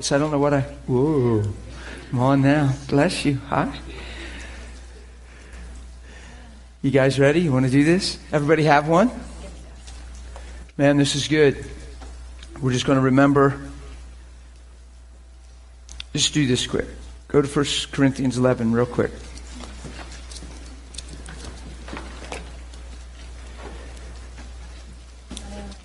So I don't know what I. Whoa. Come on now. Bless you. Hi. You guys ready? You want to do this? Everybody have one? Man, this is good. We're just going to remember. Just do this quick. Go to 1 Corinthians 11 real quick.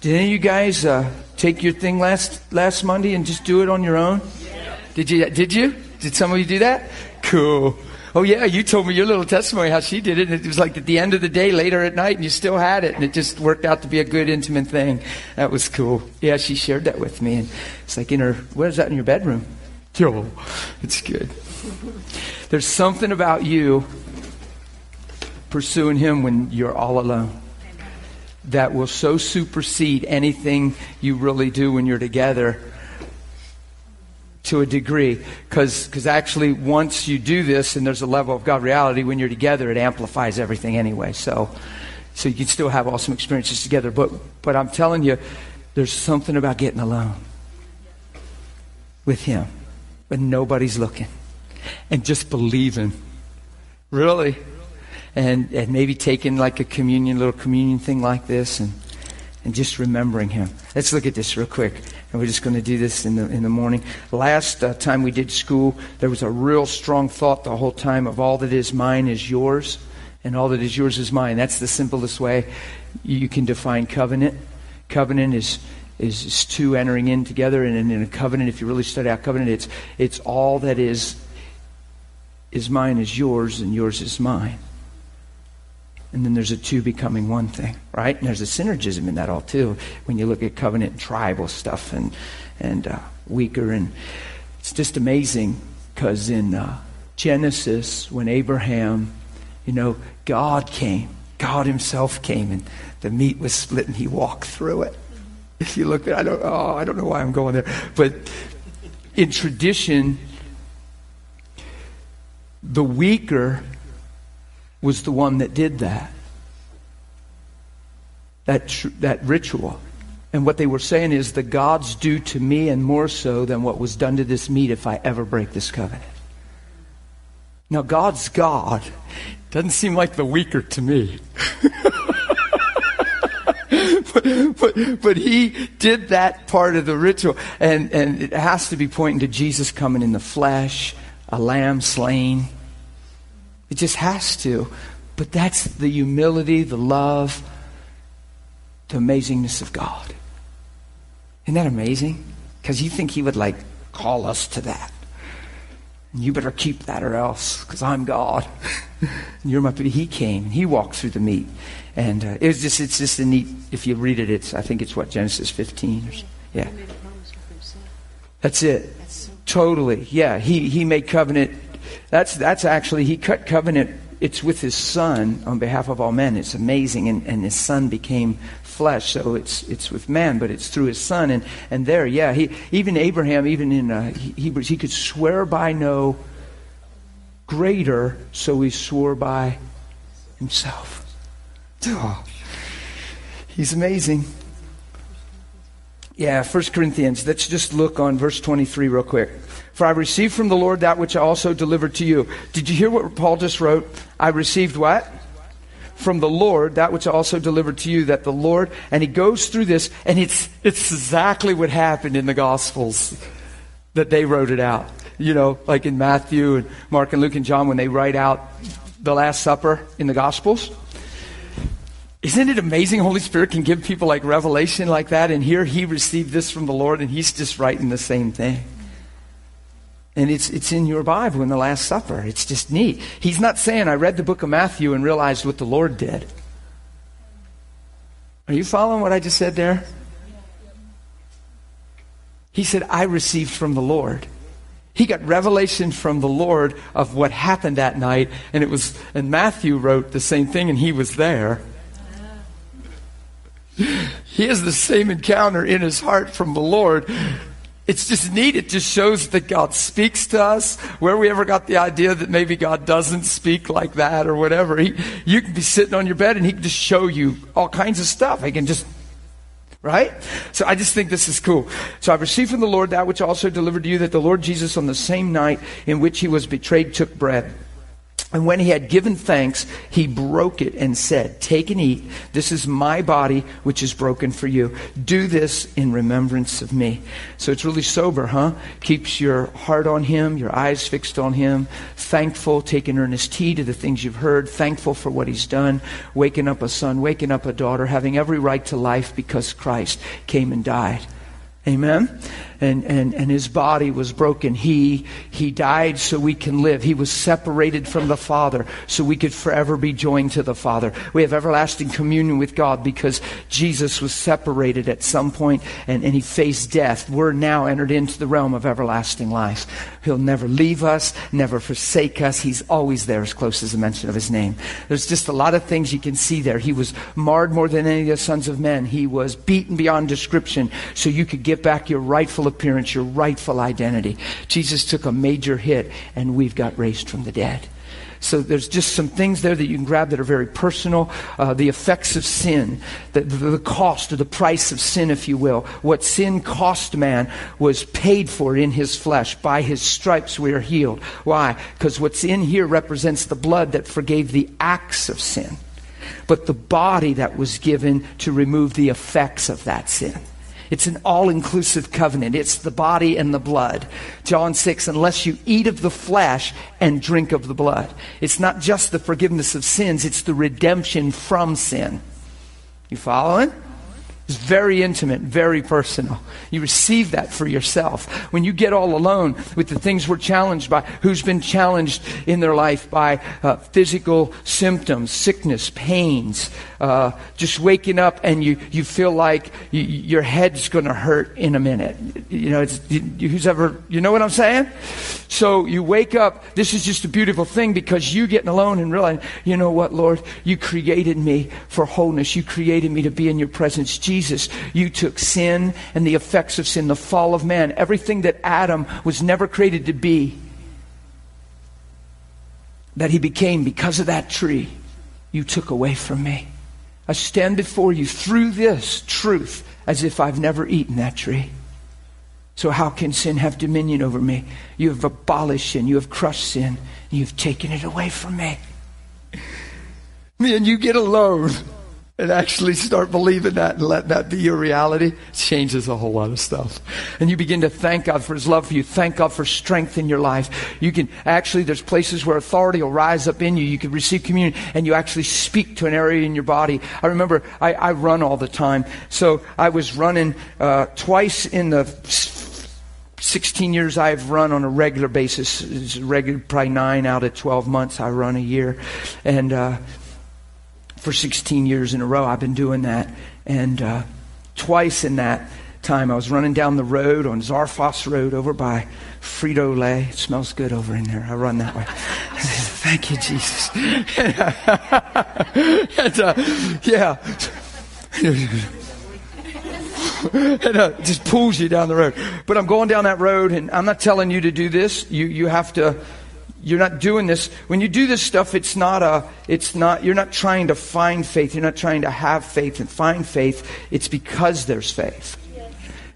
Did any of you guys uh, take your thing last last Monday and just do it on your own? Yeah. Did you? Did you? Did some of you do that? Cool. Oh yeah, you told me your little testimony how she did it. And it was like at the end of the day, later at night, and you still had it, and it just worked out to be a good, intimate thing. That was cool. Yeah, she shared that with me, and it's like in her. What is that in your bedroom? Oh, it's good. There's something about you pursuing Him when you're all alone that will so supersede anything you really do when you're together to a degree. Because actually, once you do this and there's a level of God reality, when you're together, it amplifies everything anyway. So, so you can still have awesome experiences together. But, but I'm telling you, there's something about getting alone with Him when nobody's looking and just believing. Really? And, and maybe taking like a communion, little communion thing like this and, and just remembering him. Let's look at this real quick. And we're just going to do this in the, in the morning. Last uh, time we did school, there was a real strong thought the whole time of all that is mine is yours, and all that is yours is mine. That's the simplest way you can define covenant. Covenant is, is, is two entering in together, and in a covenant, if you really study out covenant, it's, it's all that is, is mine is yours, and yours is mine and then there's a two becoming one thing, right? And there's a synergism in that all too. When you look at covenant and tribal stuff and and uh, weaker, and it's just amazing because in uh, Genesis, when Abraham, you know, God came, God Himself came, and the meat was split, and He walked through it. If you look at, I don't, oh, I don't know why I'm going there, but in tradition, the weaker was the one that did that. That, tr- that ritual. And what they were saying is the gods do to me and more so than what was done to this meat if I ever break this covenant. Now, God's God. Doesn't seem like the weaker to me. but, but, but, he did that part of the ritual. And, and it has to be pointing to Jesus coming in the flesh, a lamb slain. It just has to. But that's the humility, the love, the amazingness of God. Isn't that amazing? Because you think He would like call us to that. You better keep that or else, because I'm God. You're my. He came. He walked through the meat, and uh, it's just it's just a neat. If you read it, it's I think it's what Genesis 15. Or, yeah. That's it. Totally. Yeah. He he made covenant that's, that's actually, he cut covenant. It's with his son on behalf of all men. It's amazing. And, and his son became flesh. So it's, it's with man, but it's through his son. And, and there, yeah, he, even Abraham, even in uh, Hebrews, he could swear by no greater, so he swore by himself. Oh, he's amazing. Yeah, First Corinthians. Let's just look on verse 23 real quick. For I received from the Lord that which I also delivered to you. Did you hear what Paul just wrote? I received what? From the Lord that which I also delivered to you, that the Lord, and he goes through this, and it's, it's exactly what happened in the Gospels that they wrote it out. You know, like in Matthew and Mark and Luke and John when they write out the Last Supper in the Gospels. Isn't it amazing? Holy Spirit can give people like revelation like that, and here he received this from the Lord, and he's just writing the same thing. And it's, it's in your Bible in the Last Supper. It's just neat. He's not saying, I read the book of Matthew and realized what the Lord did. Are you following what I just said there? He said, I received from the Lord. He got revelation from the Lord of what happened that night, and it was, and Matthew wrote the same thing, and he was there. He has the same encounter in his heart from the Lord it's just neat. It just shows that God speaks to us. Where we ever got the idea that maybe God doesn't speak like that or whatever. He, you can be sitting on your bed and He can just show you all kinds of stuff. He can just Right? So I just think this is cool. So I received from the Lord that which also delivered to you that the Lord Jesus on the same night in which he was betrayed took bread. And when he had given thanks, he broke it and said, Take and eat. This is my body, which is broken for you. Do this in remembrance of me. So it's really sober, huh? Keeps your heart on him, your eyes fixed on him, thankful, taking earnest heed to the things you've heard, thankful for what he's done, waking up a son, waking up a daughter, having every right to life because Christ came and died. Amen? And, and, and his body was broken. He, he died so we can live. He was separated from the Father so we could forever be joined to the Father. We have everlasting communion with God because Jesus was separated at some point and, and he faced death. We're now entered into the realm of everlasting life. He'll never leave us, never forsake us. He's always there as close as the mention of his name. There's just a lot of things you can see there. He was marred more than any of the sons of men. He was beaten beyond description so you could get back your rightful appearance, your rightful identity. Jesus took a major hit and we've got raised from the dead. So there's just some things there that you can grab that are very personal. Uh, the effects of sin, the, the cost or the price of sin, if you will. What sin cost man was paid for in his flesh. By his stripes we are healed. Why? Because what's in here represents the blood that forgave the acts of sin, but the body that was given to remove the effects of that sin. It's an all inclusive covenant. It's the body and the blood. John 6, unless you eat of the flesh and drink of the blood. It's not just the forgiveness of sins, it's the redemption from sin. You following? It's very intimate, very personal. You receive that for yourself. When you get all alone with the things we're challenged by, who's been challenged in their life by uh, physical symptoms, sickness, pains, uh, just waking up and you, you feel like you, your head's going to hurt in a minute. You know, it's, you, who's ever, you know what I'm saying? So you wake up, this is just a beautiful thing because you getting alone and realizing, you know what, Lord, you created me for wholeness. You created me to be in your presence. Jesus, you took sin and the effects of sin, the fall of man, everything that Adam was never created to be, that he became because of that tree, you took away from me. I stand before you through this truth as if I've never eaten that tree. So, how can sin have dominion over me? You have abolished sin, you have crushed sin, you've taken it away from me. Man, you get alone and actually start believing that and let that be your reality, changes a whole lot of stuff. And you begin to thank God for His love for you, thank God for strength in your life. You can actually, there's places where authority will rise up in you. You can receive communion and you actually speak to an area in your body. I remember I, I run all the time. So I was running uh, twice in the 16 years I've run on a regular basis. It's regular, probably nine out of 12 months I run a year. And, uh, for 16 years in a row. I've been doing that. And uh, twice in that time, I was running down the road on Zarfoss Road over by Frito Lay. It smells good over in there. I run that way. Thank you, Jesus. and, uh, yeah. and uh, just pulls you down the road. But I'm going down that road, and I'm not telling you to do this. You you have to you're not doing this. When you do this stuff it's not a it's not you're not trying to find faith. You're not trying to have faith and find faith. It's because there's faith.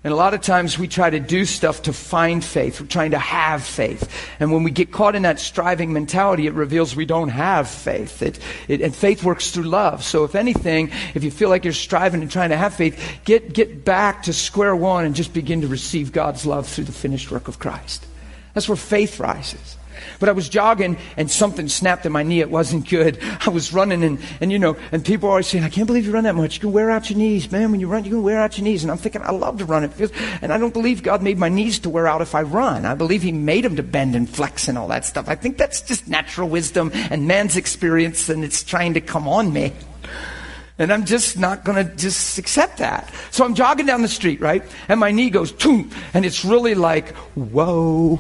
And a lot of times we try to do stuff to find faith. We're trying to have faith. And when we get caught in that striving mentality it reveals we don't have faith. It, it, and faith works through love. So if anything if you feel like you're striving and trying to have faith get get back to square one and just begin to receive god's love through the finished work of christ. That's where faith rises but I was jogging and something snapped in my knee. It wasn't good. I was running and, and you know, and people are always saying, I can't believe you run that much. You can wear out your knees, man. When you run, you can wear out your knees. And I'm thinking, I love to run. It feels, and I don't believe God made my knees to wear out if I run. I believe He made them to bend and flex and all that stuff. I think that's just natural wisdom and man's experience and it's trying to come on me. And I'm just not going to just accept that. So I'm jogging down the street, right? And my knee goes, toom. And it's really like, whoa.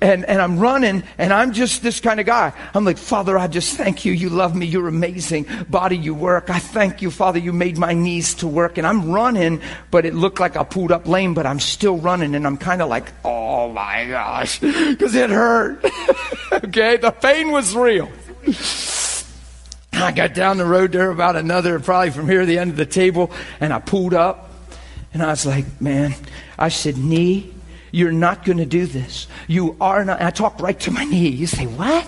And, and I'm running and I'm just this kind of guy. I'm like, Father, I just thank you. You love me. You're amazing. Body, you work. I thank you, Father. You made my knees to work. And I'm running, but it looked like I pulled up lame, but I'm still running. And I'm kind of like, oh my gosh, because it hurt. okay. The pain was real. I got down the road there about another, probably from here to the end of the table, and I pulled up. And I was like, man, I said, knee, you're not going to do this. You are not. I talked right to my knee. You say, what?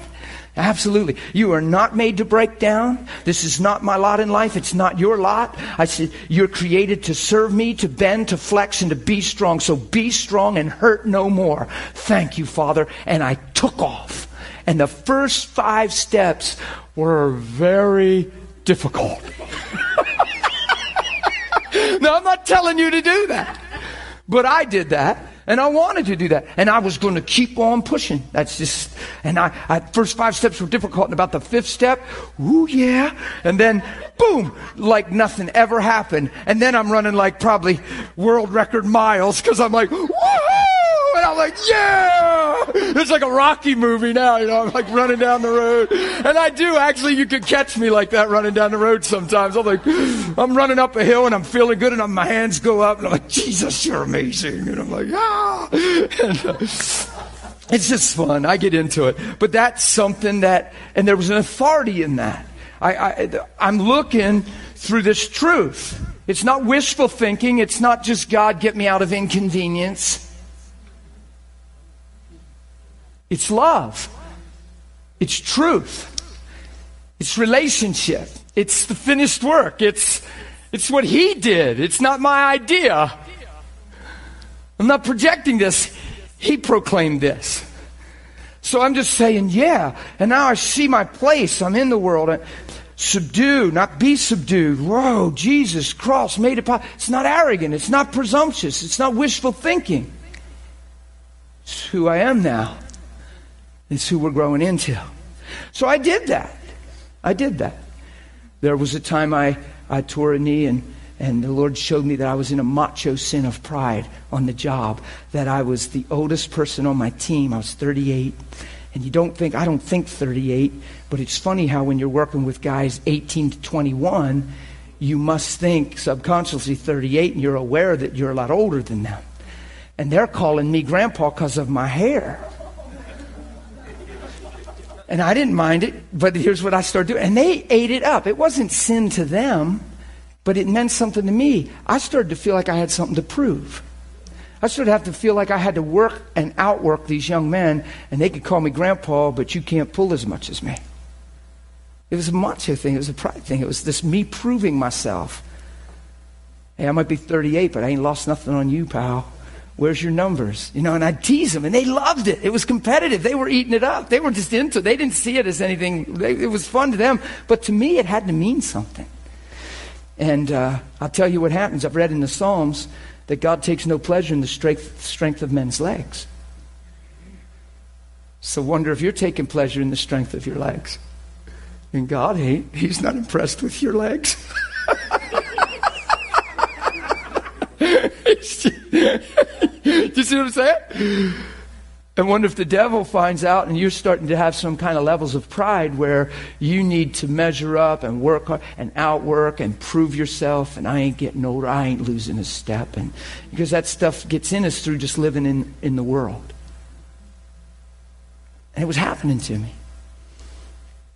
Absolutely. You are not made to break down. This is not my lot in life. It's not your lot. I said, you're created to serve me, to bend, to flex, and to be strong. So be strong and hurt no more. Thank you, Father. And I took off. And the first five steps were very difficult. now, I'm not telling you to do that, but I did that. And I wanted to do that. And I was going to keep on pushing. That's just, and I, I, first five steps were difficult. And about the fifth step, ooh, yeah. And then, boom, like nothing ever happened. And then I'm running like probably world record miles because I'm like! Like, yeah! It's like a Rocky movie now, you know, I'm like running down the road. And I do, actually, you can catch me like that running down the road sometimes. I'm like, I'm running up a hill and I'm feeling good and I'm, my hands go up and I'm like, Jesus, you're amazing. And I'm like, ah! And, uh, it's just fun. I get into it. But that's something that, and there was an authority in that. I, I, I'm looking through this truth. It's not wishful thinking. It's not just God get me out of inconvenience. It's love. It's truth. It's relationship. It's the finished work. It's, it's what he did. It's not my idea. I'm not projecting this. He proclaimed this. So I'm just saying, yeah. And now I see my place. I'm in the world. Subdue, not be subdued. Whoa, Jesus, cross, made it possible. It's not arrogant. It's not presumptuous. It's not wishful thinking. It's who I am now. It's who we're growing into. So I did that. I did that. There was a time I, I tore a knee and, and the Lord showed me that I was in a macho sin of pride on the job, that I was the oldest person on my team. I was 38. And you don't think, I don't think 38, but it's funny how when you're working with guys 18 to 21, you must think subconsciously 38 and you're aware that you're a lot older than them. And they're calling me grandpa because of my hair. And I didn't mind it, but here's what I started doing. And they ate it up. It wasn't sin to them, but it meant something to me. I started to feel like I had something to prove. I started to have to feel like I had to work and outwork these young men, and they could call me grandpa, but you can't pull as much as me. It was a macho thing. It was a pride thing. It was this me proving myself. Hey, I might be 38, but I ain't lost nothing on you, pal. Where's your numbers? You know, and I'd tease them, and they loved it. It was competitive. They were eating it up. They were just into it. They didn't see it as anything. It was fun to them. But to me, it had to mean something. And uh, I'll tell you what happens. I've read in the Psalms that God takes no pleasure in the strength, strength of men's legs. So wonder if you're taking pleasure in the strength of your legs. And God ain't. He's not impressed with your legs. Do you see what I'm saying? I wonder if the devil finds out and you're starting to have some kind of levels of pride where you need to measure up and work and outwork and prove yourself and I ain't getting older, I ain't losing a step. And because that stuff gets in us through just living in, in the world. And it was happening to me.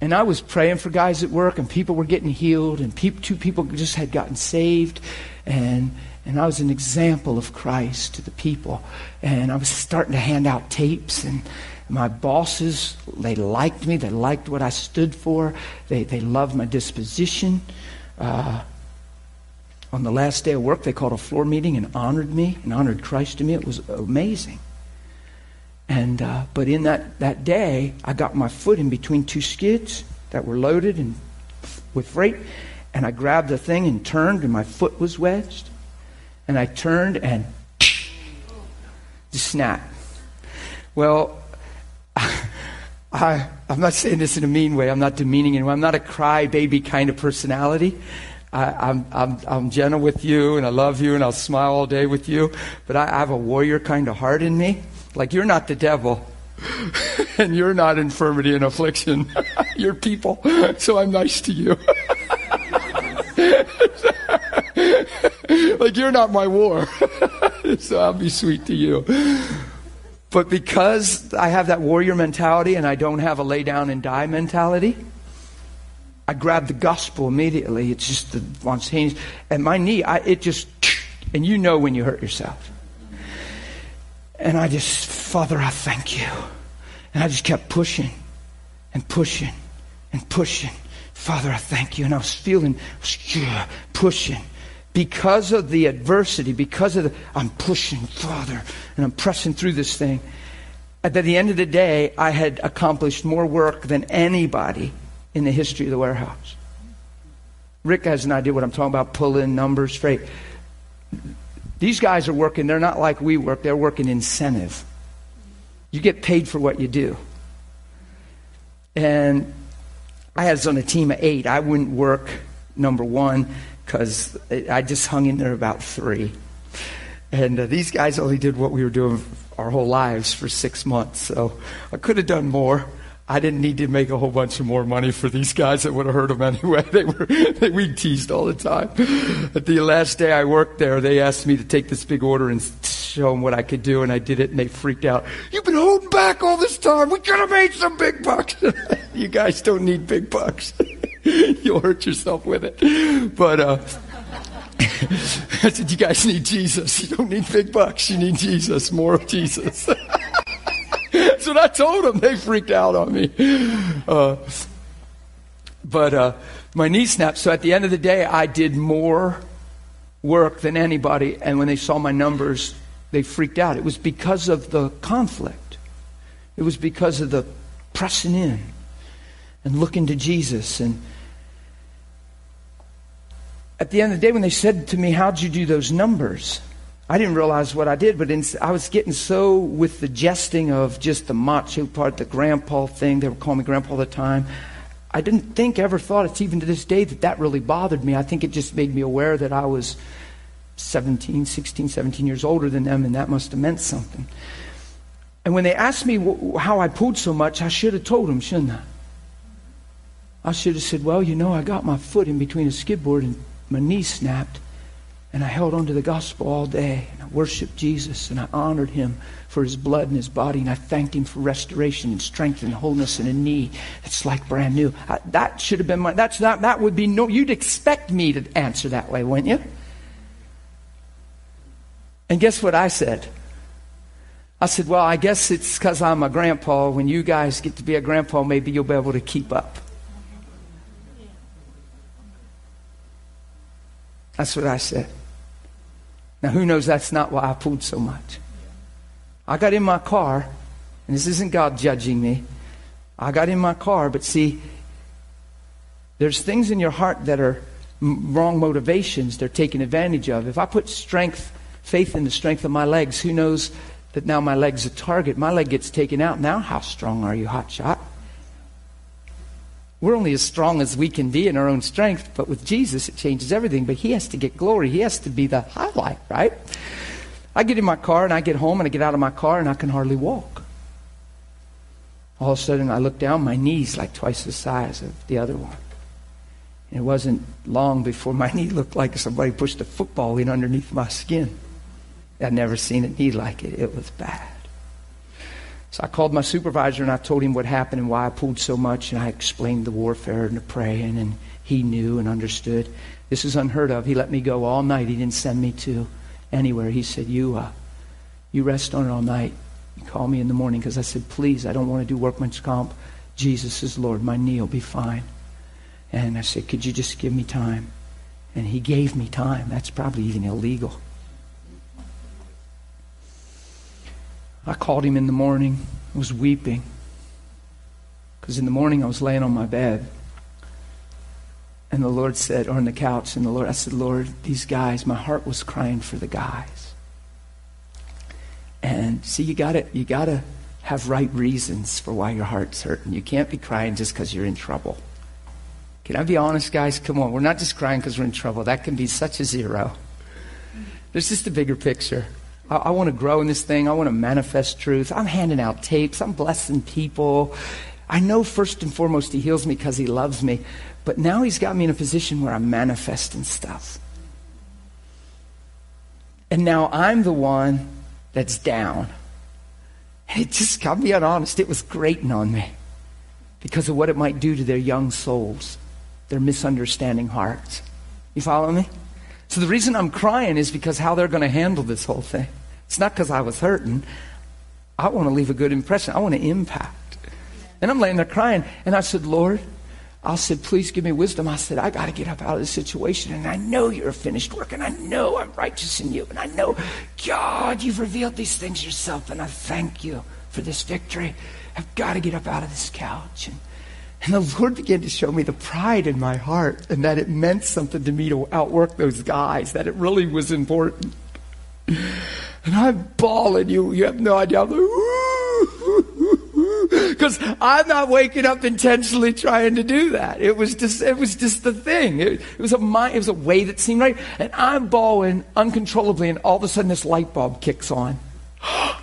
And I was praying for guys at work and people were getting healed and two people just had gotten saved and and I was an example of Christ to the people. And I was starting to hand out tapes, and my bosses, they liked me. They liked what I stood for. They, they loved my disposition. Uh, on the last day of work, they called a floor meeting and honored me and honored Christ to me. It was amazing. And, uh, but in that, that day, I got my foot in between two skids that were loaded and with freight, and I grabbed the thing and turned, and my foot was wedged. And I turned and just snapped. Well, I, I'm not saying this in a mean way. I'm not demeaning anyone. I'm not a crybaby kind of personality. I, am I'm, I'm, I'm gentle with you and I love you and I'll smile all day with you. But I, I have a warrior kind of heart in me. Like you're not the devil. and you're not infirmity and affliction. you're people. So I'm nice to you. like, you're not my war. so I'll be sweet to you. But because I have that warrior mentality and I don't have a lay down and die mentality, I grab the gospel immediately. It's just the spontaneous. And my knee, I, it just, And you know when you hurt yourself. And I just, Father, I thank you. And I just kept pushing and pushing and pushing. Father, I thank you. And I was feeling, pushing. Because of the adversity, because of the, I'm pushing, Father, and I'm pressing through this thing. At the end of the day, I had accomplished more work than anybody in the history of the warehouse. Rick has an idea what I'm talking about, pulling numbers straight. These guys are working, they're not like we work, they're working incentive. You get paid for what you do. And I was on a team of eight. I wouldn't work number one because I just hung in there about three. And uh, these guys only did what we were doing our whole lives for six months. So I could have done more. I didn't need to make a whole bunch of more money for these guys that would have hurt them anyway. They were they, we teased all the time. At the last day I worked there, they asked me to take this big order and show them what I could do, and I did it, and they freaked out. You've been holding back all this time. We could have made some big bucks. you guys don't need big bucks. You'll hurt yourself with it. But uh, I said, you guys need Jesus. You don't need big bucks. You need Jesus. More of Jesus. That's what I told them. They freaked out on me. Uh, but uh, my knee snapped. So at the end of the day, I did more work than anybody. And when they saw my numbers, they freaked out. It was because of the conflict, it was because of the pressing in and looking to Jesus. And at the end of the day, when they said to me, How'd you do those numbers? I didn't realize what I did, but in, I was getting so with the jesting of just the macho part, the grandpa thing. They were calling me grandpa all the time. I didn't think, ever thought, it's even to this day, that that really bothered me. I think it just made me aware that I was 17, 16, 17 years older than them, and that must have meant something. And when they asked me how I pulled so much, I should have told them, shouldn't I? I should have said, Well, you know, I got my foot in between a skidboard and my knee snapped. And I held on to the gospel all day. And I worshiped Jesus and I honored him for his blood and his body. And I thanked him for restoration and strength and wholeness in a knee that's like brand new. I, that should have been my, that's not, that would be no, you'd expect me to answer that way, wouldn't you? And guess what I said? I said, well, I guess it's because I'm a grandpa. When you guys get to be a grandpa, maybe you'll be able to keep up. That's what I said. Now, who knows that's not why I pulled so much? I got in my car, and this isn't God judging me. I got in my car, but see, there's things in your heart that are wrong motivations they're taking advantage of. If I put strength, faith in the strength of my legs, who knows that now my leg's a target? My leg gets taken out. Now, how strong are you, hot shot? We're only as strong as we can be in our own strength, but with Jesus, it changes everything. But He has to get glory, He has to be the highlight, right? I get in my car and I get home and I get out of my car and I can hardly walk. All of a sudden, I look down, my knee's like twice the size of the other one. And it wasn't long before my knee looked like somebody pushed a football in underneath my skin. I'd never seen a knee like it. It was bad. So I called my supervisor and I told him what happened and why I pulled so much, and I explained the warfare and the praying, and he knew and understood. This is unheard of. He let me go all night. He didn't send me to anywhere. He said, "You, uh, you rest on it all night. You call me in the morning." Because I said, "Please, I don't want to do workman's comp. Jesus is Lord. My knee will be fine." And I said, "Could you just give me time?" And he gave me time. That's probably even illegal. I called him in the morning. I was weeping. Because in the morning I was laying on my bed. And the Lord said, or on the couch, and the Lord, I said, Lord, these guys, my heart was crying for the guys. And see, you gotta, you gotta have right reasons for why your heart's hurting. You can't be crying just because you're in trouble. Can I be honest, guys? Come on. We're not just crying because we're in trouble. That can be such a zero. There's just a bigger picture. I, I want to grow in this thing. I want to manifest truth. I'm handing out tapes. I'm blessing people. I know first and foremost He heals me because He loves me. But now He's got me in a position where I'm manifesting stuff. And now I'm the one that's down. And it just, I'll be honest, it was grating on me because of what it might do to their young souls, their misunderstanding hearts. You follow me? So the reason I'm crying is because how they're going to handle this whole thing. It's not because I was hurting. I want to leave a good impression. I want to impact. And I'm laying there crying. And I said, Lord, I said, please give me wisdom. I said, I got to get up out of this situation. And I know you're a finished work. And I know I'm righteous in you. And I know, God, you've revealed these things yourself. And I thank you for this victory. I've got to get up out of this couch. And and the Lord began to show me the pride in my heart and that it meant something to me to outwork those guys, that it really was important. And I'm bawling. You, you have no idea. I'm like, because I'm not waking up intentionally trying to do that. It was just, it was just the thing. It, it was a mind, it was a way that seemed right. And I'm bawling uncontrollably, and all of a sudden this light bulb kicks on.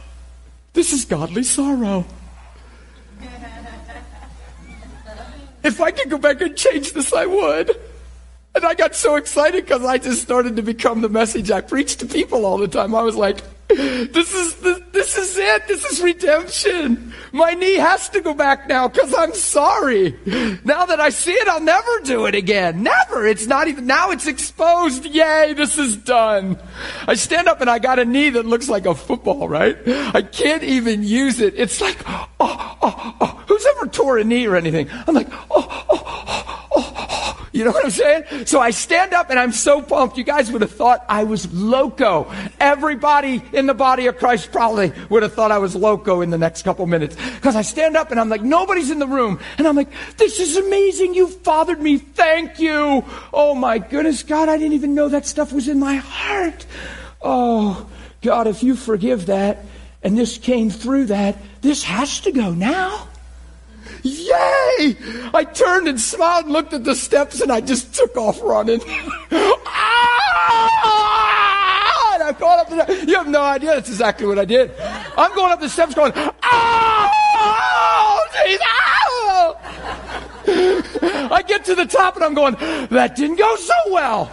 this is godly sorrow. If I could go back and change this, I would. And I got so excited because I just started to become the message I preach to people all the time. I was like, this is the, this is it. This is redemption. My knee has to go back now because I'm sorry. Now that I see it, I'll never do it again. Never. It's not even now. It's exposed. Yay! This is done. I stand up and I got a knee that looks like a football. Right? I can't even use it. It's like oh oh oh. Who's ever tore a knee or anything? I'm like oh oh oh oh. You know what I'm saying? So I stand up and I'm so pumped. You guys would have thought I was loco. Everybody in the body of Christ probably would have thought I was loco in the next couple minutes. Because I stand up and I'm like, nobody's in the room. And I'm like, this is amazing. You fathered me. Thank you. Oh my goodness, God, I didn't even know that stuff was in my heart. Oh, God, if you forgive that and this came through that, this has to go now. Yay! I turned and smiled and looked at the steps and I just took off running. ah! And I caught up the You have no idea. That's exactly what I did. I'm going up the steps going, oh, Jesus! I get to the top and I'm going, that didn't go so well.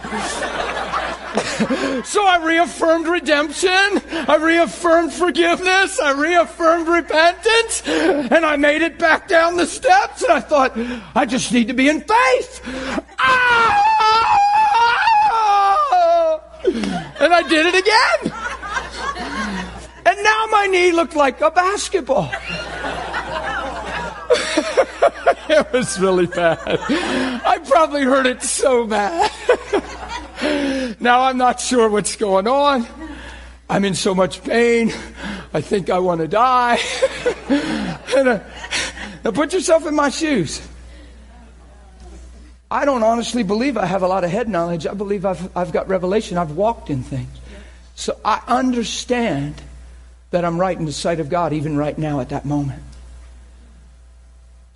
so I reaffirmed redemption. I reaffirmed forgiveness. I reaffirmed repentance. And I made it back down the steps. And I thought, I just need to be in faith. Ah! And I did it again. And now my knee looked like a basketball. it was really bad. I probably hurt it so bad. now I'm not sure what's going on. I'm in so much pain. I think I want to die. and, uh, now put yourself in my shoes. I don't honestly believe I have a lot of head knowledge. I believe I've, I've got revelation. I've walked in things. So I understand that I'm right in the sight of God, even right now at that moment.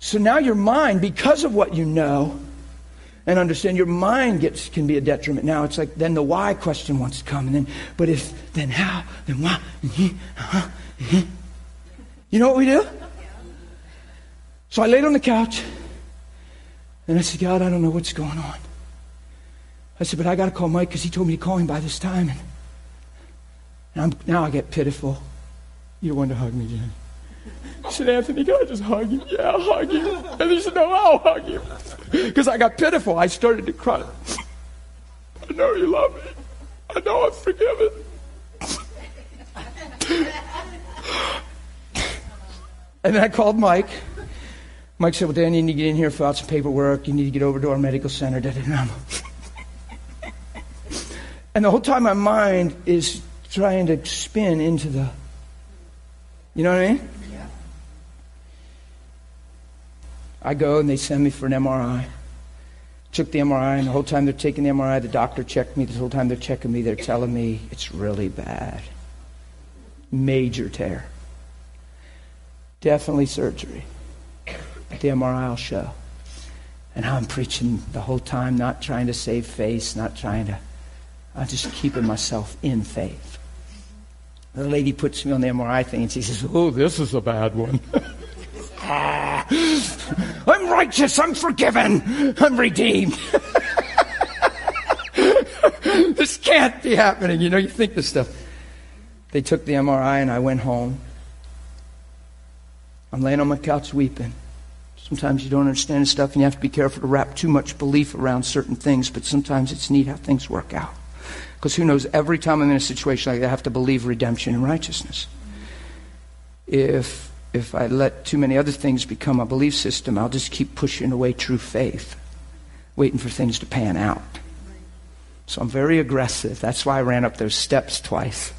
So now your mind, because of what you know and understand, your mind gets can be a detriment. Now it's like then the why question wants to come, and then but if then how then why? Uh-huh, uh-huh. You know what we do? So I laid on the couch and I said, God, I don't know what's going on. I said, but I got to call Mike because he told me to call him by this time. And, now I get pitiful. You want to hug me, Jen. I said, Anthony, can I just hug you? Yeah, I'll hug you. And he said, no, I'll hug you. Because I got pitiful. I started to cry. I know you love me. I know I'm forgiven. and then I called Mike. Mike said, Well, Dan, you need to get in here, fill out some paperwork. You need to get over to our medical center. and the whole time my mind is trying to spin into the you know what I mean? Yeah. I go and they send me for an MRI. Took the MRI, and the whole time they're taking the MRI, the doctor checked me. The whole time they're checking me, they're telling me it's really bad. Major tear. Definitely surgery. But the MRI will show. And I'm preaching the whole time, not trying to save face, not trying to. I'm just keeping myself in faith. The lady puts me on the MRI thing and she says, Oh, this is a bad one. I'm righteous. I'm forgiven. I'm redeemed. this can't be happening. You know, you think this stuff. They took the MRI and I went home. I'm laying on my couch weeping. Sometimes you don't understand stuff and you have to be careful to wrap too much belief around certain things, but sometimes it's neat how things work out. Because who knows, every time I'm in a situation like that, I have to believe redemption and righteousness. If, if I let too many other things become a belief system, I'll just keep pushing away true faith, waiting for things to pan out. So I'm very aggressive. That's why I ran up those steps twice.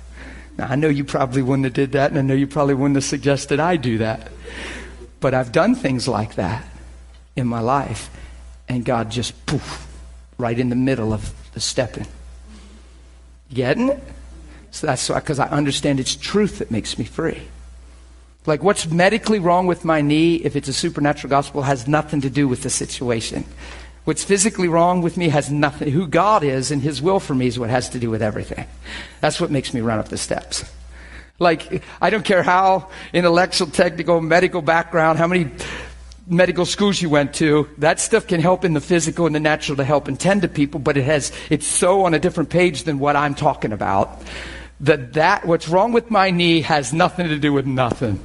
Now, I know you probably wouldn't have did that, and I know you probably wouldn't have suggested I do that. But I've done things like that in my life, and God just poof, right in the middle of the stepping. Getting it? So that's why, because I understand it's truth that makes me free. Like what's medically wrong with my knee, if it's a supernatural gospel, has nothing to do with the situation. What's physically wrong with me has nothing. Who God is and His will for me is what has to do with everything. That's what makes me run up the steps. Like, I don't care how intellectual, technical, medical background, how many medical schools you went to, that stuff can help in the physical and the natural to help and tend to people, but it has, it's so on a different page than what I'm talking about. That that, what's wrong with my knee has nothing to do with nothing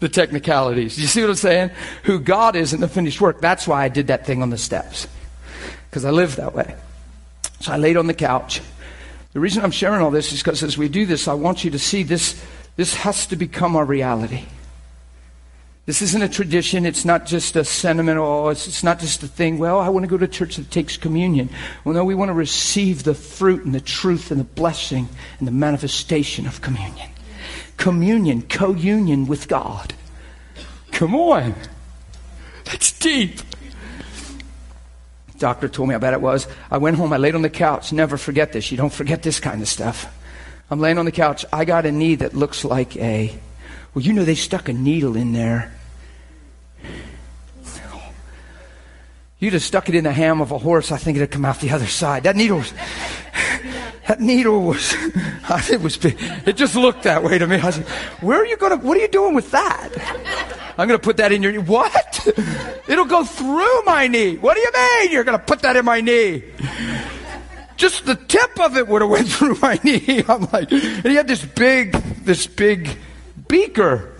the technicalities. You see what I'm saying? Who God is in the finished work. That's why I did that thing on the steps. Because I live that way. So I laid on the couch. The reason I'm sharing all this is because as we do this, I want you to see this, this has to become our reality. This isn't a tradition. It's not just a sentiment. Oh, it's, it's not just a thing. Well, I want to go to church that takes communion. Well, no, we want to receive the fruit and the truth and the blessing and the manifestation of communion communion, co-union with God. Come on. That's deep. Doctor told me how bad it was. I went home, I laid on the couch. Never forget this. You don't forget this kind of stuff. I'm laying on the couch. I got a knee that looks like a, well, you know, they stuck a needle in there. You'd have stuck it in the ham of a horse, I think it'd come out the other side. That needle was, that needle was, it was big. It just looked that way to me. I said, where are you going to, what are you doing with that? I'm going to put that in your, knee. what? It'll go through my knee. What do you mean you're going to put that in my knee? Just the tip of it would have went through my knee. I'm like, and he had this big, this big beaker.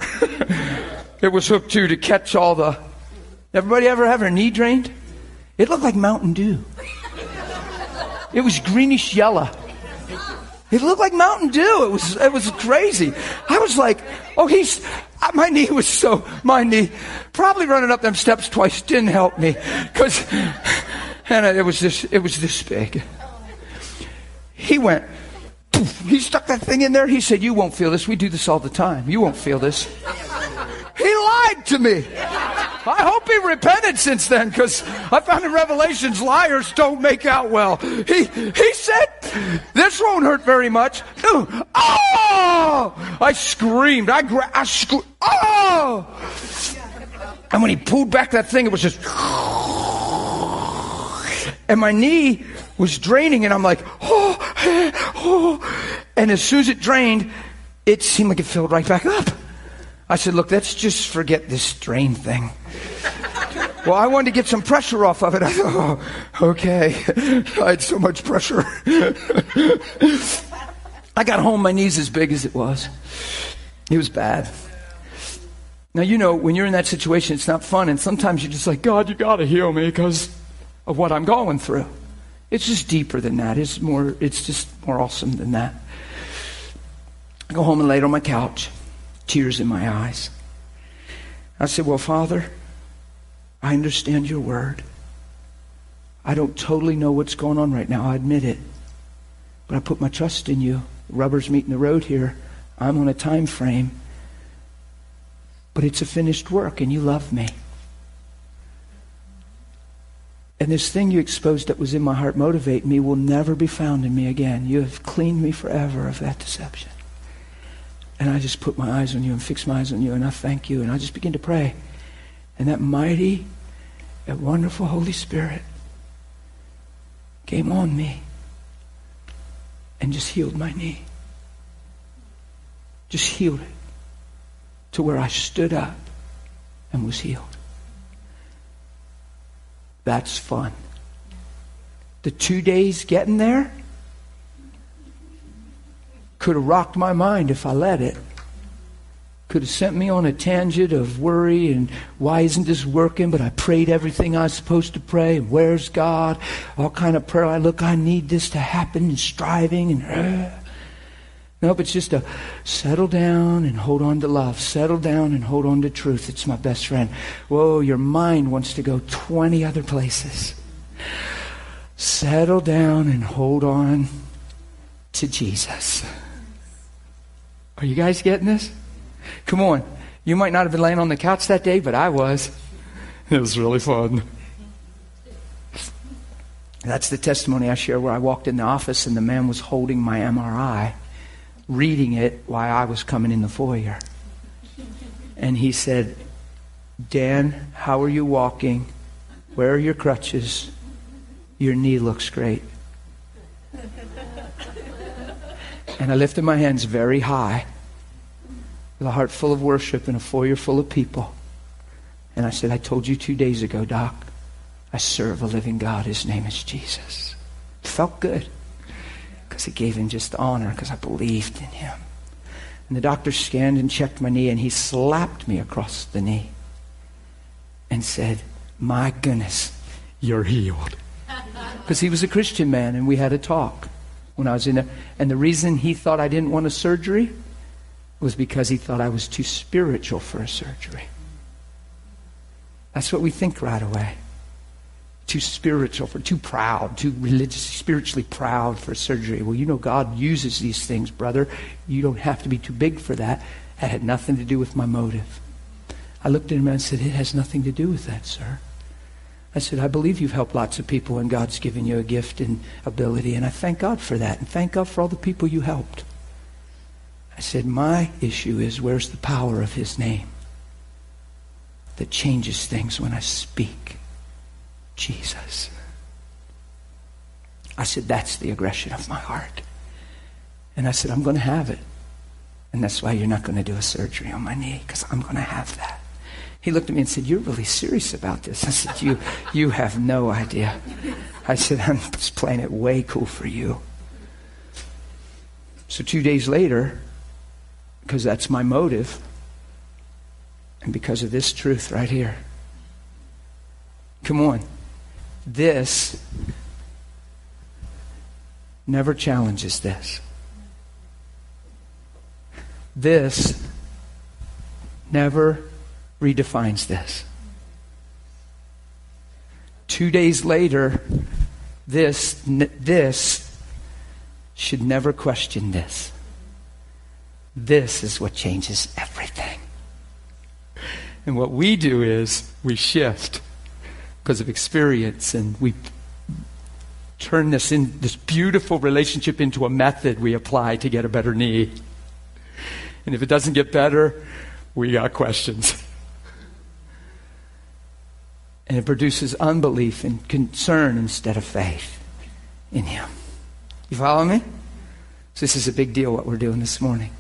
it was hooked to to catch all the, everybody ever have their knee drained? It looked like Mountain Dew. It was greenish yellow. It looked like Mountain Dew. It was, it was crazy. I was like, oh, he's, uh, my knee was so, my knee, probably running up them steps twice didn't help me. Cause, and it was this, it was this big. He went, he stuck that thing in there. He said, you won't feel this. We do this all the time. You won't feel this. He lied to me. I hope he repented since then because I found in Revelations liars don't make out well. He, he said, This won't hurt very much. Oh! I screamed. I, gra- I screamed. Oh! And when he pulled back that thing, it was just. And my knee was draining, and I'm like, oh, oh. And as soon as it drained, it seemed like it filled right back up. I said, look, let's just forget this drain thing. well, I wanted to get some pressure off of it. I thought, oh, okay. I had so much pressure. I got home, my knee's as big as it was. It was bad. Now, you know, when you're in that situation, it's not fun. And sometimes you're just like, God, you got to heal me because of what I'm going through. It's just deeper than that. It's more, it's just more awesome than that. I go home and lay on my couch tears in my eyes. I said, Well, Father, I understand your word. I don't totally know what's going on right now, I admit it. But I put my trust in you. Rubber's meeting the road here. I'm on a time frame. But it's a finished work, and you love me. And this thing you exposed that was in my heart motivate me will never be found in me again. You have cleaned me forever of that deception. And I just put my eyes on you and fix my eyes on you and I thank you. And I just begin to pray. And that mighty, that wonderful Holy Spirit came on me and just healed my knee. Just healed it to where I stood up and was healed. That's fun. The two days getting there, could have rocked my mind if I let it. could have sent me on a tangent of worry and why isn't this working? But I prayed everything I was supposed to pray. And where's God? All kind of prayer. I look, I need this to happen and striving and. Uh. Nope, it's just a settle down and hold on to love. Settle down and hold on to truth. It's my best friend. Whoa, your mind wants to go 20 other places. Settle down and hold on to Jesus. Are you guys getting this? Come on. You might not have been laying on the couch that day, but I was. It was really fun. That's the testimony I share where I walked in the office and the man was holding my MRI reading it while I was coming in the foyer. And he said, Dan, how are you walking? Where are your crutches? Your knee looks great. And I lifted my hands very high with a heart full of worship and a foyer full of people. And I said, I told you two days ago, Doc, I serve a living God. His name is Jesus. It felt good because he gave him just honor because I believed in him. And the doctor scanned and checked my knee, and he slapped me across the knee and said, My goodness, you're healed. Because he was a Christian man, and we had a talk when I was in there. And the reason he thought I didn't want a surgery was because he thought I was too spiritual for a surgery. That's what we think right away too spiritual, for too proud, too religious, spiritually proud for surgery. Well, you know God uses these things, brother. You don't have to be too big for that. That had nothing to do with my motive. I looked at him and said, It has nothing to do with that, sir. I said, I believe you've helped lots of people and God's given you a gift and ability, and I thank God for that, and thank God for all the people you helped. I said, My issue is where's the power of His name that changes things when I speak? Jesus. I said, That's the aggression of my heart. And I said, I'm going to have it. And that's why you're not going to do a surgery on my knee, because I'm going to have that. He looked at me and said, You're really serious about this. I said, You, you have no idea. I said, I'm just playing it way cool for you. So two days later, because that's my motive, and because of this truth right here, come on. This never challenges this. This never redefines this. Two days later, this, this should never question this. This is what changes everything. And what we do is we shift because of experience, and we turn this in this beautiful relationship into a method we apply to get a better knee. And if it doesn't get better, we got questions. And it produces unbelief and concern instead of faith in Him. You follow me? So this is a big deal what we're doing this morning.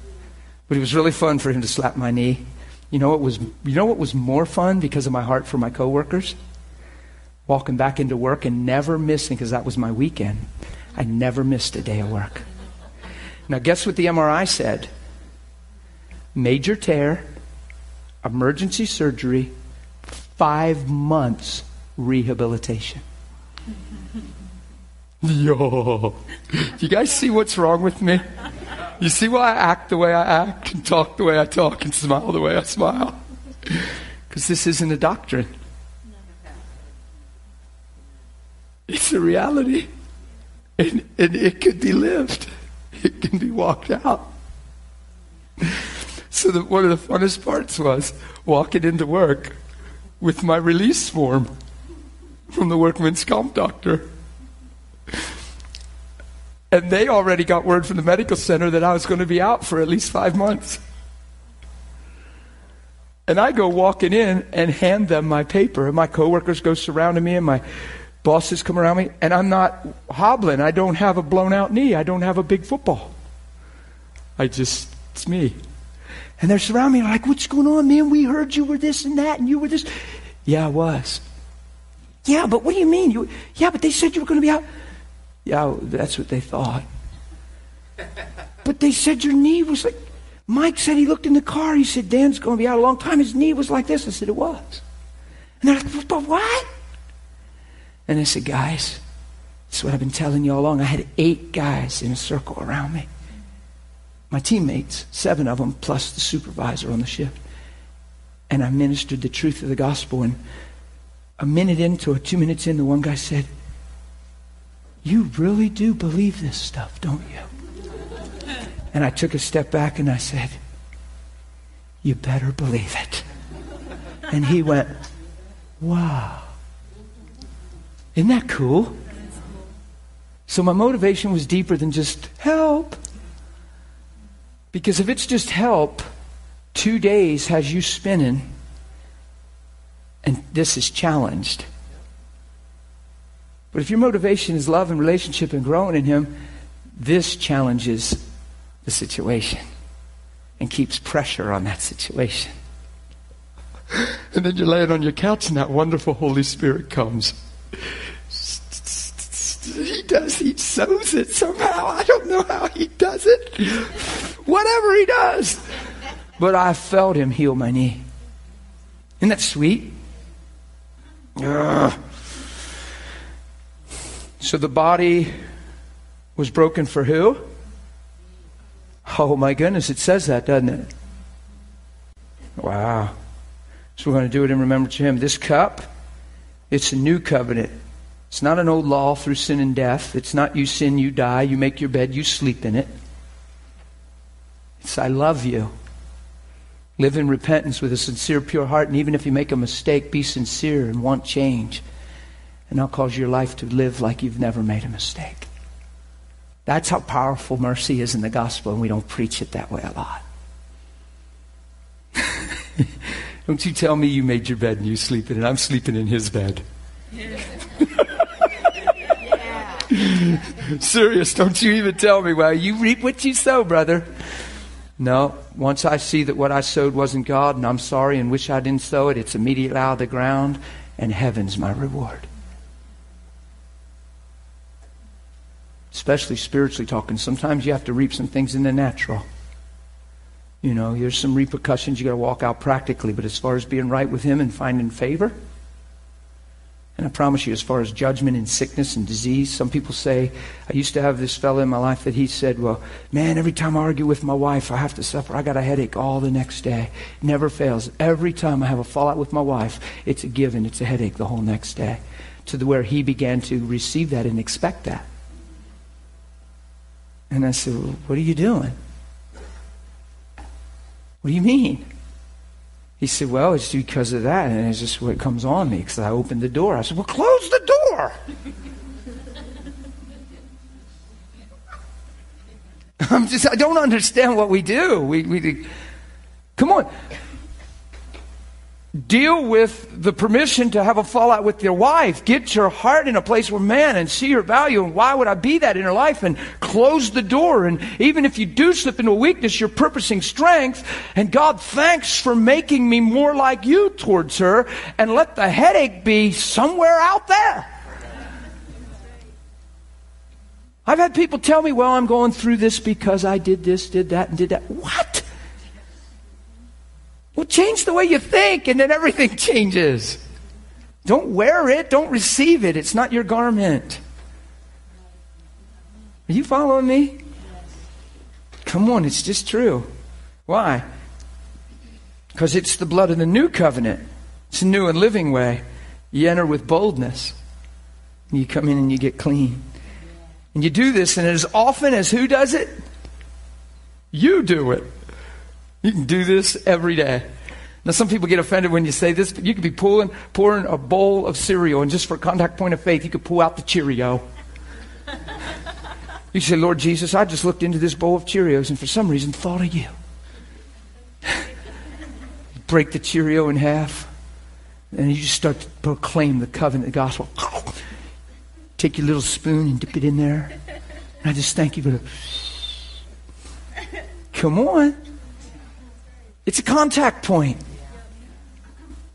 But it was really fun for him to slap my knee. You know what was you know what was more fun because of my heart for my coworkers? walking back into work and never missing, because that was my weekend. I never missed a day of work. Now, guess what the MRI said? Major tear, emergency surgery, five months rehabilitation. Yo, Do you guys see what's wrong with me? You see why I act the way I act and talk the way I talk and smile the way I smile? Because this isn't a doctrine. It's a reality. And, and it could be lived. It can be walked out. So the, one of the funnest parts was walking into work with my release form from the workman's comp doctor. And they already got word from the medical center that I was going to be out for at least five months. And I go walking in and hand them my paper, and my coworkers go surrounding me, and my Bosses come around me, and I'm not hobbling. I don't have a blown out knee. I don't have a big football. I just, it's me. And they're surrounding me, like, what's going on, man? We heard you were this and that, and you were this. Yeah, I was. Yeah, but what do you mean? You, yeah, but they said you were going to be out. Yeah, that's what they thought. But they said your knee was like, Mike said he looked in the car. He said, Dan's going to be out a long time. His knee was like this. I said, it was. And they're like, but what? And I said, guys, that's what I've been telling you all along. I had eight guys in a circle around me. My teammates, seven of them, plus the supervisor on the shift. And I ministered the truth of the gospel. And a minute into or two minutes in, the one guy said, You really do believe this stuff, don't you? And I took a step back and I said, You better believe it. And he went, Wow. Isn't that cool? So my motivation was deeper than just help. Because if it's just help, two days has you spinning, and this is challenged. But if your motivation is love and relationship and growing in Him, this challenges the situation and keeps pressure on that situation. And then you're laying on your couch and that wonderful Holy Spirit comes. He does, he sows it somehow. I don't know how he does it. Whatever he does. But I felt him heal my knee. Isn't that sweet? Ugh. So the body was broken for who? Oh my goodness, it says that, doesn't it? Wow. So we're going to do it in remembrance of him. This cup, it's a new covenant. It's not an old law through sin and death. It's not you sin, you die, you make your bed, you sleep in it. It's I love you. Live in repentance with a sincere, pure heart, and even if you make a mistake, be sincere and want change. And I'll cause your life to live like you've never made a mistake. That's how powerful mercy is in the gospel, and we don't preach it that way a lot. don't you tell me you made your bed and you sleep in it. I'm sleeping in his bed. Serious, don't you even tell me. Well, you reap what you sow, brother. No, once I see that what I sowed wasn't God and I'm sorry and wish I didn't sow it, it's immediately out of the ground and heaven's my reward. Especially spiritually talking. Sometimes you have to reap some things in the natural. You know, there's some repercussions you got to walk out practically, but as far as being right with Him and finding favor, and I promise you, as far as judgment and sickness and disease, some people say, I used to have this fellow in my life that he said, Well, man, every time I argue with my wife, I have to suffer. I got a headache all the next day. Never fails. Every time I have a fallout with my wife, it's a given, it's a headache the whole next day. To the where he began to receive that and expect that. And I said, well, What are you doing? What do you mean? He said, Well, it's because of that. And it's just what comes on me because I opened the door. I said, Well, close the door. I'm just, I don't understand what we do. We, we, come on deal with the permission to have a fallout with your wife. Get your heart in a place where man and see your value and why would I be that in her life and close the door. And even if you do slip into weakness, you're purposing strength. And God, thanks for making me more like you towards her and let the headache be somewhere out there. I've had people tell me, well, I'm going through this because I did this, did that, and did that. What? Well, change the way you think, and then everything changes. Don't wear it, don't receive it. It's not your garment. Are you following me? Come on, it's just true. Why? Because it's the blood of the new covenant. It's a new and living way. You enter with boldness. You come in and you get clean. And you do this, and as often as who does it? You do it. You can do this every day. Now, some people get offended when you say this, but you could be pulling, pouring a bowl of cereal, and just for contact point of faith, you could pull out the Cheerio. you say, Lord Jesus, I just looked into this bowl of Cheerios, and for some reason thought of you. Break the Cheerio in half, and you just start to proclaim the covenant, the gospel. Take your little spoon and dip it in there. And I just thank you for the. Come on. It's a contact point.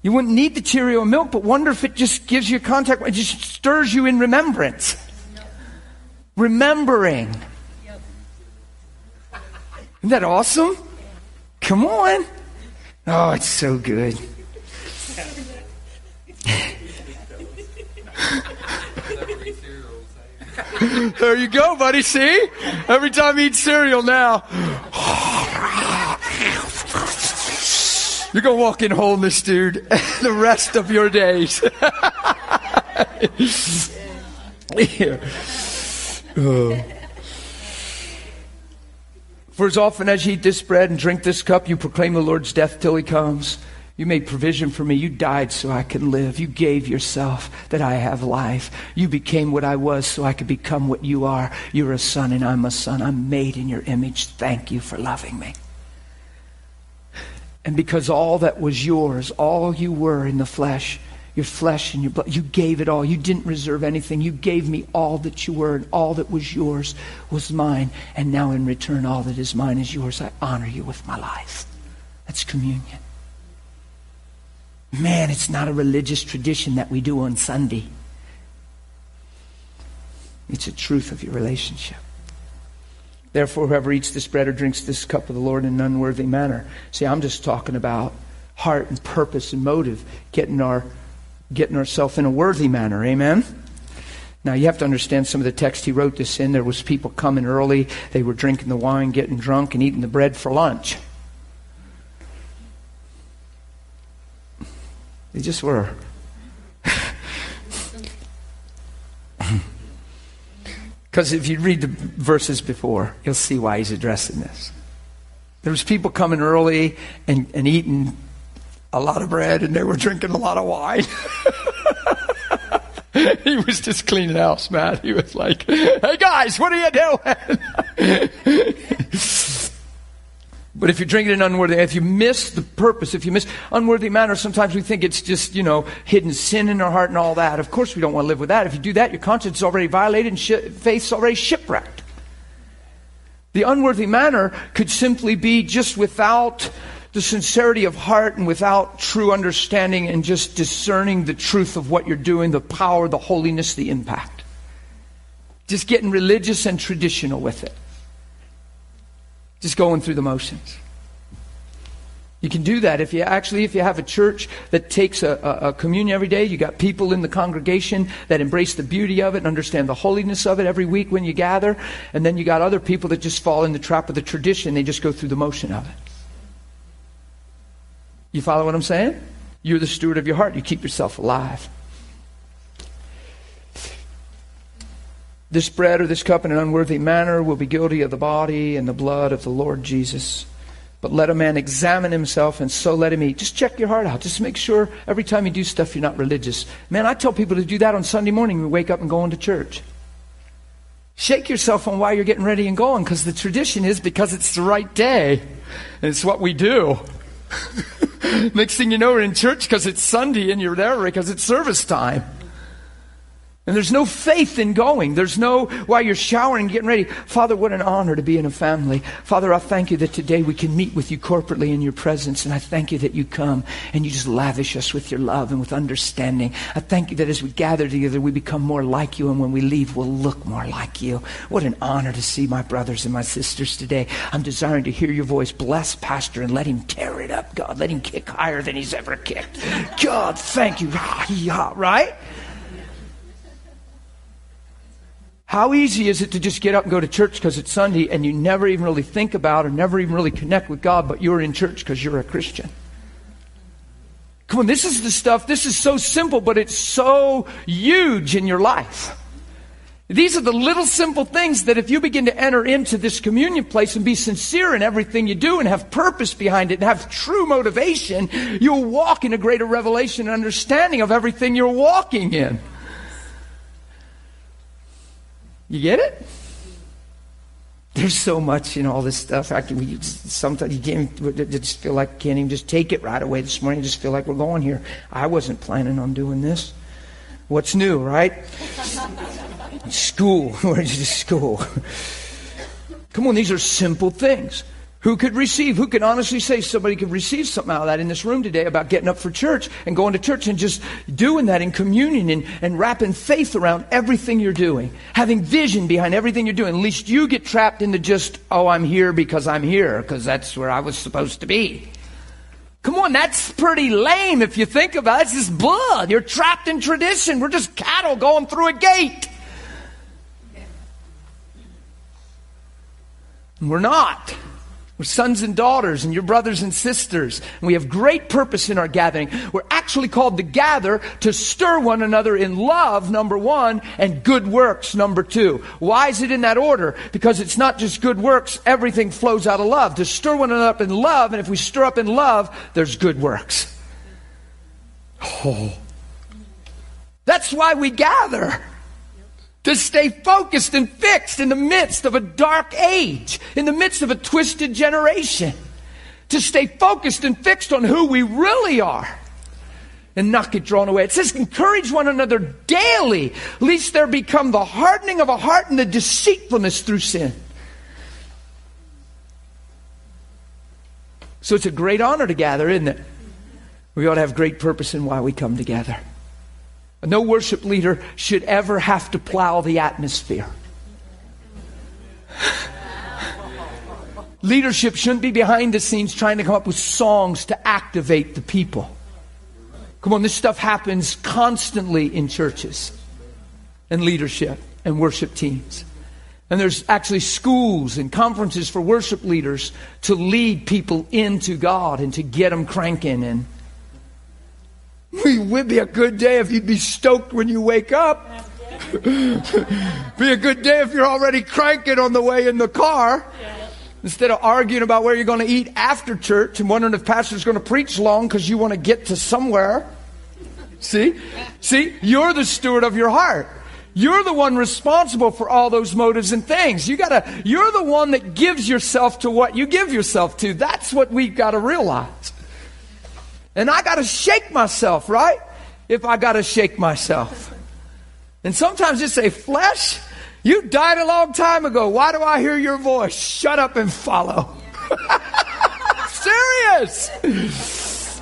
You wouldn't need the Cheerio milk, but wonder if it just gives you a contact, it just stirs you in remembrance. Remembering. Isn't that awesome? Come on. Oh, it's so good. there you go, buddy. See? Every time you eat cereal now. You're going to walk in wholeness, dude, the rest of your days. Uh. For as often as you eat this bread and drink this cup, you proclaim the Lord's death till he comes. You made provision for me. You died so I can live. You gave yourself that I have life. You became what I was so I could become what you are. You're a son and I'm a son. I'm made in your image. Thank you for loving me. And because all that was yours, all you were in the flesh, your flesh and your blood, you gave it all. You didn't reserve anything. You gave me all that you were, and all that was yours was mine. And now in return, all that is mine is yours. I honor you with my life. That's communion. Man, it's not a religious tradition that we do on Sunday. It's a truth of your relationship. Therefore, whoever eats this bread or drinks this cup of the Lord in an unworthy manner. See, I'm just talking about heart and purpose and motive, getting our getting ourselves in a worthy manner. Amen. Now you have to understand some of the text he wrote this in. There was people coming early. They were drinking the wine, getting drunk, and eating the bread for lunch. They just were. Because if you read the verses before, you'll see why he's addressing this. There was people coming early and, and eating a lot of bread, and they were drinking a lot of wine. he was just cleaning house, man. He was like, "Hey guys, what are you doing?" But if you're drinking in unworthy, if you miss the purpose, if you miss unworthy manner, sometimes we think it's just, you know, hidden sin in our heart and all that. Of course, we don't want to live with that. If you do that, your conscience is already violated and sh- faith's already shipwrecked. The unworthy manner could simply be just without the sincerity of heart and without true understanding and just discerning the truth of what you're doing, the power, the holiness, the impact. Just getting religious and traditional with it just going through the motions. You can do that if you actually, if you have a church that takes a, a, a, communion every day, you got people in the congregation that embrace the beauty of it and understand the holiness of it every week when you gather, and then you got other people that just fall in the trap of the tradition, they just go through the motion of it. You follow what I'm saying? You're the steward of your heart, you keep yourself alive. This bread or this cup in an unworthy manner will be guilty of the body and the blood of the Lord Jesus. But let a man examine himself and so let him eat. Just check your heart out. Just make sure every time you do stuff you're not religious. Man, I tell people to do that on Sunday morning we wake up and go into church. Shake yourself on why you're getting ready and going because the tradition is because it's the right day. And it's what we do. Next thing you know, we're in church because it's Sunday and you're there because it's service time. And there's no faith in going. There's no, while you're showering, getting ready. Father, what an honor to be in a family. Father, I thank you that today we can meet with you corporately in your presence. And I thank you that you come and you just lavish us with your love and with understanding. I thank you that as we gather together, we become more like you. And when we leave, we'll look more like you. What an honor to see my brothers and my sisters today. I'm desiring to hear your voice. Bless Pastor and let him tear it up, God. Let him kick higher than he's ever kicked. God, thank you. Right? How easy is it to just get up and go to church because it's Sunday and you never even really think about or never even really connect with God, but you're in church because you're a Christian? Come on, this is the stuff, this is so simple, but it's so huge in your life. These are the little simple things that if you begin to enter into this communion place and be sincere in everything you do and have purpose behind it and have true motivation, you'll walk in a greater revelation and understanding of everything you're walking in. You get it? There's so much in all this stuff. I can, we, sometimes you can't just feel like can't even just take it right away this morning. just feel like we're going here. I wasn't planning on doing this. What's new, right? school. Where's to school? Come on, these are simple things. Who could receive? Who can honestly say somebody could receive something out of that in this room today about getting up for church and going to church and just doing that in communion and, and wrapping faith around everything you're doing, having vision behind everything you're doing. At least you get trapped into just, oh, I'm here because I'm here, because that's where I was supposed to be. Come on, that's pretty lame if you think about it. It's just blood. You're trapped in tradition. We're just cattle going through a gate. We're not. We're sons and daughters and your brothers and sisters. And we have great purpose in our gathering. We're actually called to gather to stir one another in love, number one, and good works, number two. Why is it in that order? Because it's not just good works. Everything flows out of love. To stir one another up in love, and if we stir up in love, there's good works. Oh. That's why we gather to stay focused and fixed in the midst of a dark age, in the midst of a twisted generation, to stay focused and fixed on who we really are and not get drawn away. It says, encourage one another daily, lest there become the hardening of a heart and the deceitfulness through sin. So it's a great honor to gather, isn't it? We ought to have great purpose in why we come together. No worship leader should ever have to plow the atmosphere. Leadership shouldn't be behind the scenes trying to come up with songs to activate the people. Come on, this stuff happens constantly in churches and leadership and worship teams. And there's actually schools and conferences for worship leaders to lead people into God and to get them cranking and it would be a good day if you'd be stoked when you wake up. be a good day if you're already cranking on the way in the car. Instead of arguing about where you're going to eat after church and wondering if pastor's going to preach long because you want to get to somewhere. See? See? You're the steward of your heart. You're the one responsible for all those motives and things. You gotta, you're the one that gives yourself to what you give yourself to. That's what we've got to realize. And I got to shake myself, right? If I got to shake myself. And sometimes just say, flesh, you died a long time ago. Why do I hear your voice? Shut up and follow. Serious.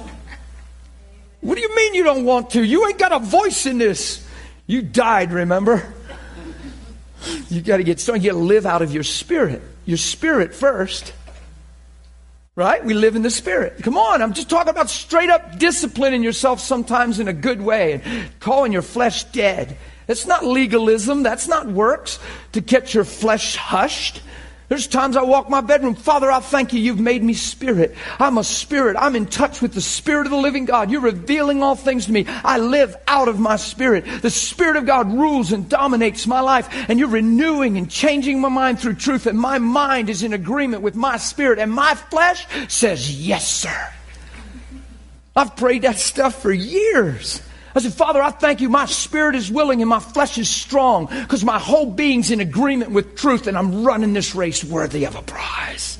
What do you mean you don't want to? You ain't got a voice in this. You died, remember? You got to get started. You got to live out of your spirit. Your spirit first. Right? We live in the Spirit. Come on, I'm just talking about straight up disciplining yourself sometimes in a good way and calling your flesh dead. That's not legalism. That's not works to get your flesh hushed. There's times I walk my bedroom, Father, I thank you, you've made me spirit. I'm a spirit. I'm in touch with the spirit of the living God. You're revealing all things to me. I live out of my spirit. The spirit of God rules and dominates my life, and you're renewing and changing my mind through truth, and my mind is in agreement with my spirit, and my flesh says, Yes, sir. I've prayed that stuff for years. I said, Father, I thank you. My spirit is willing and my flesh is strong because my whole being's in agreement with truth and I'm running this race worthy of a prize.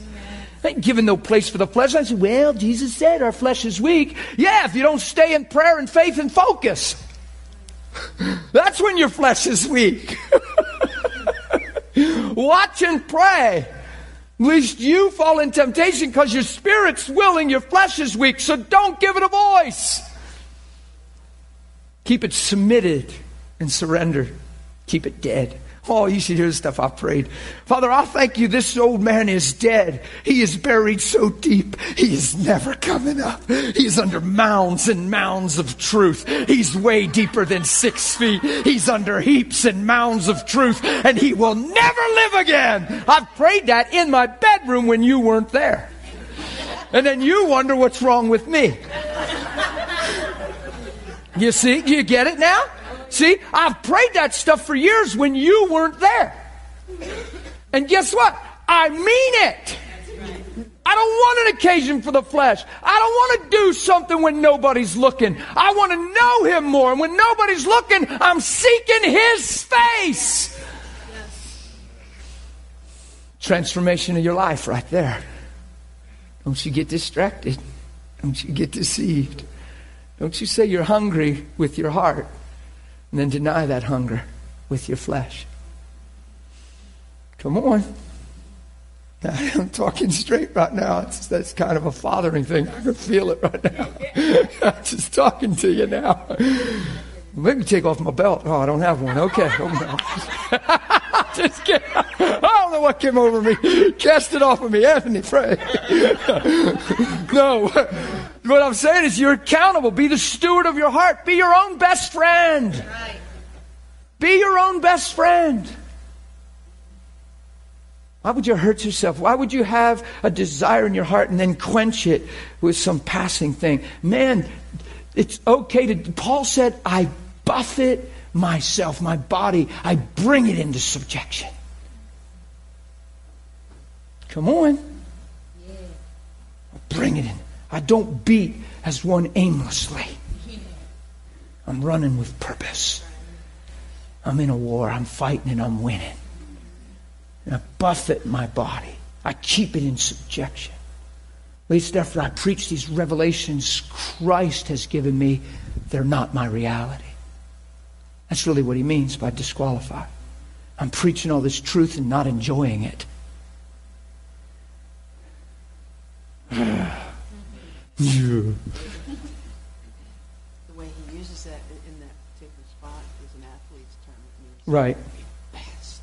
I ain't giving no place for the flesh. I said, well, Jesus said our flesh is weak. Yeah, if you don't stay in prayer and faith and focus. That's when your flesh is weak. Watch and pray. Lest you fall in temptation because your spirit's willing, your flesh is weak. So don't give it a voice. Keep it submitted and surrendered. Keep it dead. Oh, you should hear the stuff I prayed. Father, I thank you this old man is dead. He is buried so deep, he is never coming up. He's under mounds and mounds of truth. He's way deeper than six feet. He's under heaps and mounds of truth, and he will never live again. I've prayed that in my bedroom when you weren't there. And then you wonder what's wrong with me. You see? You get it now? See? I've prayed that stuff for years when you weren't there. And guess what? I mean it. I don't want an occasion for the flesh. I don't want to do something when nobody's looking. I want to know Him more. And when nobody's looking, I'm seeking His face. Transformation of your life right there. Don't you get distracted. Don't you get deceived. Don't you say you're hungry with your heart and then deny that hunger with your flesh. Come on. I'm talking straight right now. It's, that's kind of a fathering thing. I can feel it right now. I'm just talking to you now. Let me take off my belt. Oh, I don't have one. Okay. Oh, no. just kidding. I don't know what came over me. Cast it off of me. Anthony, pray. no. What I'm saying is you're accountable. Be the steward of your heart. Be your own best friend. Be your own best friend. Why would you hurt yourself? Why would you have a desire in your heart and then quench it with some passing thing? Man, it's okay to. Paul said, I buffet myself, my body, I bring it into subjection. Come on. I bring it in. I don't beat as one aimlessly. I'm running with purpose. I'm in a war. I'm fighting and I'm winning. And I buffet my body. I keep it in subjection. Least after I preach these revelations Christ has given me, they're not my reality. That's really what he means by disqualify. I'm preaching all this truth and not enjoying it. The way he uses that in that particular spot is an athlete's term. Right.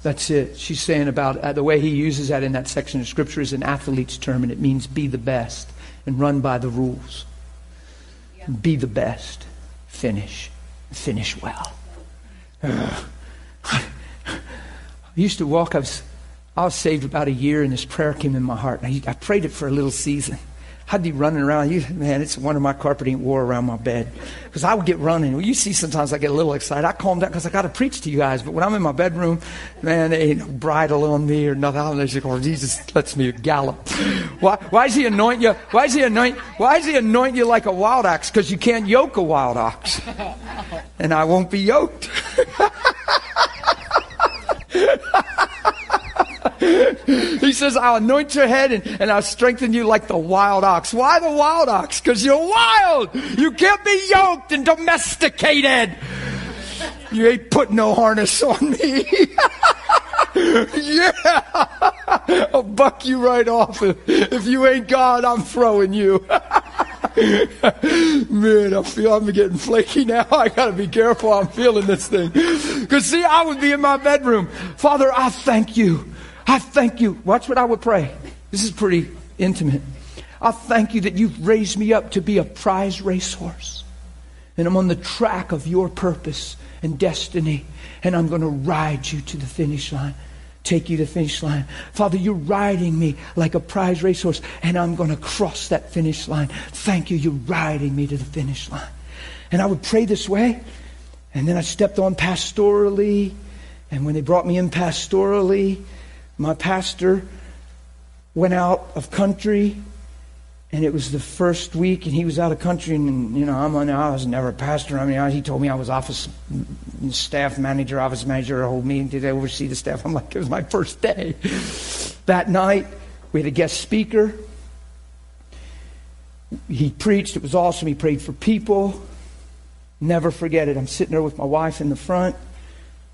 That's it. She's saying about uh, the way he uses that in that section of Scripture is an athlete's term, and it means be the best and run by the rules. Be the best. Finish. Finish well. Ugh. I used to walk, I was, I was saved about a year, and this prayer came in my heart. And I, I prayed it for a little season. I'd be running around. You, man, it's one of my carpet ain't wore around my bed. Because I would get running. Well, you see, sometimes I get a little excited. I calm down because I got to preach to you guys. But when I'm in my bedroom, man, there ain't no bridle on me or nothing. Just going, Jesus lets me gallop. Why, why does he anoint you? Why does he anoint, why does he anoint you like a wild ox? Because you can't yoke a wild ox. And I won't be yoked. He says, I'll anoint your head and, and I'll strengthen you like the wild ox. Why the wild ox? Because you're wild. You can't be yoked and domesticated. You ain't put no harness on me. yeah. I'll buck you right off. If, you ain't God, I'm throwing you. Man, I feel I'm getting flaky now. I got to be careful. I'm feeling this thing. Because, see, I would be in my bedroom. Father, I thank you. I thank you. Watch what I would pray. This is pretty intimate. I thank you that you've raised me up to be a prize racehorse. And I'm on the track of your purpose and destiny. And I'm going to ride you to the finish line. Take you to the finish line. Father, you're riding me like a prize racehorse, and I'm going to cross that finish line. Thank you, you're riding me to the finish line. And I would pray this way, and then I stepped on pastorally, and when they brought me in pastorally, my pastor went out of country and it was the first week and he was out of country and you know i'm on i was never a pastor. I mean I, he told me i was office staff manager office manager a whole meeting to oversee the staff? I'm like it was my first day. That night we had a guest speaker. He preached. It was awesome. He prayed for people. Never forget it. I'm sitting there with my wife in the front.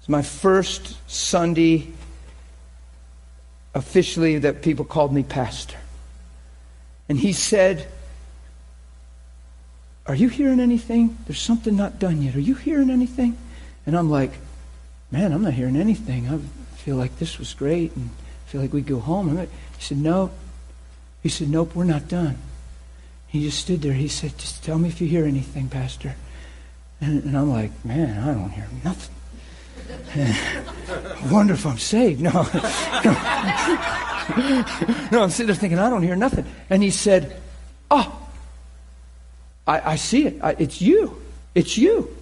It's my first sunday officially that people called me pastor. And he said, Are you hearing anything? There's something not done yet. Are you hearing anything? And I'm like, Man, I'm not hearing anything. I feel like this was great and I feel like we go home. He said, No. He said, Nope, we're not done. He just stood there. He said, Just tell me if you hear anything, Pastor. And, and I'm like, Man, I don't hear nothing. Wonder if I'm saved. No. no, I'm sitting there thinking, I don't hear nothing. And he said, Oh, I, I see it. I, it's you. It's you.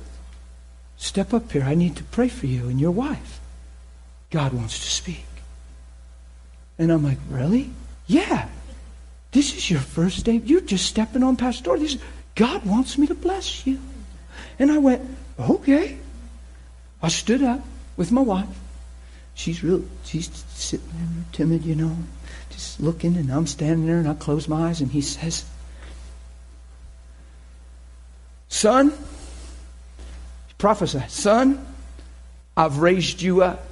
Step up here. I need to pray for you and your wife. God wants to speak. And I'm like, Really? Yeah. This is your first day. You're just stepping on pastoral. This, God wants me to bless you. And I went, Okay. I stood up with my wife. She's real, she's sitting there timid, you know, just looking, and I'm standing there, and I close my eyes, and he says, Son, prophesy, son, I've raised you up,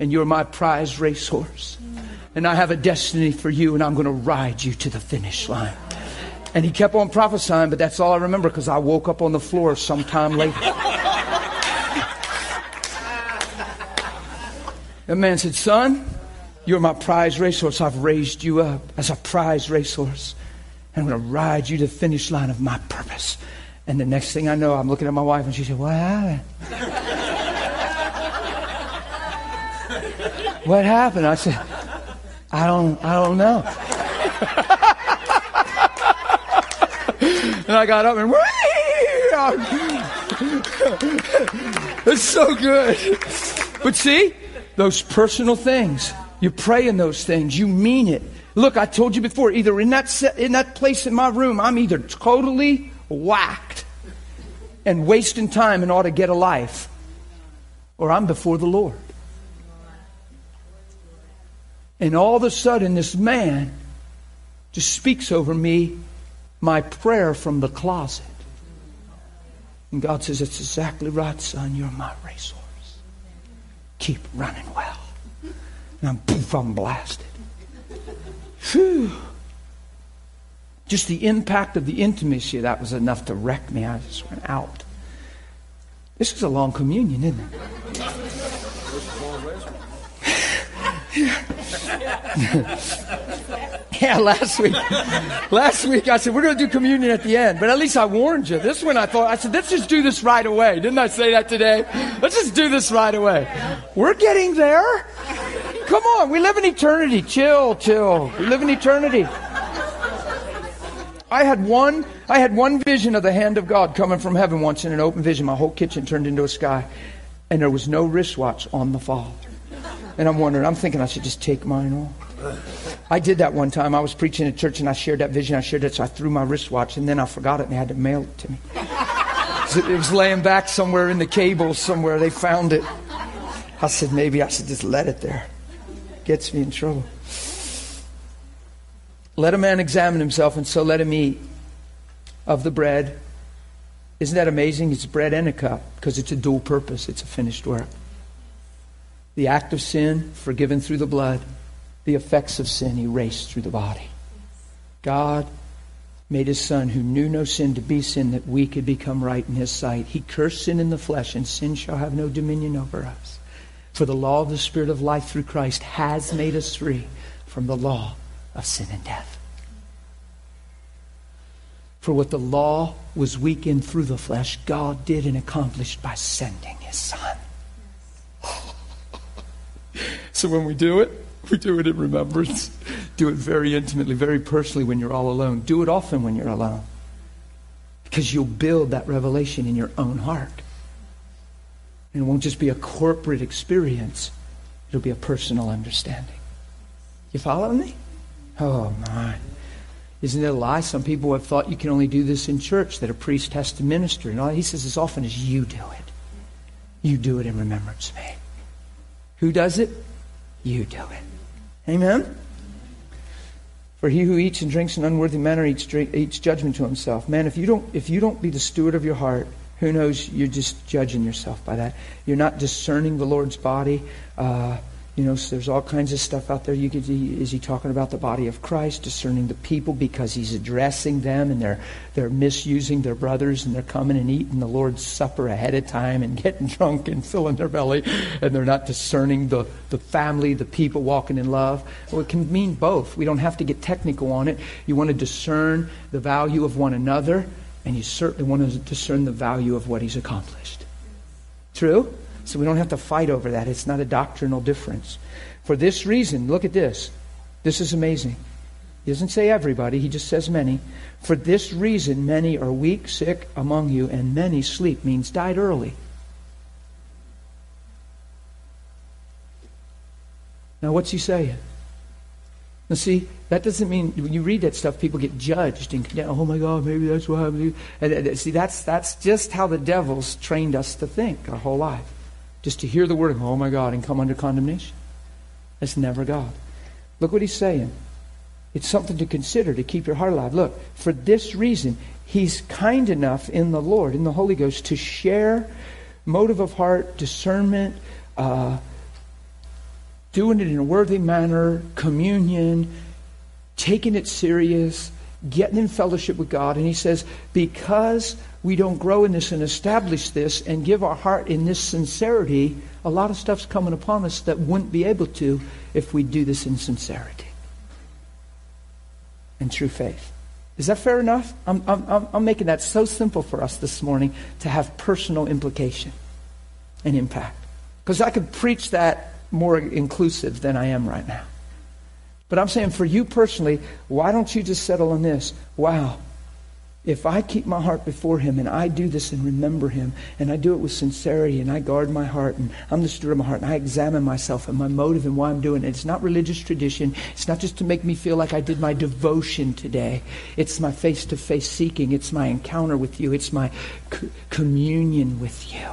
and you're my prize racehorse. and I have a destiny for you, and I'm going to ride you to the finish line. And he kept on prophesying, but that's all I remember because I woke up on the floor sometime later. That man said, Son, you're my prize racehorse. I've raised you up as a prize racehorse. And I'm going to ride you to the finish line of my purpose. And the next thing I know, I'm looking at my wife and she said, What happened? what happened? I said, I don't, I don't know. and I got up and, went. it's so good. But see, those personal things, you pray in those things, you mean it. Look, I told you before, either in that, set, in that place in my room, I'm either totally whacked and wasting time and ought to get a life, or I'm before the Lord. And all of a sudden, this man just speaks over me my prayer from the closet. And God says, It's exactly right, son. You're my racehorse. Keep running well. And I'm, poof, I'm blasted. Whew. Just the impact of the intimacy, that was enough to wreck me. I just went out. This was a long communion, isn't it? yeah, last week. Last week I said, we're going to do communion at the end, but at least I warned you. This one I thought, I said, let's just do this right away. Didn't I say that today? Let's just do this right away. We're getting there. Come on, we live in eternity. Chill, chill. We live in eternity. I had one, I had one vision of the hand of God coming from heaven once in an open vision. My whole kitchen turned into a sky, and there was no wristwatch on the Father. And I'm wondering, I'm thinking I should just take mine off. I did that one time. I was preaching at church and I shared that vision. I shared it, so I threw my wristwatch and then I forgot it and they had to mail it to me. it was laying back somewhere in the cable somewhere. They found it. I said, maybe I should just let it there. Gets me in trouble. Let a man examine himself, and so let him eat of the bread. Isn't that amazing? It's bread and a cup because it's a dual purpose, it's a finished work. The act of sin, forgiven through the blood, the effects of sin erased through the body. God made his son who knew no sin to be sin that we could become right in his sight. He cursed sin in the flesh, and sin shall have no dominion over us. For the law of the Spirit of life through Christ has made us free from the law of sin and death. For what the law was weak in through the flesh, God did and accomplished by sending his Son. So when we do it, we do it in remembrance. Do it very intimately, very personally when you're all alone. Do it often when you're alone. Because you'll build that revelation in your own heart. And it won't just be a corporate experience, it'll be a personal understanding. You following me? Oh, my. Isn't it a lie? Some people have thought you can only do this in church, that a priest has to minister. And all he says, as often as you do it, you do it in remembrance of me. Who does it? You do it. Amen? For he who eats and drinks in an unworthy manner eats, drink, eats judgment to himself. Man, if you, don't, if you don't be the steward of your heart, who knows? You're just judging yourself by that. You're not discerning the Lord's body. Uh, you know, so there's all kinds of stuff out there. You could, is he talking about the body of Christ, discerning the people because he's addressing them and they're they're misusing their brothers and they're coming and eating the Lord's supper ahead of time and getting drunk and filling their belly and they're not discerning the, the family, the people walking in love. Well, it can mean both. We don't have to get technical on it. You want to discern the value of one another and you certainly want to discern the value of what he's accomplished. True? So we don't have to fight over that. It's not a doctrinal difference. For this reason, look at this. This is amazing. He doesn't say everybody, he just says many. For this reason, many are weak, sick among you, and many sleep, means died early. Now, what's he saying? Now, see, that doesn't mean when you read that stuff, people get judged and condemned. Oh my God, maybe that's what happened. And, and, see, that's that's just how the devil's trained us to think our whole life just to hear the word oh my God, and come under condemnation. That's never God. Look what he's saying. It's something to consider to keep your heart alive. Look, for this reason, he's kind enough in the Lord, in the Holy Ghost, to share motive of heart, discernment, uh, doing it in a worthy manner, communion, taking it serious, getting in fellowship with God. And he says, because we don't grow in this and establish this and give our heart in this sincerity, a lot of stuff's coming upon us that wouldn't be able to if we do this in sincerity and true faith. Is that fair enough? I'm, I'm, I'm making that so simple for us this morning to have personal implication and impact. Because I could preach that more inclusive than I am right now. But I'm saying for you personally, why don't you just settle on this? Wow, if I keep my heart before Him and I do this and remember Him and I do it with sincerity and I guard my heart and I'm the steward of my heart and I examine myself and my motive and why I'm doing it. It's not religious tradition. It's not just to make me feel like I did my devotion today. It's my face to face seeking. It's my encounter with you. It's my c- communion with you.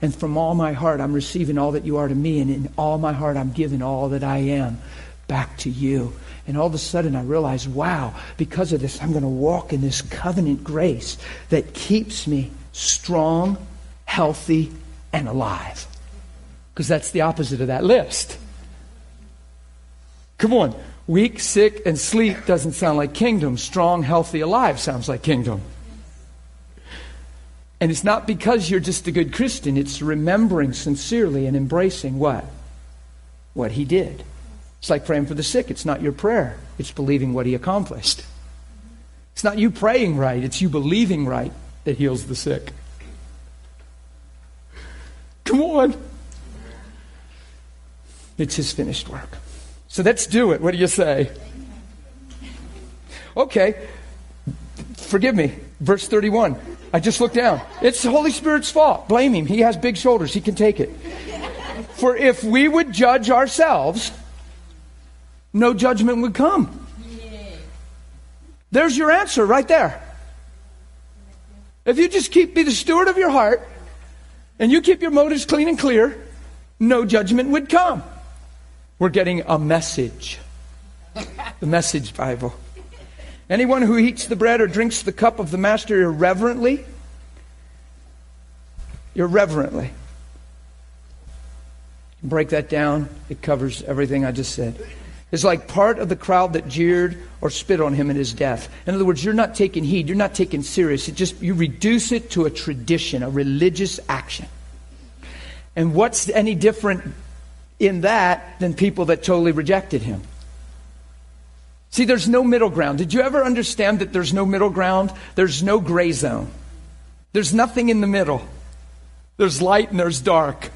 And from all my heart, I'm receiving all that you are to me. And in all my heart, I'm giving all that I am back to you. And all of a sudden I realize, wow, because of this, I'm going to walk in this covenant grace that keeps me strong, healthy, and alive. Because that's the opposite of that list. Come on. Weak, sick, and sleep doesn't sound like kingdom. Strong, healthy, alive sounds like kingdom. And it's not because you're just a good Christian, it's remembering sincerely and embracing what? What he did. It's like praying for the sick. It's not your prayer, it's believing what he accomplished. It's not you praying right, it's you believing right that heals the sick. Come on. It's his finished work. So let's do it. What do you say? Okay. Forgive me. Verse 31. I just looked down. It's the Holy Spirit's fault. Blame him. He has big shoulders. He can take it. For if we would judge ourselves, no judgment would come. There's your answer right there. If you just keep be the steward of your heart and you keep your motives clean and clear, no judgment would come. We're getting a message. The message Bible. Anyone who eats the bread or drinks the cup of the master irreverently, irreverently. Break that down. It covers everything I just said is like part of the crowd that jeered or spit on him in his death. In other words, you're not taking heed, you're not taking serious. It just you reduce it to a tradition, a religious action. And what's any different in that than people that totally rejected him? See, there's no middle ground. Did you ever understand that there's no middle ground? There's no gray zone. There's nothing in the middle. There's light and there's dark.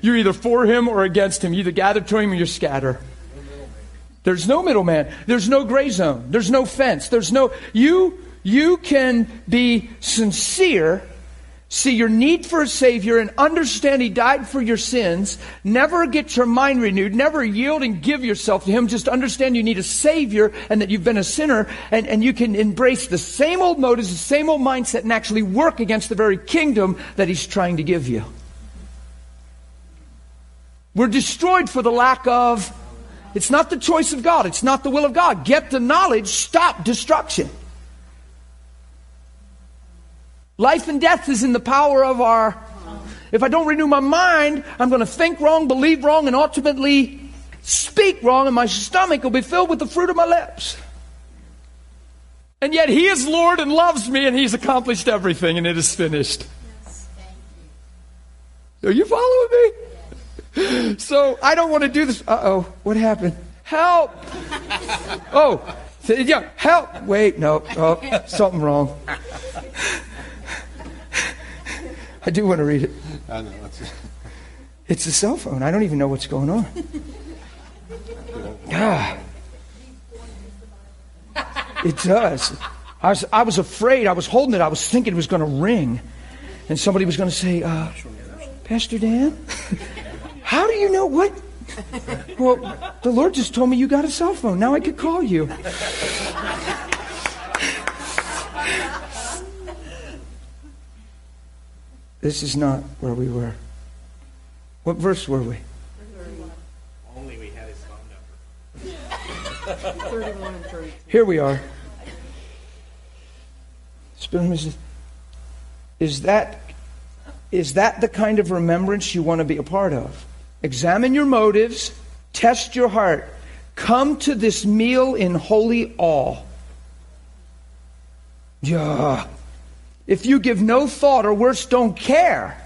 You're either for him or against him. You either gather to him or you scatter. There's no middleman. There's no gray zone. There's no fence. There's no you you can be sincere, see your need for a savior and understand he died for your sins, never get your mind renewed, never yield and give yourself to him, just understand you need a savior and that you've been a sinner and, and you can embrace the same old motives, the same old mindset and actually work against the very kingdom that he's trying to give you. We're destroyed for the lack of. It's not the choice of God. It's not the will of God. Get the knowledge, stop destruction. Life and death is in the power of our. If I don't renew my mind, I'm going to think wrong, believe wrong, and ultimately speak wrong, and my stomach will be filled with the fruit of my lips. And yet He is Lord and loves me, and He's accomplished everything, and it is finished. Are you following me? So I don't want to do this. Uh oh, what happened? Help! Oh, yeah, help! Wait, no, oh, something wrong. I do want to read it. I know. It's a cell phone. I don't even know what's going on. Ah. It does. I was, I was afraid. I was holding it. I was thinking it was going to ring. And somebody was going to say, uh, Pastor Dan? How do you know what? Well, the Lord just told me you got a cell phone. Now I could call you. This is not where we were. What verse were we? Only we had his phone number. Here we are. Is that is that the kind of remembrance you want to be a part of? Examine your motives, test your heart. Come to this meal in holy awe. Yeah. If you give no thought or worse, don't care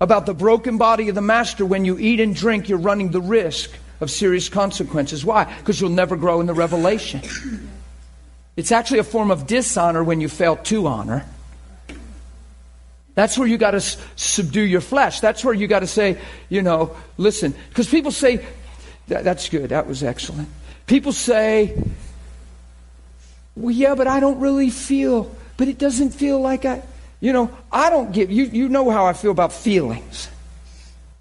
about the broken body of the Master when you eat and drink, you're running the risk of serious consequences. Why? Because you'll never grow in the revelation. It's actually a form of dishonor when you fail to honor. That's where you got to s- subdue your flesh. That's where you got to say, you know, listen. Because people say, that, that's good, that was excellent. People say, well, yeah, but I don't really feel, but it doesn't feel like I, you know, I don't give, you, you know how I feel about feelings.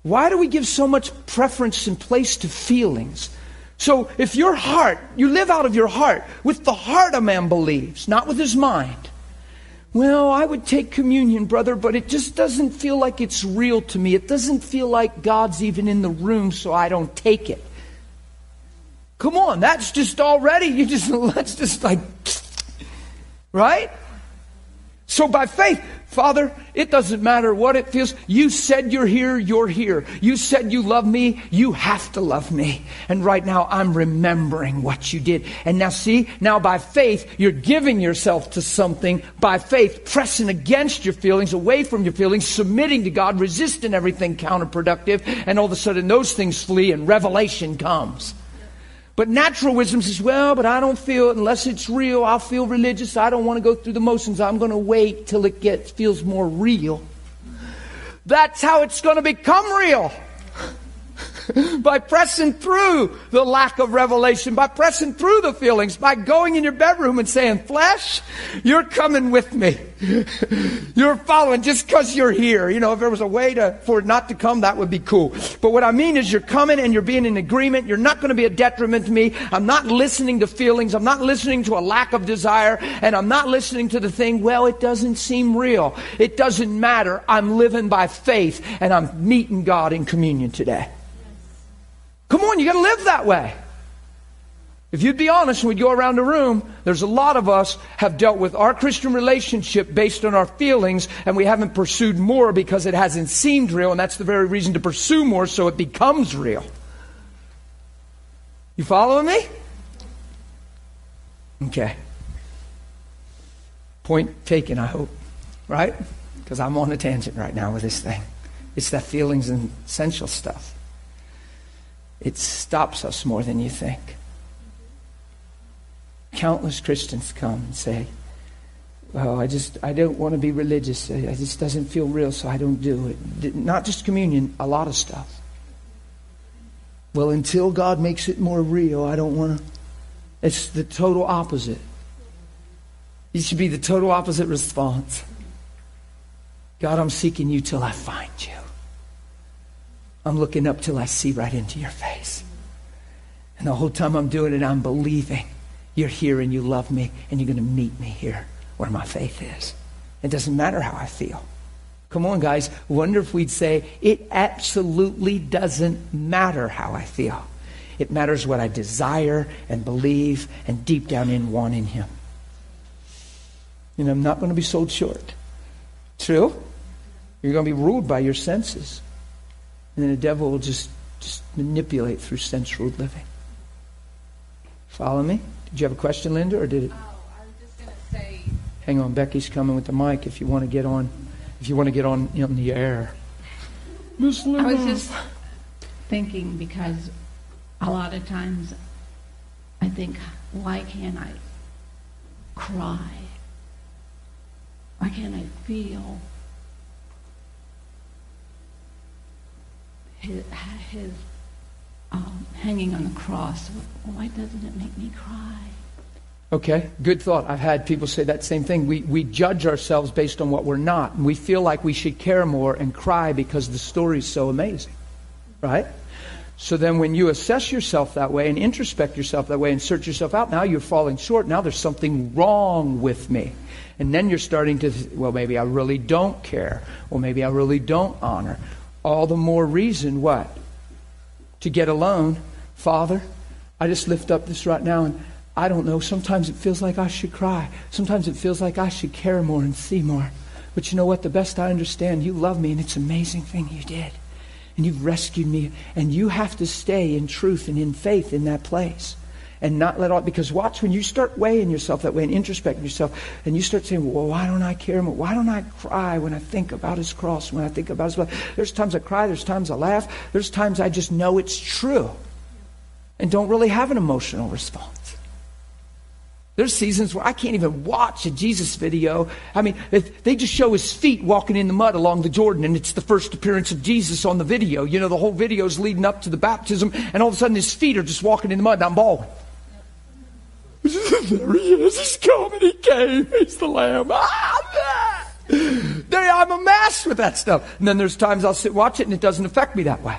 Why do we give so much preference and place to feelings? So if your heart, you live out of your heart, with the heart a man believes, not with his mind. Well, I would take communion, brother, but it just doesn't feel like it's real to me. It doesn't feel like God's even in the room, so I don't take it. Come on, that's just already, you just, let's just like, right? So by faith, Father, it doesn't matter what it feels. You said you're here, you're here. You said you love me, you have to love me. And right now I'm remembering what you did. And now see, now by faith, you're giving yourself to something. By faith, pressing against your feelings, away from your feelings, submitting to God, resisting everything counterproductive. And all of a sudden those things flee and revelation comes. But natural wisdom says, well, but I don't feel it unless it's real. I'll feel religious. I don't want to go through the motions. I'm going to wait till it gets feels more real. That's how it's going to become real. by pressing through the lack of revelation, by pressing through the feelings, by going in your bedroom and saying, Flesh, you're coming with me. you're following just because you're here. You know, if there was a way to, for it not to come, that would be cool. But what I mean is you're coming and you're being in agreement. You're not going to be a detriment to me. I'm not listening to feelings. I'm not listening to a lack of desire. And I'm not listening to the thing, well, it doesn't seem real. It doesn't matter. I'm living by faith and I'm meeting God in communion today. Come on, you got to live that way. If you'd be honest and we'd go around the room, there's a lot of us have dealt with our Christian relationship based on our feelings and we haven't pursued more because it hasn't seemed real and that's the very reason to pursue more so it becomes real. You following me? Okay. Point taken, I hope. Right? Because I'm on a tangent right now with this thing. It's that feelings and essential stuff it stops us more than you think. Countless Christians come and say, well, I just, I don't want to be religious. It just doesn't feel real, so I don't do it. Not just communion, a lot of stuff. Well, until God makes it more real, I don't want to. It's the total opposite. It should be the total opposite response. God, I'm seeking you till I find you. I'm looking up till I see right into your face. And the whole time I'm doing it, I'm believing you're here and you love me and you're going to meet me here where my faith is. It doesn't matter how I feel. Come on, guys. Wonder if we'd say, it absolutely doesn't matter how I feel. It matters what I desire and believe and deep down in want in Him. And I'm not going to be sold short. True? You're going to be ruled by your senses. And then the devil will just, just manipulate through sensual living. Follow me? Did you have a question, Linda, or did it? Oh, I was just going to say. Hang on, Becky's coming with the mic. If you want to get on, if you want to get on in the air. Miss Linda. I was just thinking because a lot of times I think, why can't I cry? Why can't I feel his, his um, hanging on the cross. Why doesn't it make me cry? Okay, good thought. I've had people say that same thing. We, we judge ourselves based on what we're not, and we feel like we should care more and cry because the story's so amazing. Right? So then when you assess yourself that way and introspect yourself that way and search yourself out, now you're falling short. Now there's something wrong with me. And then you're starting to, well, maybe I really don't care. Well, maybe I really don't honor all the more reason what? To get alone. Father, I just lift up this right now and I don't know. Sometimes it feels like I should cry. Sometimes it feels like I should care more and see more. But you know what? The best I understand, you love me and it's an amazing thing you did. and you've rescued me. And you have to stay in truth and in faith in that place. And not let all, because watch, when you start weighing yourself that way and introspecting yourself, and you start saying, well, why don't I care more? Why don't I cry when I think about his cross, when I think about his blood? There's times I cry, there's times I laugh, there's times I just know it's true and don't really have an emotional response. There's seasons where I can't even watch a Jesus video. I mean, they just show his feet walking in the mud along the Jordan, and it's the first appearance of Jesus on the video. You know, the whole video is leading up to the baptism, and all of a sudden his feet are just walking in the mud, and I'm bawling. There he is. He's coming. He came. He's the Lamb. Ah, I'm a mess with that stuff. And then there's times I'll sit watch it, and it doesn't affect me that way.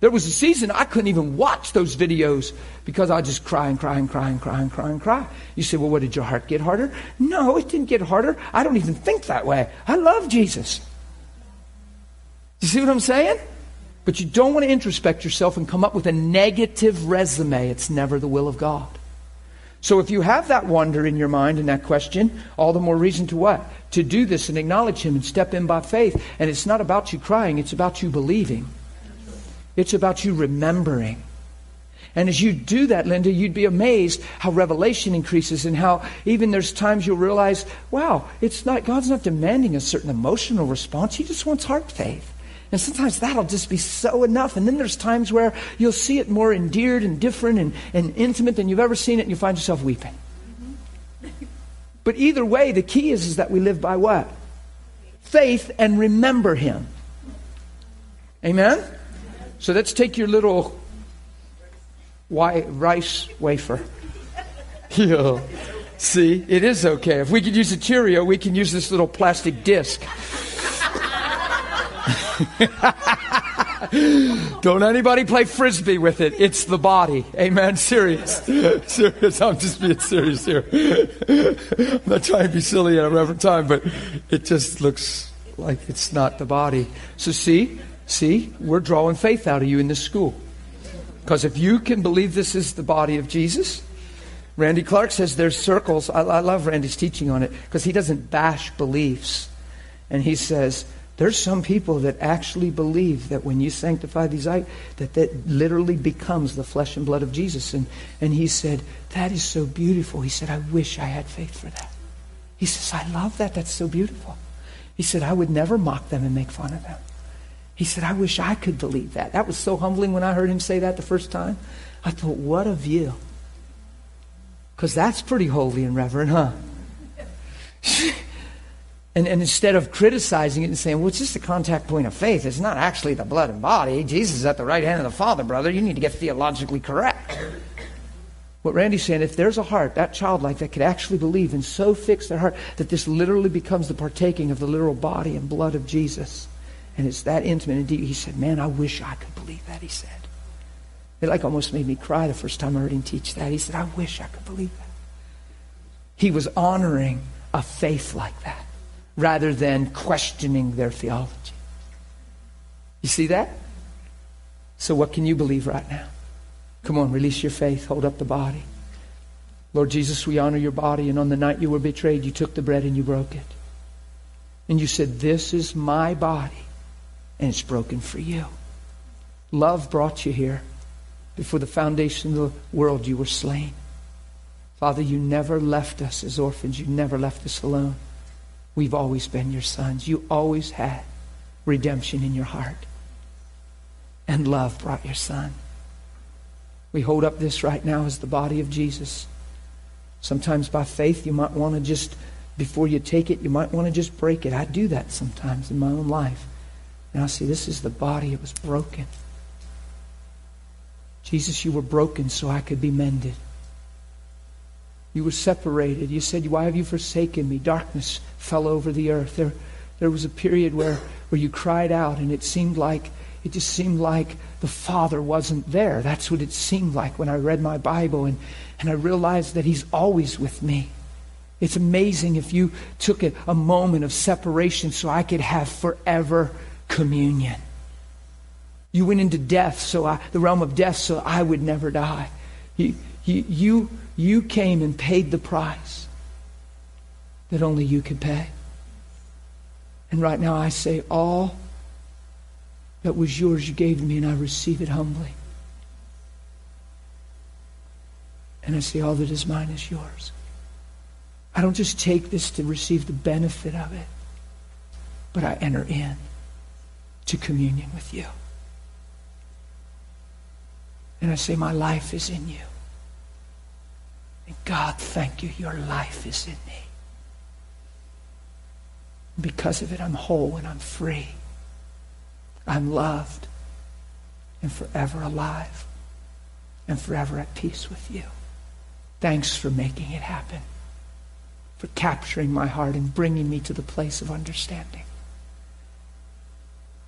There was a season I couldn't even watch those videos because I just cry and cry and cry and cry and cry and cry. You say, well, what did your heart get harder? No, it didn't get harder. I don't even think that way. I love Jesus. You see what I'm saying? But you don't want to introspect yourself and come up with a negative resume. It's never the will of God. So if you have that wonder in your mind and that question, all the more reason to what? To do this and acknowledge Him and step in by faith. And it's not about you crying, it's about you believing. It's about you remembering. And as you do that, Linda, you'd be amazed how revelation increases and how even there's times you'll realize, wow, it's not, God's not demanding a certain emotional response. He just wants heart faith. And sometimes that'll just be so enough. And then there's times where you'll see it more endeared and different and, and intimate than you've ever seen it, and you find yourself weeping. But either way, the key is, is that we live by what? Faith and remember Him. Amen? So let's take your little rice wafer. Yeah. See, it is okay. If we could use a Cheerio, we can use this little plastic disc. Don't anybody play frisbee with it. It's the body. Amen. Serious. Serious. I'm just being serious here. I'm not trying to be silly at a reverent time, but it just looks like it's not the body. So see, See, we're drawing faith out of you in this school. Because if you can believe this is the body of Jesus, Randy Clark says there's circles. I, I love Randy's teaching on it because he doesn't bash beliefs. And he says, there's some people that actually believe that when you sanctify these items, that that literally becomes the flesh and blood of Jesus. And, and he said, that is so beautiful. He said, I wish I had faith for that. He says, I love that. That's so beautiful. He said, I would never mock them and make fun of them. He said, I wish I could believe that. That was so humbling when I heard him say that the first time. I thought, what a view. Because that's pretty holy and reverent, huh? and, and instead of criticizing it and saying, well, it's just a contact point of faith, it's not actually the blood and body. Jesus is at the right hand of the Father, brother. You need to get theologically correct. What Randy's saying, if there's a heart, that childlike, that could actually believe and so fix their heart that this literally becomes the partaking of the literal body and blood of Jesus and it's that intimate and deep. He said, Man, I wish I could believe that, he said. It like almost made me cry the first time I heard him teach that. He said, I wish I could believe that. He was honoring a faith like that rather than questioning their theology. You see that? So, what can you believe right now? Come on, release your faith. Hold up the body. Lord Jesus, we honor your body, and on the night you were betrayed, you took the bread and you broke it. And you said, This is my body and it's broken for you. Love brought you here. Before the foundation of the world, you were slain. Father, you never left us as orphans. You never left us alone. We've always been your sons. You always had redemption in your heart. And love brought your son. We hold up this right now as the body of Jesus. Sometimes by faith, you might want to just, before you take it, you might want to just break it. I do that sometimes in my own life. I see this is the body. It was broken. Jesus, you were broken so I could be mended. You were separated. You said, Why have you forsaken me? Darkness fell over the earth. There, there was a period where, where you cried out, and it seemed like it just seemed like the Father wasn't there. That's what it seemed like when I read my Bible, and, and I realized that He's always with me. It's amazing if you took a, a moment of separation so I could have forever communion. You went into death, so I, the realm of death, so I would never die. You, you, you, you came and paid the price that only you could pay. And right now I say, all that was yours you gave to me, and I receive it humbly. And I say, All that is mine is yours. I don't just take this to receive the benefit of it, but I enter in to communion with you. And I say, My life is in you. God, thank you, your life is in me. Because of it, I'm whole and I'm free. I'm loved and forever alive and forever at peace with you. Thanks for making it happen, for capturing my heart and bringing me to the place of understanding.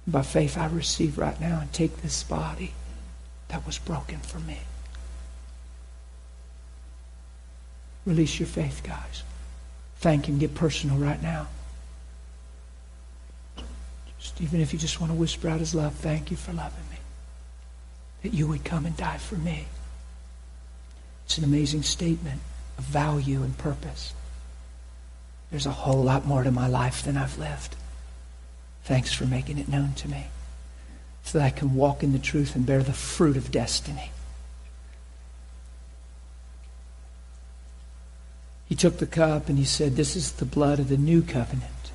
By faith, I receive right now and take this body that was broken for me. Release your faith, guys. Thank Him. Get personal right now. Just even if you just want to whisper out His love, thank you for loving me. That you would come and die for me. It's an amazing statement of value and purpose. There's a whole lot more to my life than I've lived. Thanks for making it known to me so that I can walk in the truth and bear the fruit of destiny. He took the cup and he said, This is the blood of the new covenant.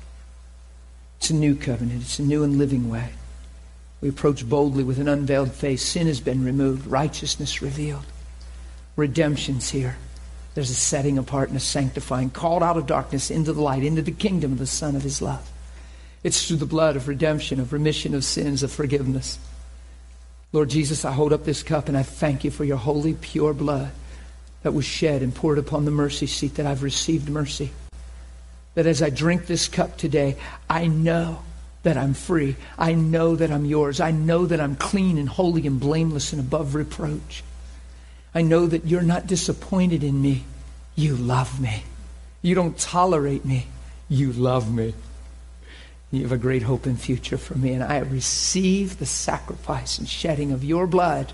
It's a new covenant, it's a new and living way. We approach boldly with an unveiled face. Sin has been removed, righteousness revealed. Redemption's here. There's a setting apart and a sanctifying, called out of darkness into the light, into the kingdom of the Son of His love. It's through the blood of redemption, of remission of sins, of forgiveness. Lord Jesus, I hold up this cup and I thank you for your holy, pure blood that was shed and poured upon the mercy seat that I've received mercy. That as I drink this cup today, I know that I'm free. I know that I'm yours. I know that I'm clean and holy and blameless and above reproach. I know that you're not disappointed in me. You love me. You don't tolerate me. You love me. You have a great hope and future for me. And I receive the sacrifice and shedding of your blood.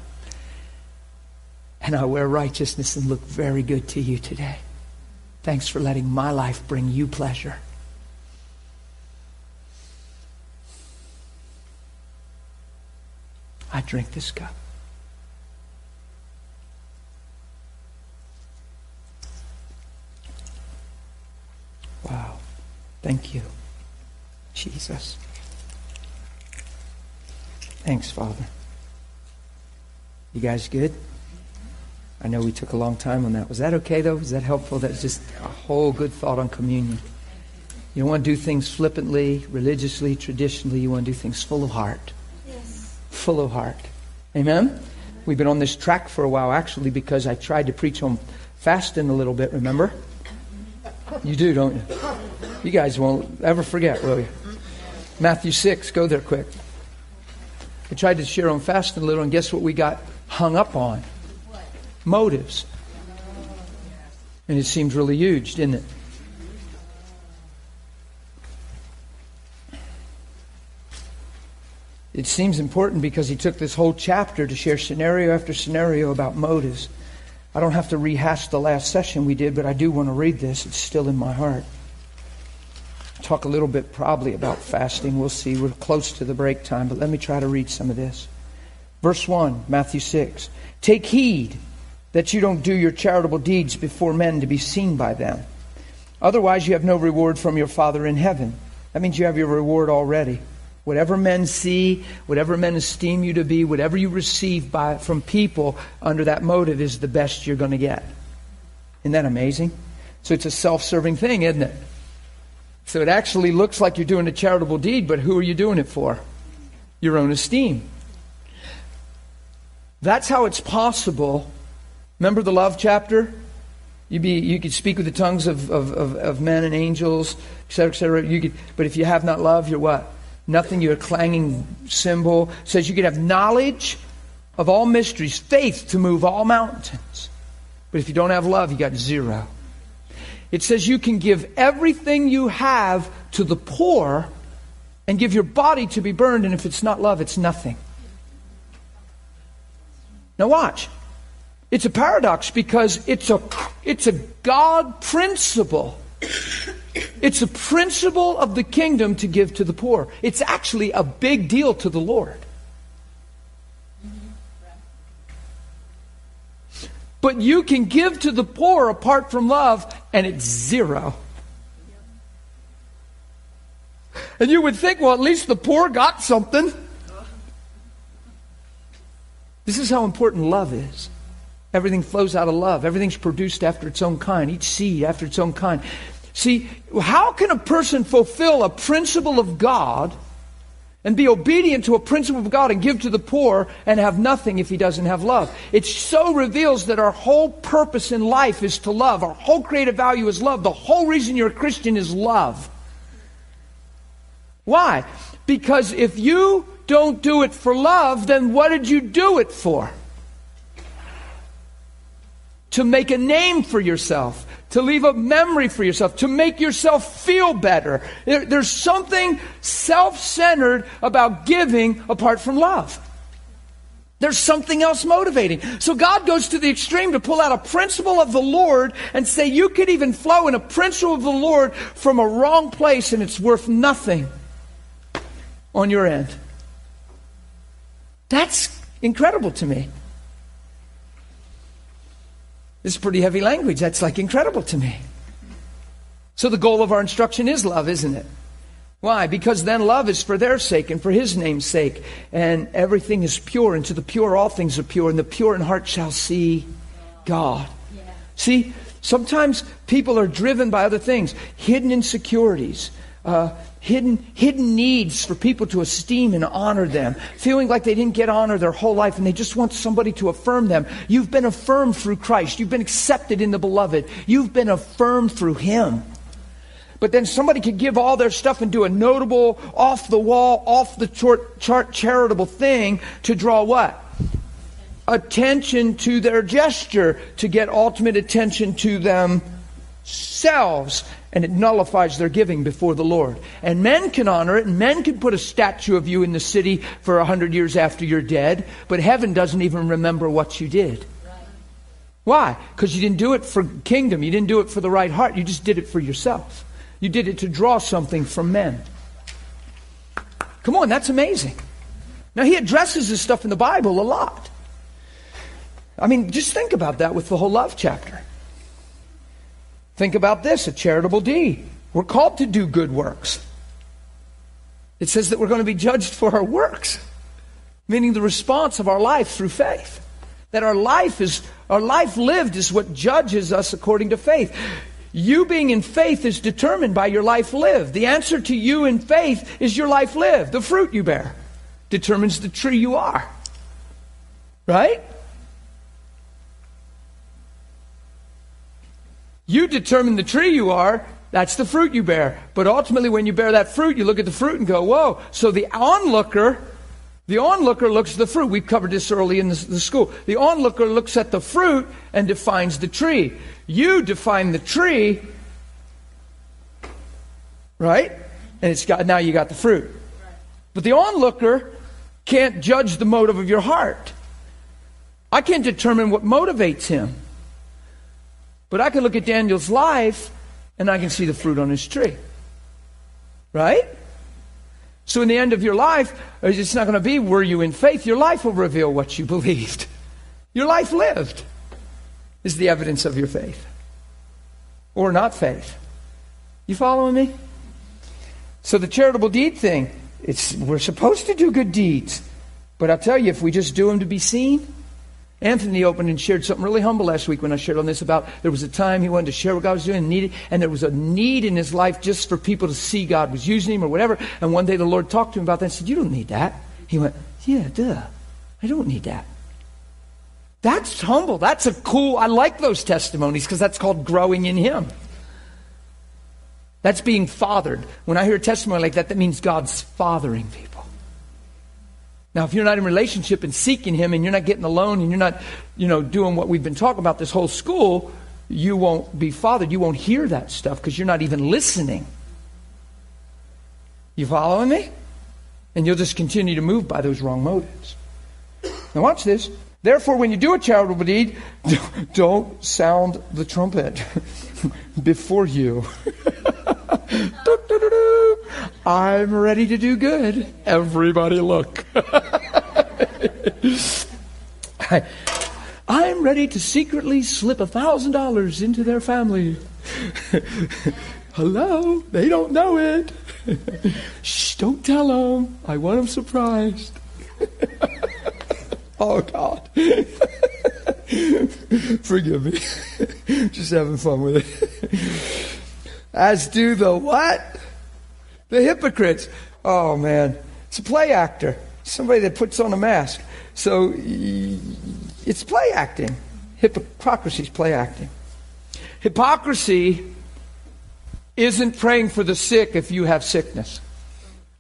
And I wear righteousness and look very good to you today. Thanks for letting my life bring you pleasure. I drink this cup. Wow. Thank you. Jesus. Thanks, Father. You guys good? I know we took a long time on that. Was that okay, though? Was that helpful? That's just a whole good thought on communion. You don't want to do things flippantly, religiously, traditionally. You want to do things full of heart. Yes. Full of heart. Amen? We've been on this track for a while, actually, because I tried to preach on fasting a little bit, remember? You do, don't you? You guys won't ever forget, will you? Matthew 6, go there quick. I tried to share on fasting a little, and guess what we got hung up on? Motives. And it seems really huge, didn't it? It seems important because he took this whole chapter to share scenario after scenario about motives. I don't have to rehash the last session we did, but I do want to read this. It's still in my heart talk a little bit probably about fasting. We'll see. We're close to the break time, but let me try to read some of this. Verse 1, Matthew 6. Take heed that you don't do your charitable deeds before men to be seen by them. Otherwise, you have no reward from your Father in heaven. That means you have your reward already. Whatever men see, whatever men esteem you to be, whatever you receive by, from people under that motive is the best you're going to get. Isn't that amazing? So it's a self serving thing, isn't it? So it actually looks like you're doing a charitable deed, but who are you doing it for? Your own esteem. That's how it's possible. Remember the love chapter? You be you could speak with the tongues of, of, of, of men and angels, etc., etc. You could, but if you have not love, you're what? Nothing. You're a clanging cymbal. It says you could have knowledge of all mysteries, faith to move all mountains. But if you don't have love, you got zero. It says you can give everything you have to the poor and give your body to be burned, and if it's not love, it's nothing. Now, watch. It's a paradox because it's a, it's a God principle. It's a principle of the kingdom to give to the poor. It's actually a big deal to the Lord. But you can give to the poor apart from love, and it's zero. And you would think, well, at least the poor got something. This is how important love is. Everything flows out of love. Everything's produced after its own kind, each seed after its own kind. See, how can a person fulfill a principle of God and be obedient to a principle of God and give to the poor and have nothing if he doesn't have love? It so reveals that our whole purpose in life is to love. Our whole creative value is love. The whole reason you're a Christian is love. Why? Because if you don't do it for love, then what did you do it for? To make a name for yourself, to leave a memory for yourself, to make yourself feel better. There, there's something self centered about giving apart from love. There's something else motivating. So God goes to the extreme to pull out a principle of the Lord and say you could even flow in a principle of the Lord from a wrong place and it's worth nothing on your end. That's incredible to me. This is pretty heavy language. That's like incredible to me. So the goal of our instruction is love, isn't it? Why? Because then love is for their sake and for his name's sake. And everything is pure, and to the pure all things are pure, and the pure in heart shall see God. Yeah. See, sometimes people are driven by other things, hidden insecurities, uh, hidden, hidden needs for people to esteem and honor them, feeling like they didn't get honor their whole life and they just want somebody to affirm them. You've been affirmed through Christ. You've been accepted in the beloved. You've been affirmed through Him. But then somebody could give all their stuff and do a notable, off the wall, off the chart, chart charitable thing to draw what? Attention to their gesture, to get ultimate attention to themselves and it nullifies their giving before the Lord. And men can honor it, and men can put a statue of you in the city for a hundred years after you're dead, but heaven doesn't even remember what you did. Why? Because you didn't do it for kingdom. You didn't do it for the right heart. You just did it for yourself. You did it to draw something from men. Come on, that's amazing. Now, he addresses this stuff in the Bible a lot. I mean, just think about that with the whole love chapter. Think about this a charitable deed. We're called to do good works. It says that we're going to be judged for our works, meaning the response of our life through faith. That our life is our life lived is what judges us according to faith. You being in faith is determined by your life lived. The answer to you in faith is your life lived. The fruit you bear determines the tree you are. Right? You determine the tree you are, that's the fruit you bear. But ultimately, when you bear that fruit, you look at the fruit and go, whoa. So the onlooker, the onlooker looks at the fruit. We've covered this early in the, the school. The onlooker looks at the fruit and defines the tree. You define the tree, right? And it's got, now you got the fruit. But the onlooker can't judge the motive of your heart. I can't determine what motivates him. But I can look at Daniel's life and I can see the fruit on his tree. Right? So, in the end of your life, it's not going to be were you in faith. Your life will reveal what you believed. Your life lived is the evidence of your faith or not faith. You following me? So, the charitable deed thing, it's, we're supposed to do good deeds. But I'll tell you, if we just do them to be seen, Anthony opened and shared something really humble last week when I shared on this about there was a time he wanted to share what God was doing and needed, and there was a need in his life just for people to see God was using him or whatever. And one day the Lord talked to him about that and said, You don't need that. He went, Yeah, duh. I don't need that. That's humble. That's a cool, I like those testimonies because that's called growing in Him. That's being fathered. When I hear a testimony like that, that means God's fathering people. Now, if you're not in relationship and seeking Him and you're not getting alone and you're not, you know, doing what we've been talking about this whole school, you won't be fathered. You won't hear that stuff because you're not even listening. You following me? And you'll just continue to move by those wrong motives. Now, watch this. Therefore, when you do a charitable deed, don't sound the trumpet before you. I'm ready to do good. Everybody look. I, I'm ready to secretly slip a thousand dollars into their family. Hello? They don't know it. Shh, don't tell them. I want them surprised. oh, God. Forgive me. Just having fun with it. As do the what? The hypocrites. Oh, man. It's a play actor. Somebody that puts on a mask. So it's play acting. Hypocrisy is play acting. Hypocrisy isn't praying for the sick if you have sickness.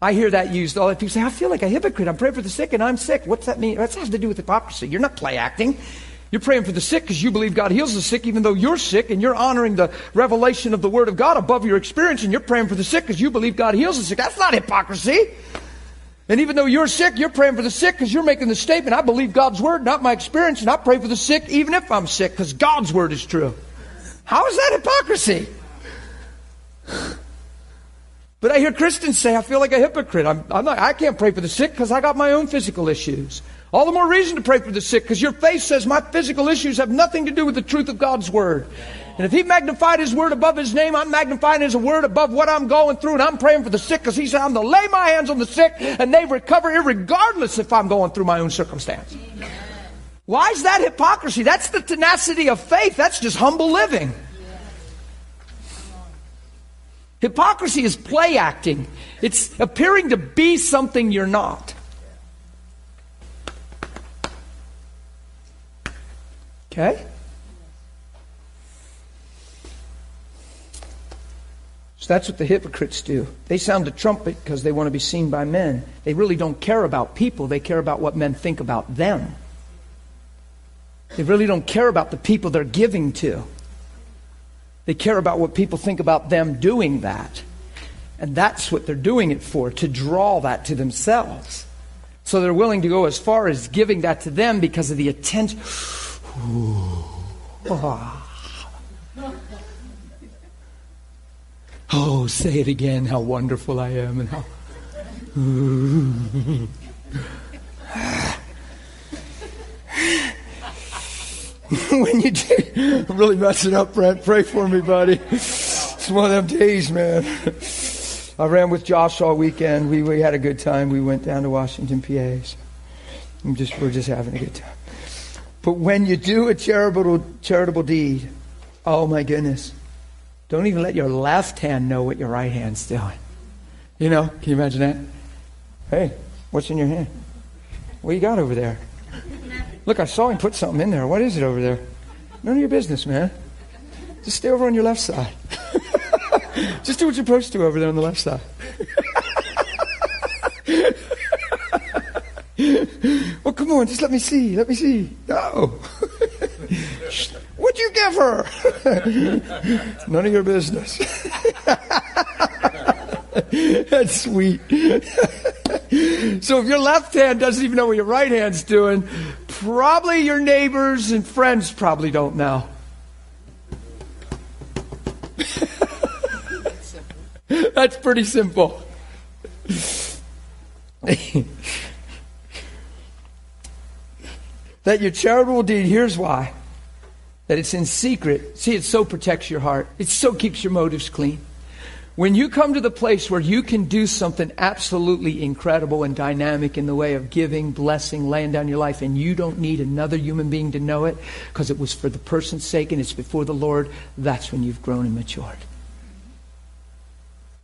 I hear that used all the people say, I feel like a hypocrite. I'm praying for the sick and I'm sick. What's that mean? That has to do with hypocrisy. You're not play acting. You're praying for the sick because you believe God heals the sick, even though you're sick, and you're honoring the revelation of the Word of God above your experience, and you're praying for the sick because you believe God heals the sick. That's not hypocrisy. And even though you're sick, you're praying for the sick because you're making the statement, I believe God's Word, not my experience, and I pray for the sick even if I'm sick because God's Word is true. How is that hypocrisy? But I hear Christians say, I feel like a hypocrite. I'm, I'm not, I can't pray for the sick because I got my own physical issues. All the more reason to pray for the sick because your faith says my physical issues have nothing to do with the truth of God's Word. And if He magnified His Word above His name, I'm magnifying His Word above what I'm going through. And I'm praying for the sick because He said I'm going to lay my hands on the sick and they recover regardless if I'm going through my own circumstance. Why is that hypocrisy? That's the tenacity of faith. That's just humble living. Hypocrisy is play acting. It's appearing to be something you're not. Okay? So that's what the hypocrites do. They sound the trumpet because they want to be seen by men. They really don't care about people, they care about what men think about them. They really don't care about the people they're giving to. They care about what people think about them doing that. And that's what they're doing it for, to draw that to themselves. So they're willing to go as far as giving that to them because of the attention. Oh, say it again, how wonderful I am and how. when you do, really messing up, Brent. Pray for me, buddy. It's one of them days, man. I ran with Josh all weekend. We, we had a good time. We went down to Washington, PA. So I'm just, we're just having a good time. But when you do a charitable, charitable deed, oh my goodness, don't even let your left hand know what your right hand's doing. You know, can you imagine that? Hey, what's in your hand? What you got over there? Look, I saw him put something in there. What is it over there? None of your business, man. Just stay over on your left side. Just do what you're supposed to over there on the left side. well, come on, just let me see. Let me see. Oh. No. What'd you give her? None of your business. That's sweet. so if your left hand doesn't even know what your right hand's doing, probably your neighbors and friends probably don't know. That's pretty simple. That your charitable deed, here's why. That it's in secret. See, it so protects your heart. It so keeps your motives clean. When you come to the place where you can do something absolutely incredible and dynamic in the way of giving, blessing, laying down your life, and you don't need another human being to know it because it was for the person's sake and it's before the Lord, that's when you've grown and matured.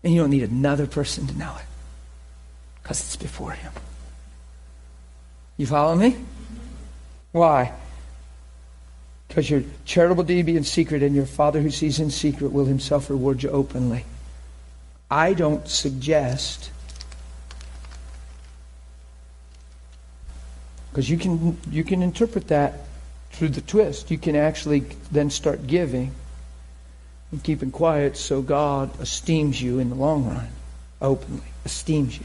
And you don't need another person to know it because it's before Him. You follow me? Why? Because your charitable deed be in secret, and your Father who sees in secret will Himself reward you openly. I don't suggest because you can you can interpret that through the twist. You can actually then start giving and keeping quiet so God esteems you in the long run, openly esteems you.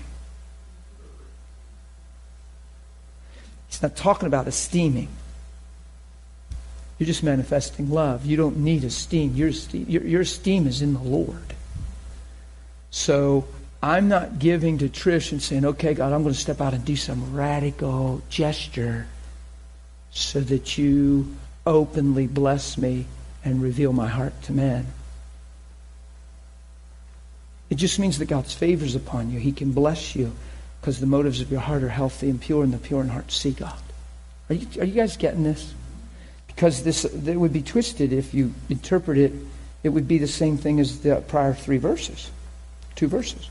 He's not talking about esteeming. You're just manifesting love. You don't need esteem. Your esteem, your, your esteem is in the Lord. So I'm not giving to Trish and saying, okay, God, I'm going to step out and do some radical gesture so that you openly bless me and reveal my heart to men. It just means that God's favor is upon you. He can bless you because the motives of your heart are healthy and pure, and the pure in heart see God. Are you, are you guys getting this? Because this it would be twisted if you interpret it. It would be the same thing as the prior three verses, two verses.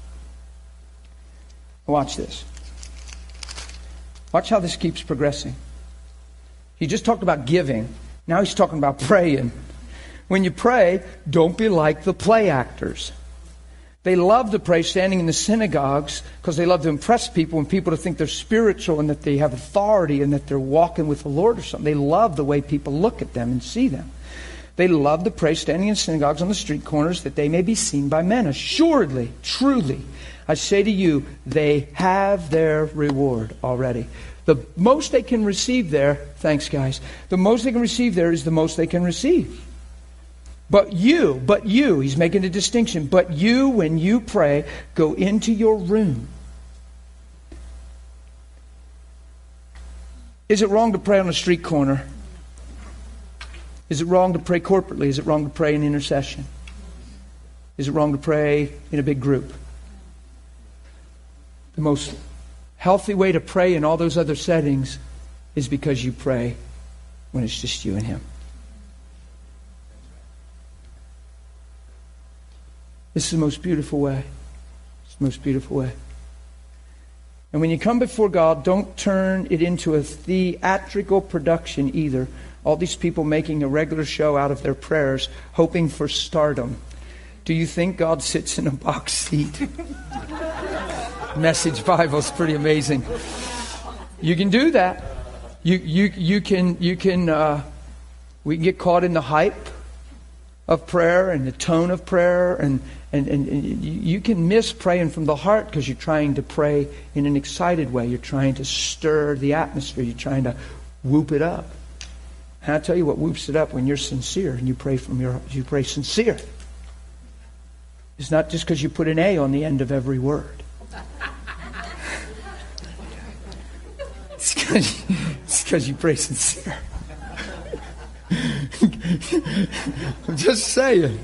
Watch this. Watch how this keeps progressing. He just talked about giving. Now he's talking about praying. When you pray, don't be like the play actors. They love to pray standing in the synagogues because they love to impress people and people to think they're spiritual and that they have authority and that they're walking with the Lord or something. They love the way people look at them and see them. They love to pray standing in synagogues on the street corners that they may be seen by men. Assuredly, truly, I say to you, they have their reward already. The most they can receive there, thanks guys, the most they can receive there is the most they can receive. But you, but you, he's making a distinction. But you, when you pray, go into your room. Is it wrong to pray on a street corner? Is it wrong to pray corporately? Is it wrong to pray in intercession? Is it wrong to pray in a big group? The most healthy way to pray in all those other settings is because you pray when it's just you and Him. This is the most beautiful way. It's the most beautiful way. And when you come before God, don't turn it into a theatrical production either. All these people making a regular show out of their prayers, hoping for stardom. Do you think God sits in a box seat? Message Bible is pretty amazing. You can do that. You, you, you can, you can uh, we can get caught in the hype of prayer and the tone of prayer and, and, and, and you can miss praying from the heart because you're trying to pray in an excited way. You're trying to stir the atmosphere. You're trying to whoop it up. And I tell you what whoops it up when you're sincere and you pray from your you pray sincere. It's not just because you put an A on the end of every word. It's because you pray sincere. I'm just saying.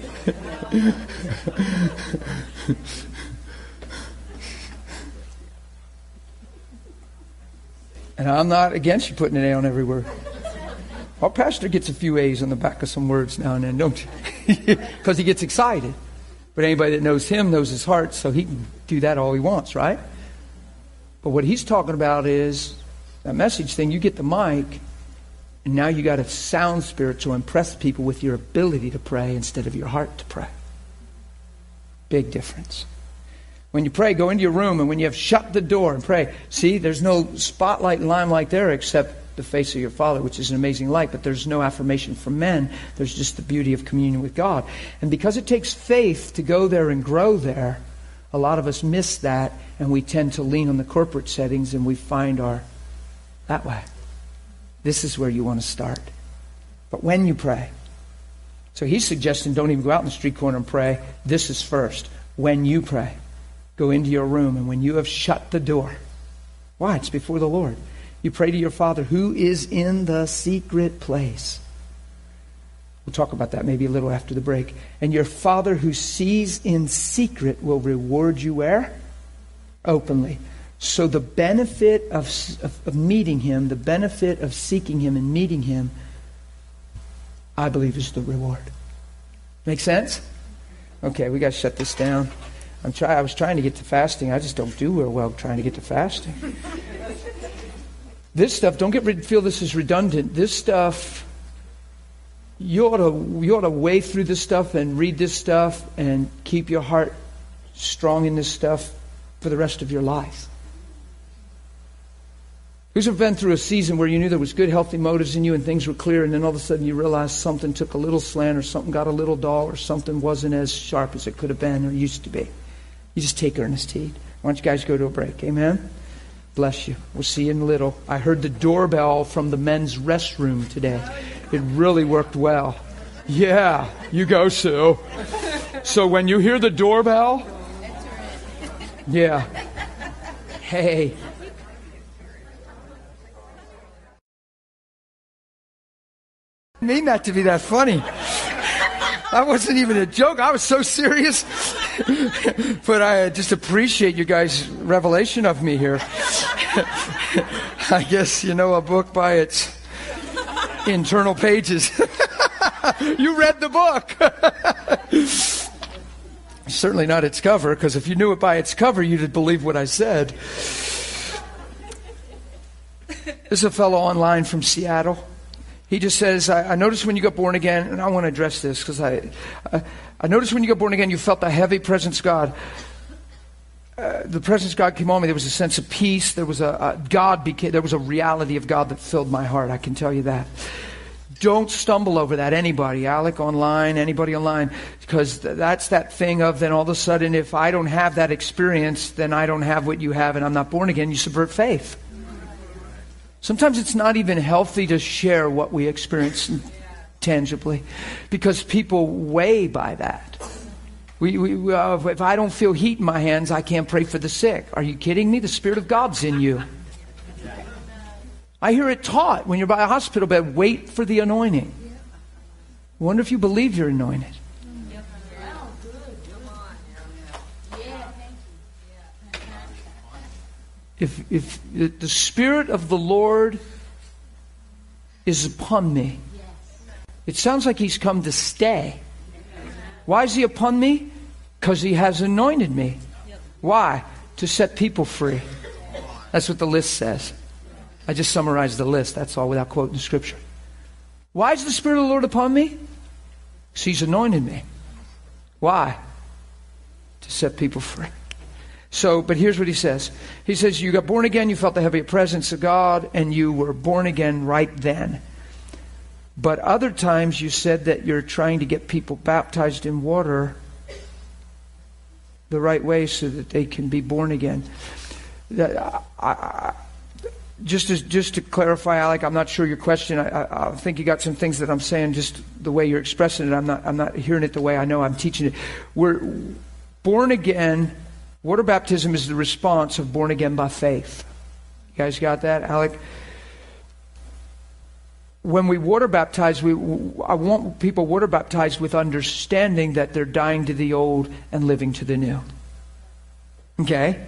and I'm not against you putting an A on every word. Our pastor gets a few A's on the back of some words now and then, don't you? Because he gets excited. But anybody that knows him knows his heart, so he can do that all he wants, right? But what he's talking about is that message thing. You get the mic, and now you got a sound spirit to impress people with your ability to pray instead of your heart to pray. Big difference. When you pray, go into your room, and when you have shut the door and pray, see, there's no spotlight and limelight there except the face of your Father, which is an amazing light, but there's no affirmation from men. There's just the beauty of communion with God. And because it takes faith to go there and grow there, a lot of us miss that, and we tend to lean on the corporate settings, and we find our that way. This is where you want to start. But when you pray, so he's suggesting don't even go out in the street corner and pray. This is first. When you pray, go into your room, and when you have shut the door, why? It's before the Lord. You pray to your Father who is in the secret place. We'll talk about that maybe a little after the break. And your Father who sees in secret will reward you where? Openly. So the benefit of, of, of, meeting him, the benefit of seeking him and meeting him, I believe is the reward. Make sense? Okay, we got to shut this down. I'm try, I was trying to get to fasting. I just don't do real well trying to get to fasting. this stuff, don't get feel this is redundant. This stuff, you ought to you ought to wade through this stuff and read this stuff and keep your heart strong in this stuff for the rest of your life. Who's ever been through a season where you knew there was good, healthy motives in you and things were clear, and then all of a sudden you realized something took a little slant or something got a little dull or something wasn't as sharp as it could have been or used to be? You just take earnest heed. Why don't you guys go to a break? Amen? Bless you. We'll see you in a little. I heard the doorbell from the men's restroom today. It really worked well. Yeah, you go, Sue. So when you hear the doorbell, yeah. Hey. Mean that to be that funny. That wasn't even a joke. I was so serious. but I uh, just appreciate you guys' revelation of me here. I guess you know a book by its internal pages. you read the book. Certainly not its cover, because if you knew it by its cover, you'd believe what I said. This is a fellow online from Seattle. He just says, I, I noticed when you got born again, and I want to address this because I, I, I noticed when you got born again, you felt the heavy presence God. Uh, the presence God came on me. There was a sense of peace. There was a, a God became, there was a reality of God that filled my heart. I can tell you that. Don't stumble over that. Anybody, Alec online, anybody online, because th- that's that thing of then all of a sudden, if I don't have that experience, then I don't have what you have, and I'm not born again. You subvert faith. Sometimes it's not even healthy to share what we experience tangibly because people weigh by that. We, we, uh, if I don't feel heat in my hands, I can't pray for the sick. Are you kidding me? The Spirit of God's in you. I hear it taught when you're by a hospital bed wait for the anointing. I wonder if you believe you're anointed. If, if the Spirit of the Lord is upon me, it sounds like He's come to stay. Why is He upon me? Because He has anointed me. Why? To set people free. That's what the list says. I just summarized the list, that's all, without quoting the scripture. Why is the Spirit of the Lord upon me? Because He's anointed me. Why? To set people free. So, but here's what he says. He says, You got born again, you felt the heavy presence of God, and you were born again right then. But other times you said that you're trying to get people baptized in water the right way so that they can be born again. I, I, just, to, just to clarify, Alec, I'm not sure your question. I, I, think you got some things that I'm saying just the way you're expressing it. I'm not, I'm not hearing it the way I know I'm teaching it. We're born again Water baptism is the response of born again by faith. You guys got that, Alec? When we water baptize, we, I want people water baptized with understanding that they're dying to the old and living to the new. Okay?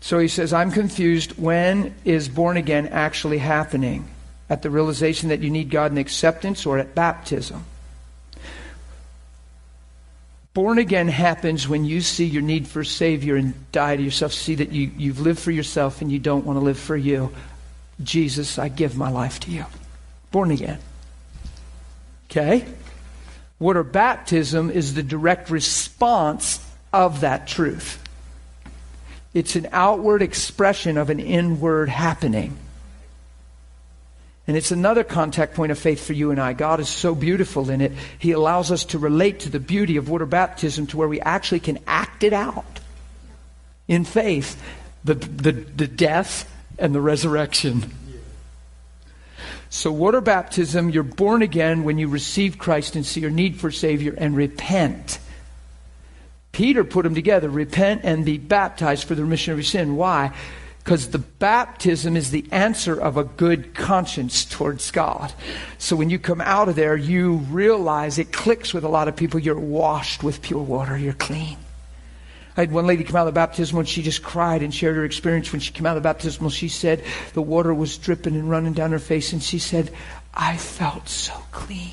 So he says, I'm confused. When is born again actually happening? At the realization that you need God in acceptance or at baptism? Born again happens when you see your need for a Savior and die to yourself. See that you, you've lived for yourself and you don't want to live for you. Jesus, I give my life to you. Born again. Okay? Water baptism is the direct response of that truth. It's an outward expression of an inward happening. And it's another contact point of faith for you and I. God is so beautiful in it. He allows us to relate to the beauty of water baptism to where we actually can act it out in faith the, the, the death and the resurrection. So, water baptism, you're born again when you receive Christ and see your need for Savior and repent. Peter put them together repent and be baptized for the remission of your sin. Why? Because the baptism is the answer of a good conscience towards God. So when you come out of there, you realize it clicks with a lot of people. You're washed with pure water. You're clean. I had one lady come out of the baptismal and she just cried and shared her experience when she came out of the baptismal. She said the water was dripping and running down her face and she said, I felt so clean.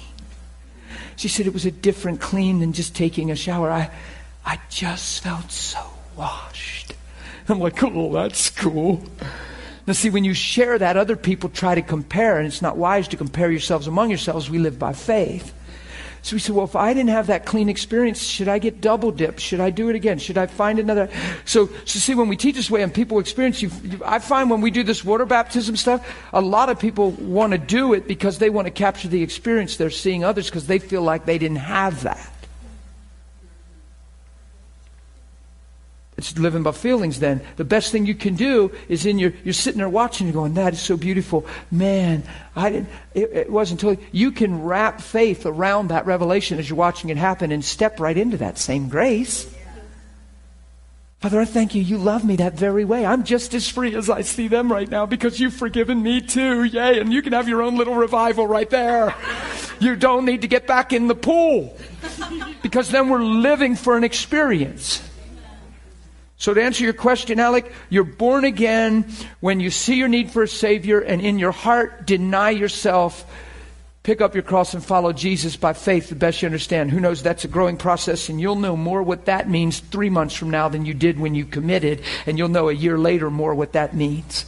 She said it was a different clean than just taking a shower. I, I just felt so washed. I'm like, oh, that's cool. Now, see, when you share that, other people try to compare, and it's not wise to compare yourselves among yourselves. We live by faith. So we said, well, if I didn't have that clean experience, should I get double dipped? Should I do it again? Should I find another? So, so see, when we teach this way and people experience, you, I find when we do this water baptism stuff, a lot of people want to do it because they want to capture the experience they're seeing others because they feel like they didn't have that. It's living by feelings then. The best thing you can do is in your, you're sitting there watching and going, that is so beautiful. Man, I didn't, it, it wasn't until you can wrap faith around that revelation as you're watching it happen and step right into that same grace. Father, I thank you. You love me that very way. I'm just as free as I see them right now because you've forgiven me too. Yay. And you can have your own little revival right there. You don't need to get back in the pool because then we're living for an experience. So to answer your question, Alec, you're born again when you see your need for a Savior and in your heart deny yourself Pick up your cross and follow Jesus by faith the best you understand. Who knows that's a growing process, and you'll know more what that means three months from now than you did when you committed, and you'll know a year later more what that means.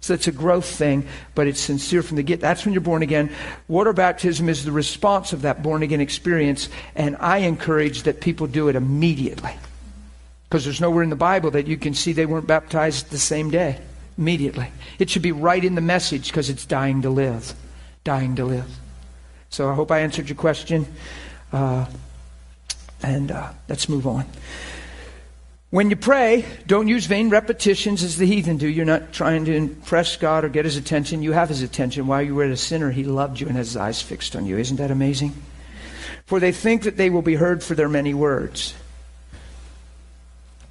So it's a growth thing, but it's sincere from the get. That's when you're born again. Water baptism is the response of that born again experience, and I encourage that people do it immediately. Because there's nowhere in the Bible that you can see they weren't baptized the same day. Immediately. It should be right in the message because it's dying to live dying to live. So I hope I answered your question. Uh, and uh, let's move on. When you pray, don't use vain repetitions as the heathen do. You're not trying to impress God or get his attention. You have his attention. While you were a sinner, he loved you and has his eyes fixed on you. Isn't that amazing? For they think that they will be heard for their many words.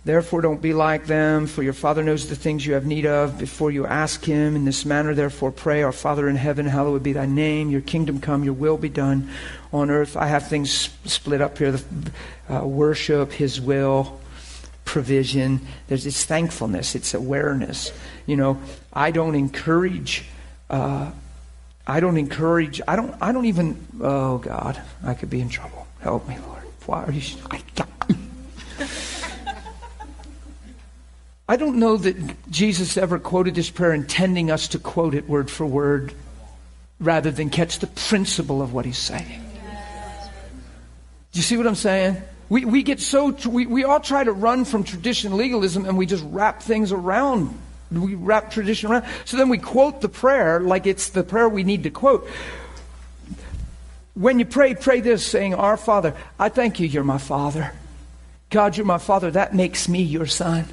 Therefore, don't be like them, for your Father knows the things you have need of before you ask Him. In this manner, therefore, pray, Our Father in heaven, hallowed be thy name. Your kingdom come, your will be done on earth. I have things split up here the, uh, worship, His will, provision. There's this thankfulness, it's awareness. You know, I don't encourage. Uh, I don't encourage. I don't. I don't even. Oh God, I could be in trouble. Help me, Lord. Why are you? I don't know that Jesus ever quoted this prayer intending us to quote it word for word rather than catch the principle of what he's saying. Do you see what I'm saying? We, we get so, we, we all try to run from tradition legalism and we just wrap things around. We wrap tradition around. So then we quote the prayer like it's the prayer we need to quote. When you pray, pray this saying, Our Father, I thank you, you're my Father. God, you're my Father. That makes me your Son.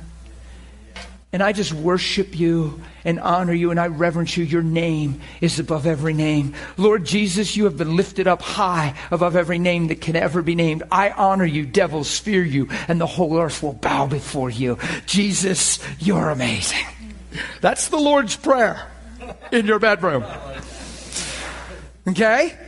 And I just worship you and honor you and I reverence you. Your name is above every name. Lord Jesus, you have been lifted up high above every name that can ever be named. I honor you. Devils fear you and the whole earth will bow before you. Jesus, you're amazing. That's the Lord's Prayer in your bedroom. Okay?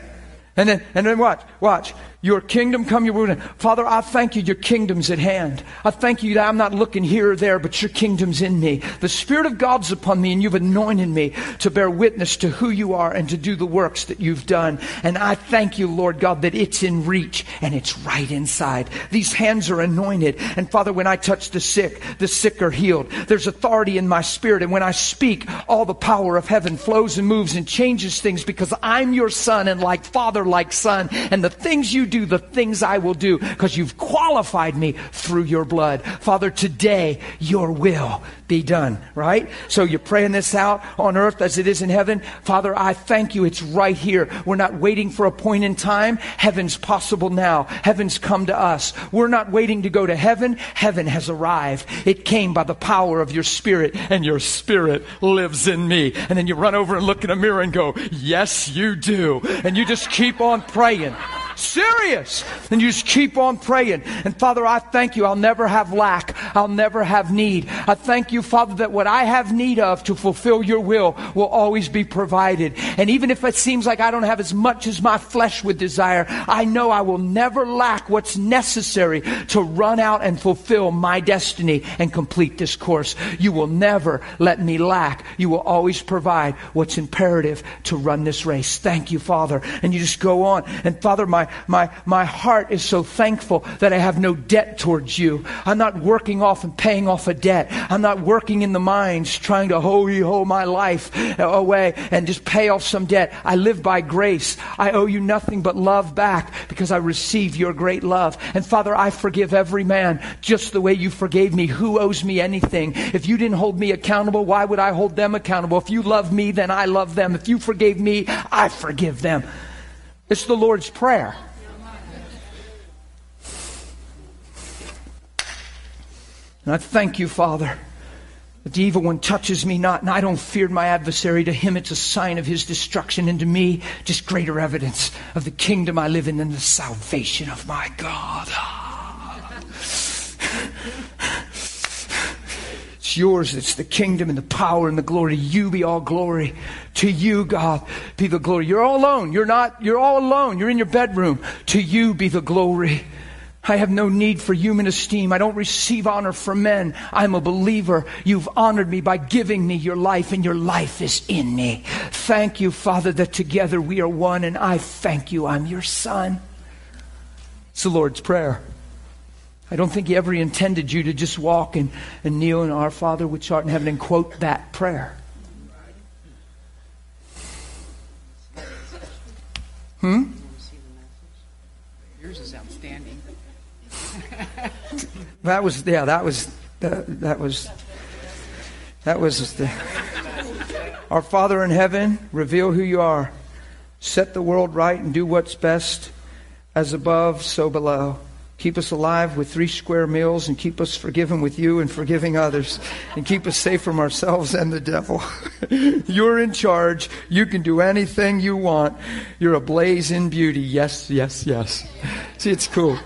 And then, and then watch, watch. Your kingdom come, your will. Father, I thank you, your kingdom's at hand. I thank you that I'm not looking here or there, but your kingdom's in me. The Spirit of God's upon me, and you've anointed me to bear witness to who you are and to do the works that you've done. And I thank you, Lord God, that it's in reach and it's right inside. These hands are anointed. And Father, when I touch the sick, the sick are healed. There's authority in my spirit. And when I speak, all the power of heaven flows and moves and changes things because I'm your son and like father, like son. And the things you do the things I will do because you've qualified me through your blood. Father, today your will be done, right? So you're praying this out on earth as it is in heaven. Father, I thank you. It's right here. We're not waiting for a point in time. Heaven's possible now. Heaven's come to us. We're not waiting to go to heaven. Heaven has arrived. It came by the power of your spirit and your spirit lives in me. And then you run over and look in a mirror and go, yes, you do. And you just keep on praying. Serious. And you just keep on praying. And Father, I thank you. I'll never have lack. I'll never have need. I thank you, Father, that what I have need of to fulfill your will will always be provided. And even if it seems like I don't have as much as my flesh would desire, I know I will never lack what's necessary to run out and fulfill my destiny and complete this course. You will never let me lack. You will always provide what's imperative to run this race. Thank you, Father. And you just go on. And Father, my my, my heart is so thankful that I have no debt towards you. I'm not working off and paying off a debt. I'm not working in the mines trying to ho ho my life away and just pay off some debt. I live by grace. I owe you nothing but love back because I receive your great love. And Father, I forgive every man just the way you forgave me. Who owes me anything? If you didn't hold me accountable, why would I hold them accountable? If you love me, then I love them. If you forgave me, I forgive them. It's the Lord's Prayer. And I thank you, Father, that the evil one touches me not, and I don't fear my adversary. To him, it's a sign of his destruction, and to me, just greater evidence of the kingdom I live in and the salvation of my God. It's yours. It's the kingdom and the power and the glory. You be all glory. To you, God, be the glory. You're all alone. You're not, you're all alone. You're in your bedroom. To you be the glory. I have no need for human esteem. I don't receive honor from men. I'm a believer. You've honored me by giving me your life, and your life is in me. Thank you, Father, that together we are one, and I thank you. I'm your son. It's the Lord's Prayer. I don't think he ever intended you to just walk and, and kneel in Our Father which art in heaven and quote that prayer. Hmm? Yours is outstanding. That was yeah. That was that, that was that was the. Our Father in heaven, reveal who you are. Set the world right and do what's best, as above, so below. Keep us alive with three square meals and keep us forgiven with you and forgiving others and keep us safe from ourselves and the devil. You're in charge. You can do anything you want. You're a blaze in beauty. Yes, yes, yes. See, it's cool.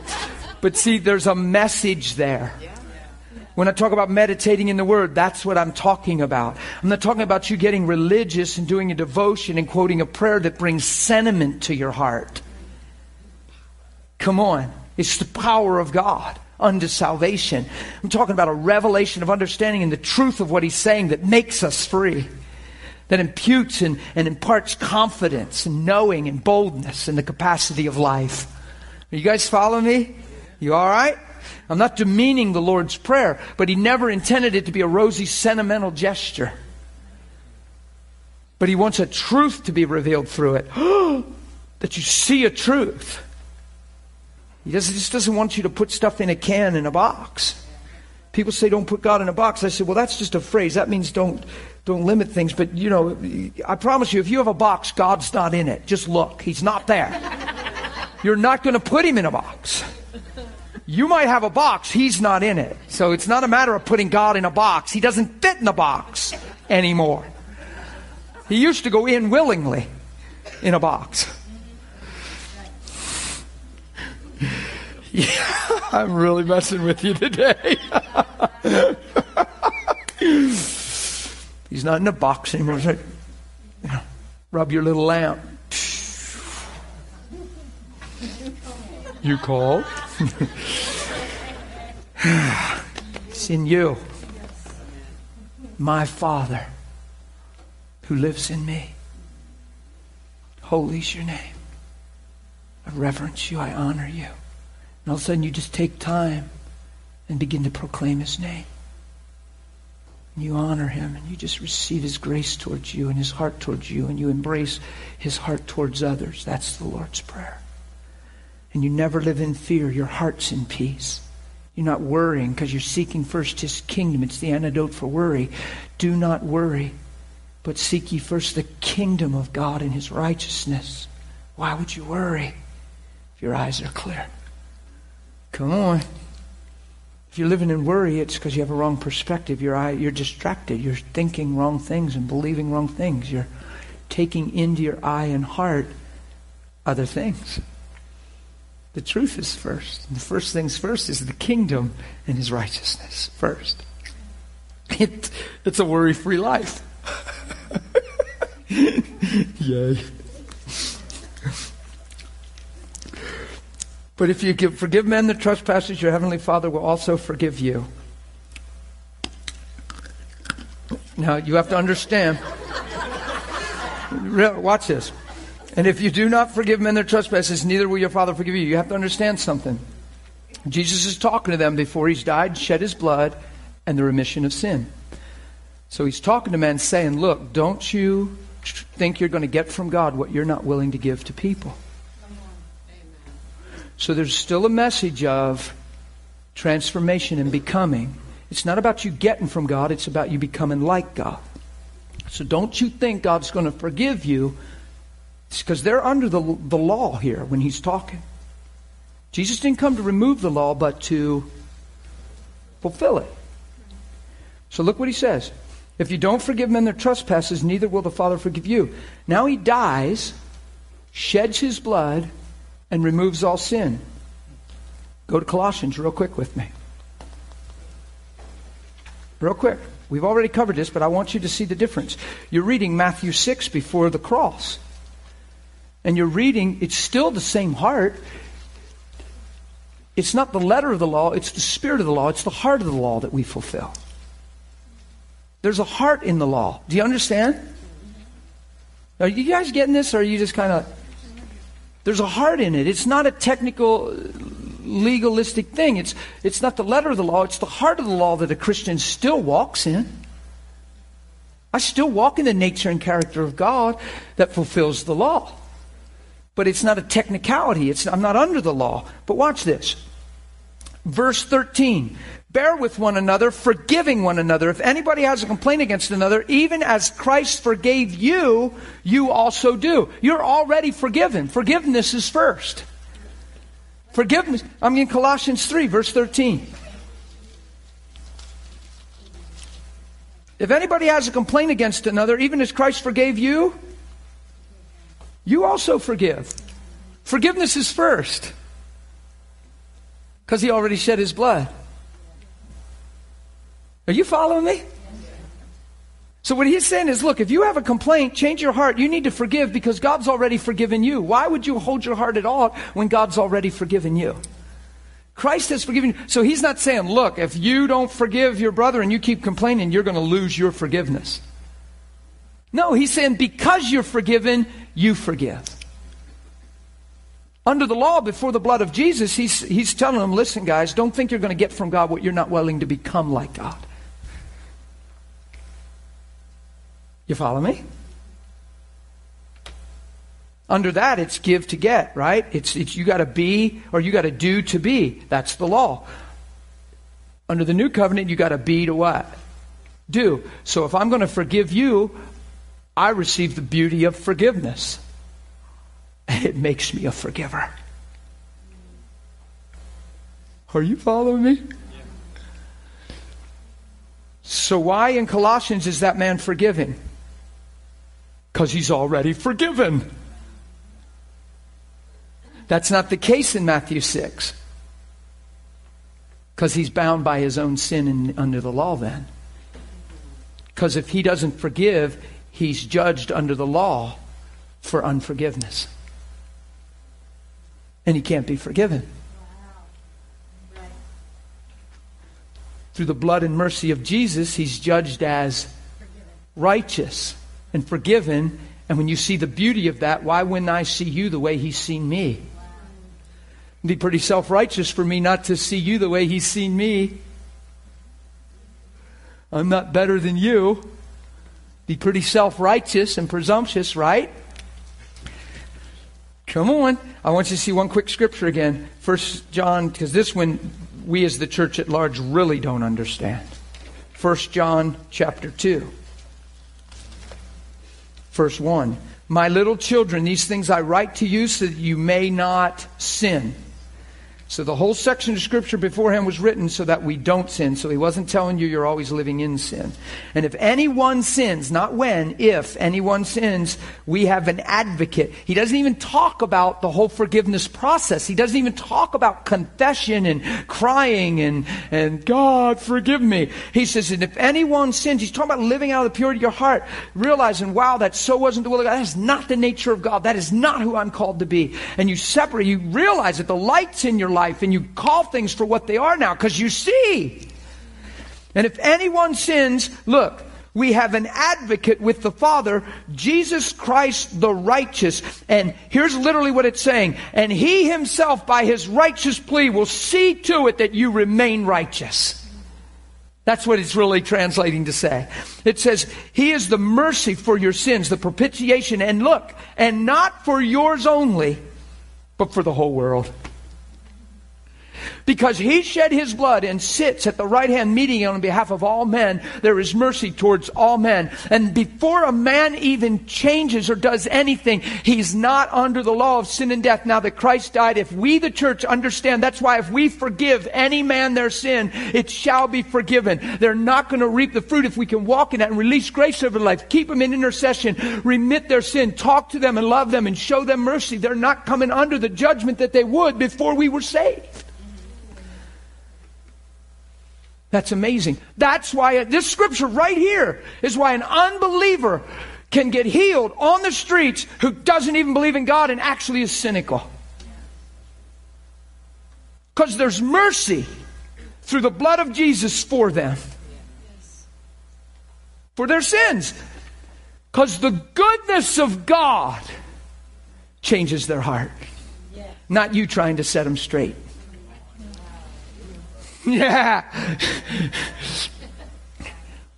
But see, there's a message there. When I talk about meditating in the Word, that's what I'm talking about. I'm not talking about you getting religious and doing a devotion and quoting a prayer that brings sentiment to your heart. Come on. It's the power of God unto salvation. I'm talking about a revelation of understanding and the truth of what he's saying that makes us free, that imputes and, and imparts confidence and knowing and boldness and the capacity of life. Are you guys following me? You all right? I'm not demeaning the Lord's Prayer, but he never intended it to be a rosy, sentimental gesture. But he wants a truth to be revealed through it. that you see a truth. He just doesn't want you to put stuff in a can in a box. People say don't put God in a box. I say, well, that's just a phrase. That means don't don't limit things. But you know, I promise you, if you have a box, God's not in it. Just look, He's not there. You're not going to put Him in a box. You might have a box, He's not in it. So it's not a matter of putting God in a box. He doesn't fit in a box anymore. He used to go in willingly in a box. Yeah, I'm really messing with you today. He's not in a box anymore. Like, rub your little lamp. You called? it's in you. My Father who lives in me. Holy is your name. I reverence you. I honor you. And all of a sudden, you just take time and begin to proclaim his name. And you honor him, and you just receive his grace towards you and his heart towards you, and you embrace his heart towards others. That's the Lord's Prayer. And you never live in fear. Your heart's in peace. You're not worrying because you're seeking first his kingdom. It's the antidote for worry. Do not worry, but seek ye first the kingdom of God and his righteousness. Why would you worry if your eyes are clear? Come on. If you're living in worry, it's because you have a wrong perspective. You're, you're distracted. You're thinking wrong things and believing wrong things. You're taking into your eye and heart other things. The truth is first. And the first things first is the kingdom and his righteousness first. It, it's a worry free life. Yay. But if you give, forgive men the trespasses, your heavenly Father will also forgive you. Now, you have to understand. Watch this. And if you do not forgive men their trespasses, neither will your Father forgive you. You have to understand something. Jesus is talking to them before he's died, shed his blood, and the remission of sin. So he's talking to men saying, Look, don't you think you're going to get from God what you're not willing to give to people? So there's still a message of transformation and becoming. It's not about you getting from God, it's about you becoming like God. So don't you think God's going to forgive you because they're under the, the law here when he's talking. Jesus didn't come to remove the law, but to fulfill it. So look what he says. If you don't forgive men their trespasses, neither will the Father forgive you. Now he dies, sheds his blood, and removes all sin. Go to Colossians real quick with me. Real quick. We've already covered this, but I want you to see the difference. You're reading Matthew 6 before the cross. And you're reading, it's still the same heart. It's not the letter of the law, it's the spirit of the law, it's the heart of the law that we fulfill. There's a heart in the law. Do you understand? Are you guys getting this, or are you just kind of. There's a heart in it. It's not a technical, legalistic thing. It's, it's not the letter of the law, it's the heart of the law that a Christian still walks in. I still walk in the nature and character of God that fulfills the law. But it's not a technicality. It's, I'm not under the law. But watch this. Verse 13 Bear with one another, forgiving one another. If anybody has a complaint against another, even as Christ forgave you, you also do. You're already forgiven. Forgiveness is first. Forgiveness. I'm in Colossians 3, verse 13. If anybody has a complaint against another, even as Christ forgave you, you also forgive. Forgiveness is first. Because he already shed his blood. Are you following me? So what he's saying is, look, if you have a complaint, change your heart. You need to forgive because God's already forgiven you. Why would you hold your heart at all when God's already forgiven you? Christ has forgiven you. So he's not saying, look, if you don't forgive your brother and you keep complaining, you're going to lose your forgiveness. No, he's saying because you're forgiven, you forgive. Under the law, before the blood of Jesus, he's, he's telling them, listen, guys, don't think you're going to get from God what you're not willing to become like God. You follow me? Under that, it's give to get, right? It's, it's you got to be or you got to do to be. That's the law. Under the new covenant, you got to be to what? Do. So if I'm going to forgive you, I receive the beauty of forgiveness. And it makes me a forgiver. Are you following me? So, why in Colossians is that man forgiven? because he's already forgiven. That's not the case in Matthew 6 because he's bound by his own sin in, under the law then. Because if he doesn't forgive, he's judged under the law for unforgiveness. And he can't be forgiven. Through the blood and mercy of Jesus, he's judged as righteous and forgiven. And when you see the beauty of that, why wouldn't I see you the way he's seen me? It'd be pretty self righteous for me not to see you the way he's seen me. I'm not better than you. Be pretty self righteous and presumptuous, right? Come on. I want you to see one quick scripture again. First John, because this one we as the church at large really don't understand. First John chapter 2 verse 1. My little children, these things I write to you so that you may not sin. So the whole section of scripture beforehand was written so that we don't sin. So he wasn't telling you you're always living in sin. And if anyone sins, not when, if anyone sins, we have an advocate. He doesn't even talk about the whole forgiveness process. He doesn't even talk about confession and crying and, and God forgive me. He says, and if anyone sins, he's talking about living out of the purity of your heart, realizing, wow, that so wasn't the will of God. That is not the nature of God. That is not who I'm called to be. And you separate, you realize that the light's in your life and you call things for what they are now because you see. And if anyone sins, look, we have an advocate with the Father, Jesus Christ the righteous. And here's literally what it's saying. And he himself, by his righteous plea, will see to it that you remain righteous. That's what it's really translating to say. It says, He is the mercy for your sins, the propitiation, and look, and not for yours only, but for the whole world. Because he shed his blood and sits at the right hand meeting on behalf of all men, there is mercy towards all men. And before a man even changes or does anything, he's not under the law of sin and death now that Christ died. If we, the church, understand, that's why if we forgive any man their sin, it shall be forgiven. They're not going to reap the fruit if we can walk in that and release grace over life. Keep them in intercession, remit their sin, talk to them and love them and show them mercy. They're not coming under the judgment that they would before we were saved. That's amazing. That's why this scripture right here is why an unbeliever can get healed on the streets who doesn't even believe in God and actually is cynical. Because there's mercy through the blood of Jesus for them. For their sins. Because the goodness of God changes their heart. Not you trying to set them straight. Yeah.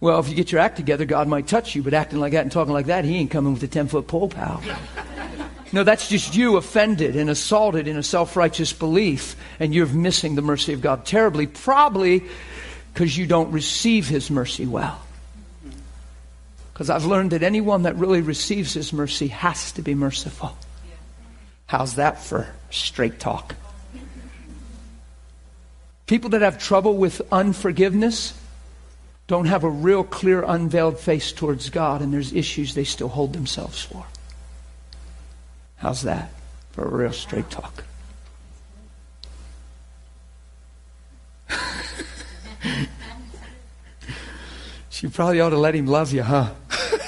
well, if you get your act together, God might touch you, but acting like that and talking like that, He ain't coming with a 10 foot pole, pal. No, that's just you offended and assaulted in a self righteous belief, and you're missing the mercy of God terribly, probably because you don't receive His mercy well. Because I've learned that anyone that really receives His mercy has to be merciful. How's that for straight talk? People that have trouble with unforgiveness don't have a real clear, unveiled face towards God, and there's issues they still hold themselves for. How's that for a real straight talk? you probably ought to let him love you, huh?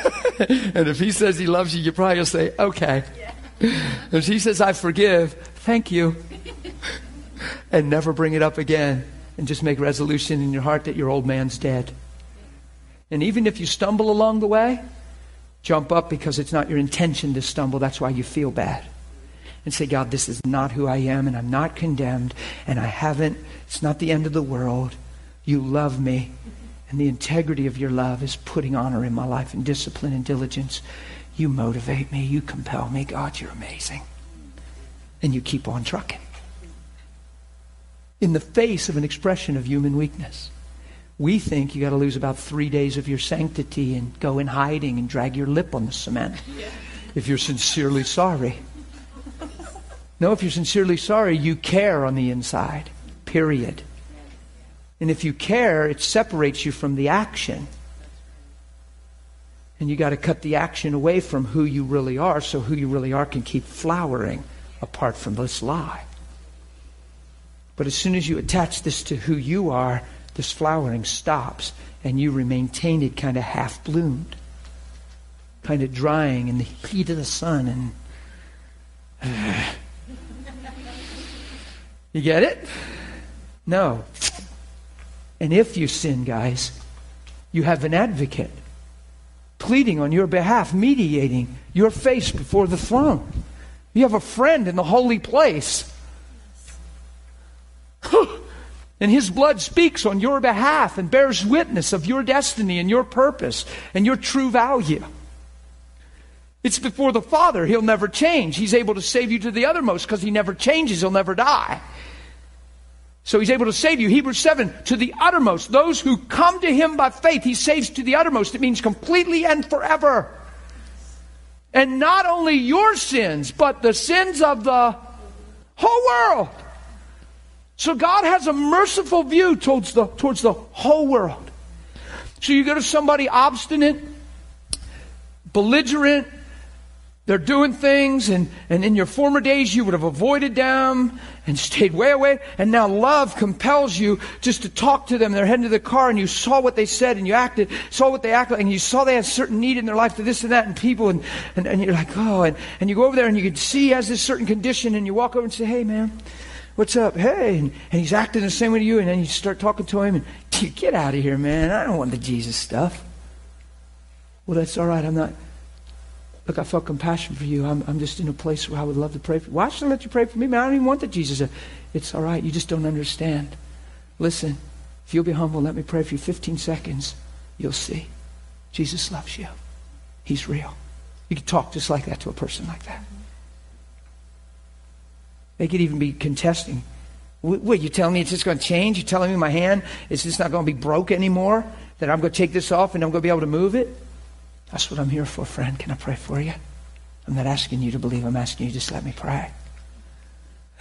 and if he says he loves you, you probably will say, okay. If he says, I forgive, thank you and never bring it up again and just make resolution in your heart that your old man's dead. And even if you stumble along the way, jump up because it's not your intention to stumble. That's why you feel bad. And say, God, this is not who I am, and I'm not condemned, and I haven't, it's not the end of the world. You love me, and the integrity of your love is putting honor in my life and discipline and diligence. You motivate me, you compel me. God, you're amazing. And you keep on trucking in the face of an expression of human weakness. We think you got to lose about three days of your sanctity and go in hiding and drag your lip on the cement if you're sincerely sorry. No, if you're sincerely sorry, you care on the inside, period. And if you care, it separates you from the action. And you got to cut the action away from who you really are so who you really are can keep flowering apart from this lie. But as soon as you attach this to who you are, this flowering stops and you remain tainted, kind of half bloomed, kind of drying in the heat of the sun. And uh, you get it? No. And if you sin, guys, you have an advocate pleading on your behalf, mediating your face before the throne. You have a friend in the holy place and his blood speaks on your behalf and bears witness of your destiny and your purpose and your true value. It's before the Father. He'll never change. He's able to save you to the uttermost because he never changes. He'll never die. So he's able to save you. Hebrews 7, to the uttermost. Those who come to him by faith, he saves to the uttermost. It means completely and forever. And not only your sins, but the sins of the whole world. So God has a merciful view towards the, towards the whole world. So you go to somebody obstinate, belligerent, they're doing things, and, and in your former days you would have avoided them and stayed way away, and now love compels you just to talk to them. They're heading to the car, and you saw what they said, and you acted, saw what they acted, and you saw they had a certain need in their life to this and that, and people, and, and, and you're like, oh, and, and you go over there, and you can see he has this certain condition, and you walk over and say, hey, man, What's up? Hey. And, and he's acting the same way to you. And then you start talking to him and, get out of here, man. I don't want the Jesus stuff. Well, that's all right. I'm not. Look, I felt compassion for you. I'm, I'm just in a place where I would love to pray for you. Why should I let you pray for me, man? I don't even want the Jesus. It's all right. You just don't understand. Listen, if you'll be humble, let me pray for you 15 seconds. You'll see. Jesus loves you. He's real. You can talk just like that to a person like that. They could even be contesting. What, you telling me it's just going to change? You're telling me my hand is just not going to be broke anymore? That I'm going to take this off and I'm going to be able to move it? That's what I'm here for, friend. Can I pray for you? I'm not asking you to believe. I'm asking you just let me pray.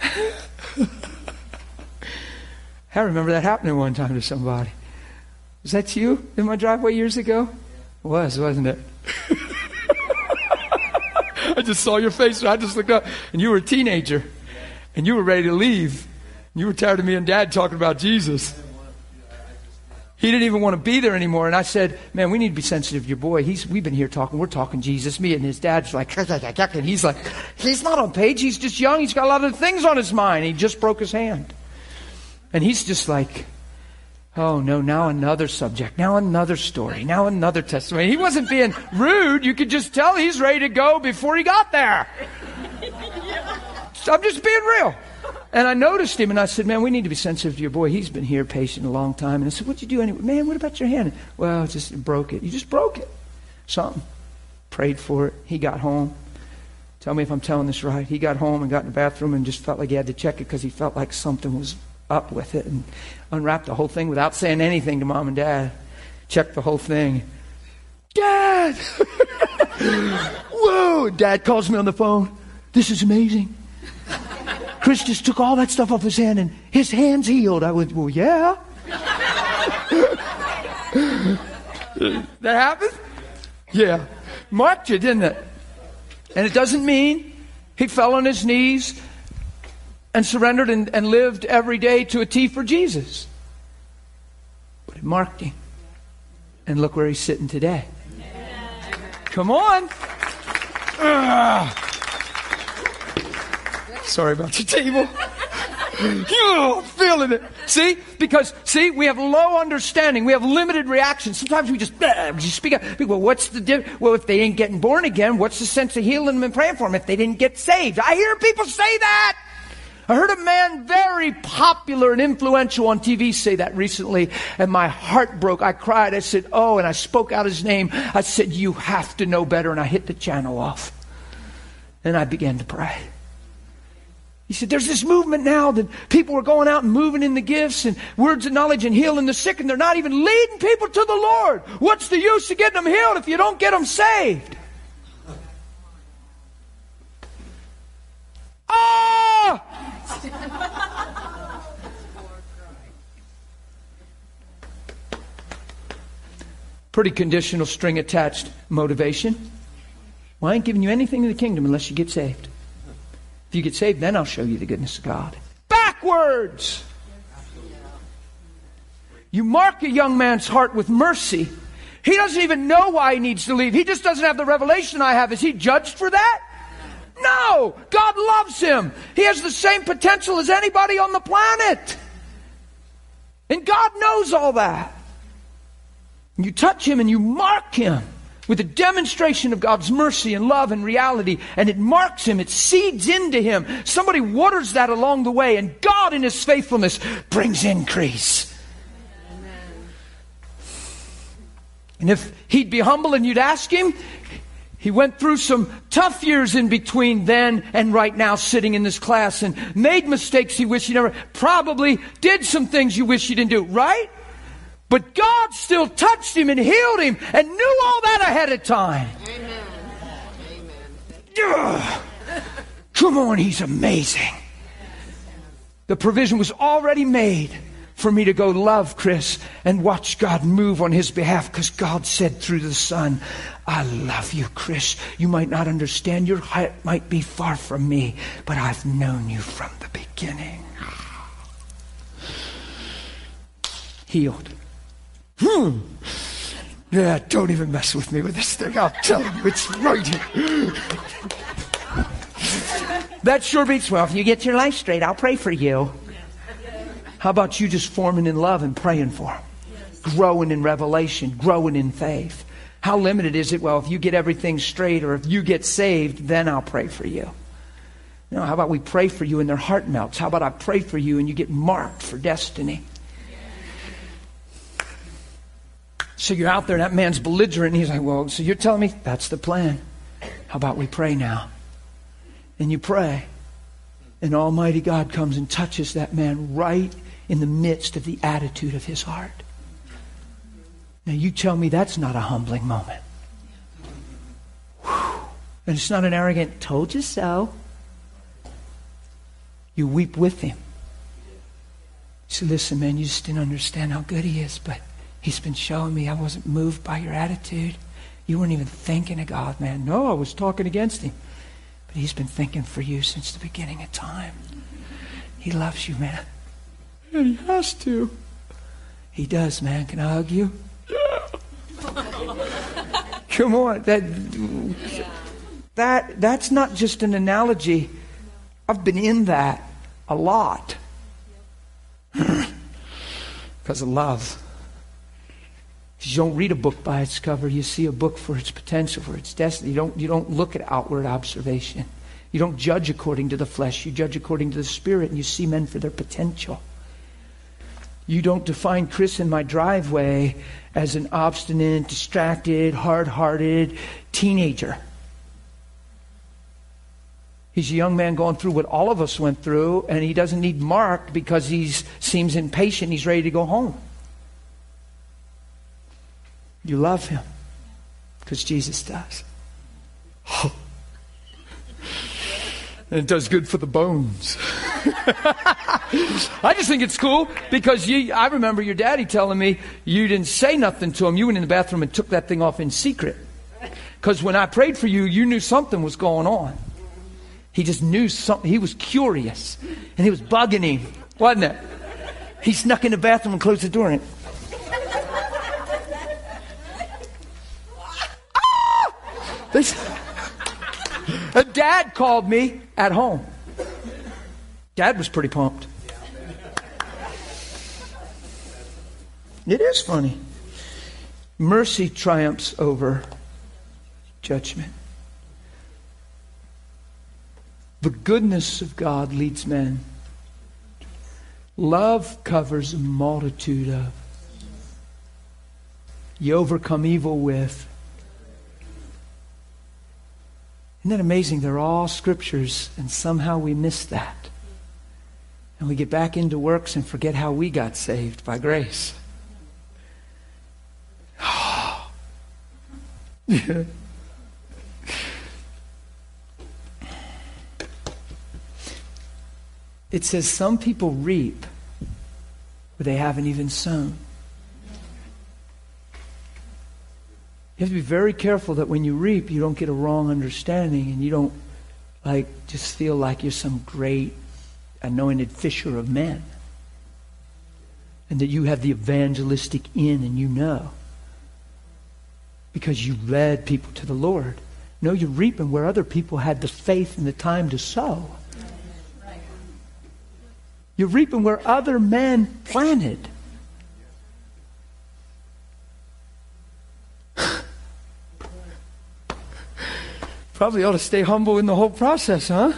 I remember that happening one time to somebody. Was that you in my driveway years ago? It was, wasn't it? I just saw your face. I just looked up, and you were a teenager and you were ready to leave. You were tired of me and dad talking about Jesus. He didn't even want to be there anymore. And I said, man, we need to be sensitive to your boy. He's, we've been here talking. We're talking Jesus. Me and his dad's like, and he's like, he's not on page. He's just young. He's got a lot of things on his mind. He just broke his hand. And he's just like, oh no, now another subject. Now another story. Now another testimony. He wasn't being rude. You could just tell he's ready to go before he got there. I'm just being real. And I noticed him and I said, Man, we need to be sensitive to your boy. He's been here patient a long time. And I said, What'd you do anyway? Man, what about your hand? Well, just broke it. You just broke it. Something. Prayed for it. He got home. Tell me if I'm telling this right. He got home and got in the bathroom and just felt like he had to check it because he felt like something was up with it and unwrapped the whole thing without saying anything to mom and dad. Checked the whole thing. Dad! Whoa! Dad calls me on the phone. This is amazing. Chris just took all that stuff off his hand and his hand's healed. I went, well, yeah. that happened? Yeah. Marked you, didn't it? And it doesn't mean he fell on his knees and surrendered and, and lived every day to a T for Jesus. But it marked him. And look where he's sitting today. Come on. Ugh. Sorry about your table. oh, feeling it. See? Because, see, we have low understanding. We have limited reaction. Sometimes we just, uh, just speak up. Well, what's the difference? Well, if they ain't getting born again, what's the sense of healing them and praying for them if they didn't get saved? I hear people say that. I heard a man very popular and influential on TV say that recently, and my heart broke. I cried. I said, Oh, and I spoke out his name. I said, You have to know better. And I hit the channel off. And I began to pray. He said, There's this movement now that people are going out and moving in the gifts and words of knowledge and healing the sick, and they're not even leading people to the Lord. What's the use of getting them healed if you don't get them saved? Ah! Pretty conditional string attached motivation. Well, I ain't giving you anything in the kingdom unless you get saved. If you get saved, then I'll show you the goodness of God. Backwards! You mark a young man's heart with mercy. He doesn't even know why he needs to leave. He just doesn't have the revelation I have. Is he judged for that? No! God loves him. He has the same potential as anybody on the planet. And God knows all that. You touch him and you mark him with a demonstration of God's mercy and love and reality, and it marks him, it seeds into him. Somebody waters that along the way, and God, in his faithfulness, brings increase. And if he'd be humble and you'd ask him, he went through some tough years in between then and right now sitting in this class and made mistakes he wished he never, probably did some things you wish you didn't do, right? But God still touched him and healed him and knew all that ahead of time. Amen. Amen. Come on, he's amazing. The provision was already made for me to go love Chris and watch God move on his behalf because God said through the Son, I love you, Chris. You might not understand, your heart might be far from me, but I've known you from the beginning. Healed. Hmm. Yeah, don't even mess with me with this thing. I'll tell you, it's right here. that sure beats well. If you get your life straight, I'll pray for you. How about you just forming in love and praying for them? Growing in revelation, growing in faith. How limited is it? Well, if you get everything straight or if you get saved, then I'll pray for you. No, how about we pray for you and their heart melts? How about I pray for you and you get marked for destiny? So you're out there, and that man's belligerent, he's like, Well, so you're telling me that's the plan. How about we pray now? And you pray, and Almighty God comes and touches that man right in the midst of the attitude of his heart. Now, you tell me that's not a humbling moment. Whew. And it's not an arrogant, told you so. You weep with him. Say, listen, man, you just didn't understand how good he is, but He's been showing me I wasn't moved by your attitude. You weren't even thinking of God, man. No, I was talking against him. But he's been thinking for you since the beginning of time. He loves you, man. And he has to. He does, man. Can I hug you? Yeah. Come on. That, that, that's not just an analogy. I've been in that a lot because of love. You don't read a book by its cover. You see a book for its potential, for its destiny. You don't, you don't look at outward observation. You don't judge according to the flesh. You judge according to the spirit, and you see men for their potential. You don't define Chris in my driveway as an obstinate, distracted, hard hearted teenager. He's a young man going through what all of us went through, and he doesn't need marked because he seems impatient. He's ready to go home. You love him because Jesus does. Oh. And it does good for the bones. I just think it's cool because you, I remember your daddy telling me you didn't say nothing to him. You went in the bathroom and took that thing off in secret. Because when I prayed for you, you knew something was going on. He just knew something. He was curious. And he was bugging him, wasn't it? He snuck in the bathroom and closed the door. And A dad called me at home. Dad was pretty pumped. It is funny. Mercy triumphs over judgment. The goodness of God leads men. Love covers a multitude of. You overcome evil with Isn't that amazing? They're all scriptures, and somehow we miss that. And we get back into works and forget how we got saved by grace. it says some people reap where they haven't even sown. You have to be very careful that when you reap, you don't get a wrong understanding and you don't like just feel like you're some great anointed fisher of men. And that you have the evangelistic in and you know. Because you led people to the Lord. No, you're reaping where other people had the faith and the time to sow. You're reaping where other men planted. Probably ought to stay humble in the whole process, huh?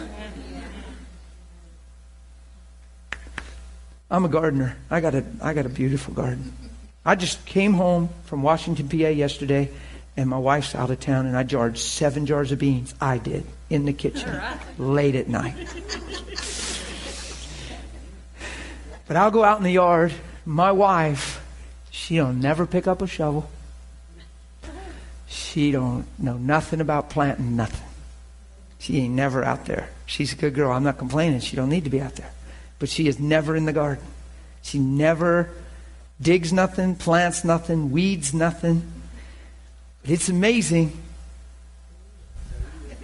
I'm a gardener. I got a, I got a beautiful garden. I just came home from Washington, PA yesterday, and my wife's out of town, and I jarred seven jars of beans. I did in the kitchen late at night. But I'll go out in the yard. My wife, she don't never pick up a shovel. She don't know nothing about planting nothing. She ain't never out there. She's a good girl. I'm not complaining. She don't need to be out there. But she is never in the garden. She never digs nothing, plants nothing, weeds nothing. But it's amazing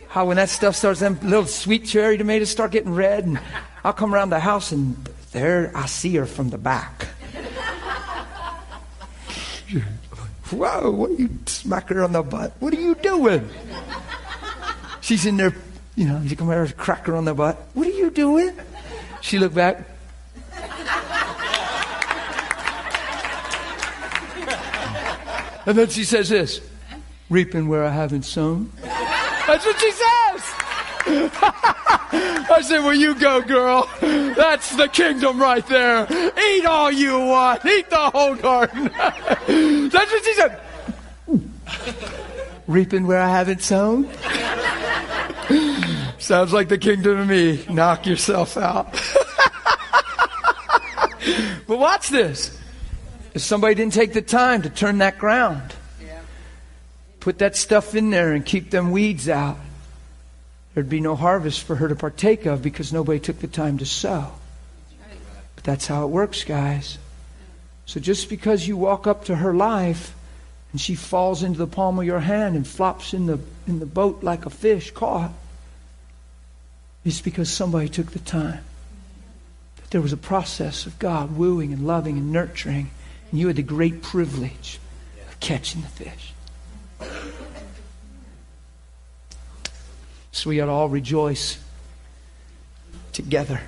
how when that stuff starts, them little sweet cherry tomatoes start getting red, and I'll come around the house and there I see her from the back. Whoa, what are you smack her on the butt? What are you doing? She's in there, you know, you come over, crack her on the butt. What are you doing? She looked back. And then she says this reaping where I haven't sown. That's what she says. I said, Well, you go, girl. That's the kingdom right there. Eat all you want. Eat the whole garden. That's what she said. Reaping where I haven't sown. Sounds like the kingdom to me. Knock yourself out. but watch this. If somebody didn't take the time to turn that ground, put that stuff in there and keep them weeds out, there'd be no harvest for her to partake of because nobody took the time to sow. But that's how it works, guys. So just because you walk up to her life and she falls into the palm of your hand and flops in the, in the boat like a fish caught, it's because somebody took the time. That there was a process of God wooing and loving and nurturing And you had the great privilege of catching the fish. So we ought to all rejoice together.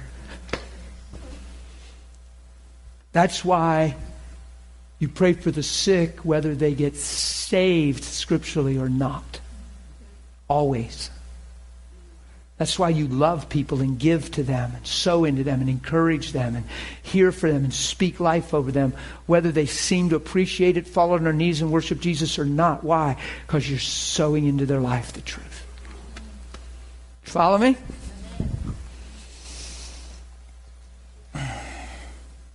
That's why you pray for the sick, whether they get saved scripturally or not. Always. That's why you love people and give to them and sow into them and encourage them and hear for them and speak life over them, whether they seem to appreciate it, fall on their knees and worship Jesus or not. Why? Because you're sowing into their life the truth. Follow me?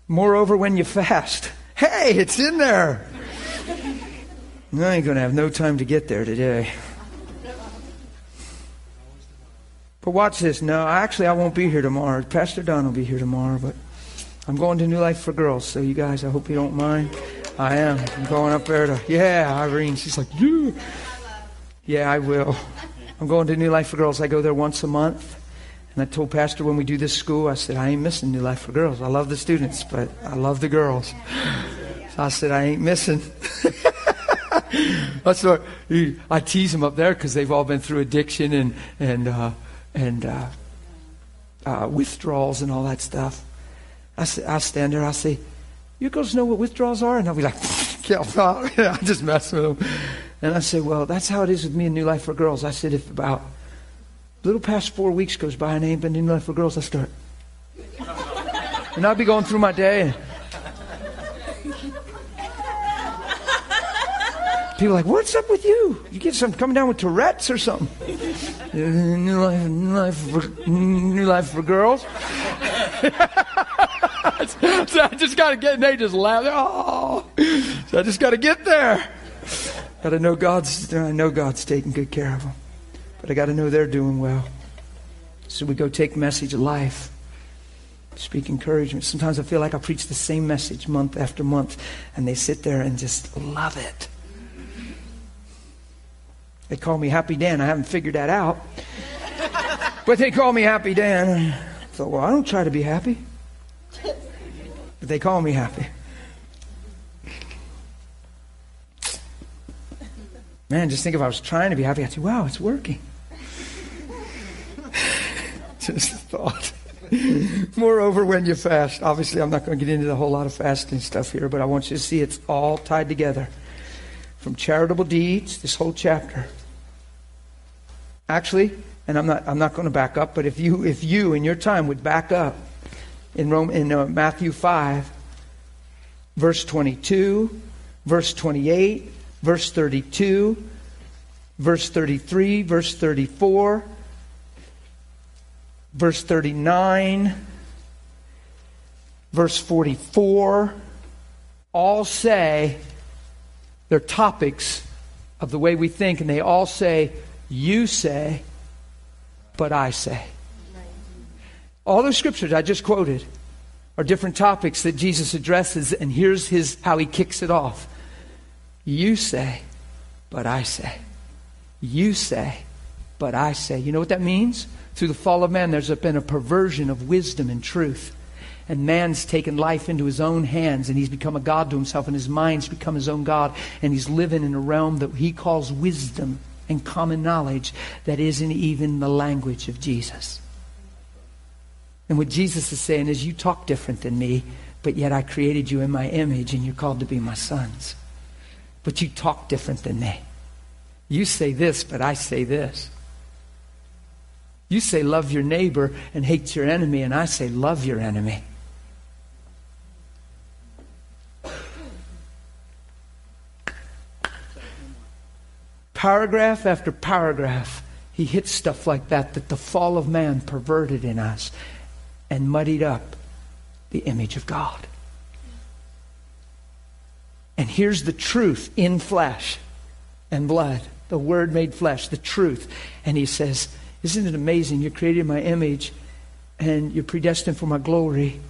Moreover, when you fast, hey, it's in there. I ain't going to have no time to get there today. But watch this. No, actually, I won't be here tomorrow. Pastor Don will be here tomorrow, but I'm going to New Life for Girls. So, you guys, I hope you don't mind. I am. I'm going up there to, yeah, Irene. She's like, yeah. Yeah, I will. I'm going to New Life for Girls. I go there once a month. And I told Pastor when we do this school, I said, I ain't missing New Life for Girls. I love the students, but I love the girls. So I said, I ain't missing. I tease them up there because they've all been through addiction and, and, uh, and uh, uh, withdrawals and all that stuff. I, say, I stand there, I say, You girls know what withdrawals are? And I'll be like, yeah, I just mess with them. And I said, Well, that's how it is with me in New Life for Girls. I said, If about a little past four weeks goes by and I ain't been New Life for Girls, I start. and I'll be going through my day. People are like, what's up with you? You get something coming down with Tourette's or something? new life, new life, for, new life for girls. so I just got to get, and they just laugh. Oh, so I just got to get there. Got to know God's. I know God's taking good care of them, but I got to know they're doing well. So we go take message of life speak encouragement. Sometimes I feel like I preach the same message month after month, and they sit there and just love it. They call me Happy Dan. I haven't figured that out. but they call me Happy Dan. I thought, well, I don't try to be happy. But they call me happy. Man, just think if I was trying to be happy, I'd say, wow, it's working. just a thought. Moreover, when you fast, obviously, I'm not going to get into the whole lot of fasting stuff here, but I want you to see it's all tied together from charitable deeds, this whole chapter. Actually, and I'm not, I'm not going to back up, but if you, if you in your time would back up in, Rome, in uh, Matthew 5, verse 22, verse 28, verse 32, verse 33, verse 34, verse 39, verse 44, all say, they're topics of the way we think, and they all say, You say, but I say. All those scriptures I just quoted are different topics that Jesus addresses, and here's his how he kicks it off. You say, but I say. You say, but I say. You know what that means? Through the fall of man, there's been a perversion of wisdom and truth and man's taken life into his own hands and he's become a god to himself and his mind's become his own god and he's living in a realm that he calls wisdom and common knowledge that isn't even the language of Jesus. And what Jesus is saying is, you talk different than me, but yet I created you in my image and you're called to be my sons. But you talk different than me. You say this, but I say this. You say love your neighbor and hate your enemy, and I say love your enemy. Paragraph after paragraph, he hits stuff like that that the fall of man perverted in us and muddied up the image of God. And here's the truth in flesh and blood, the Word made flesh, the truth. And he says, Isn't it amazing? You're created in my image and you're predestined for my glory.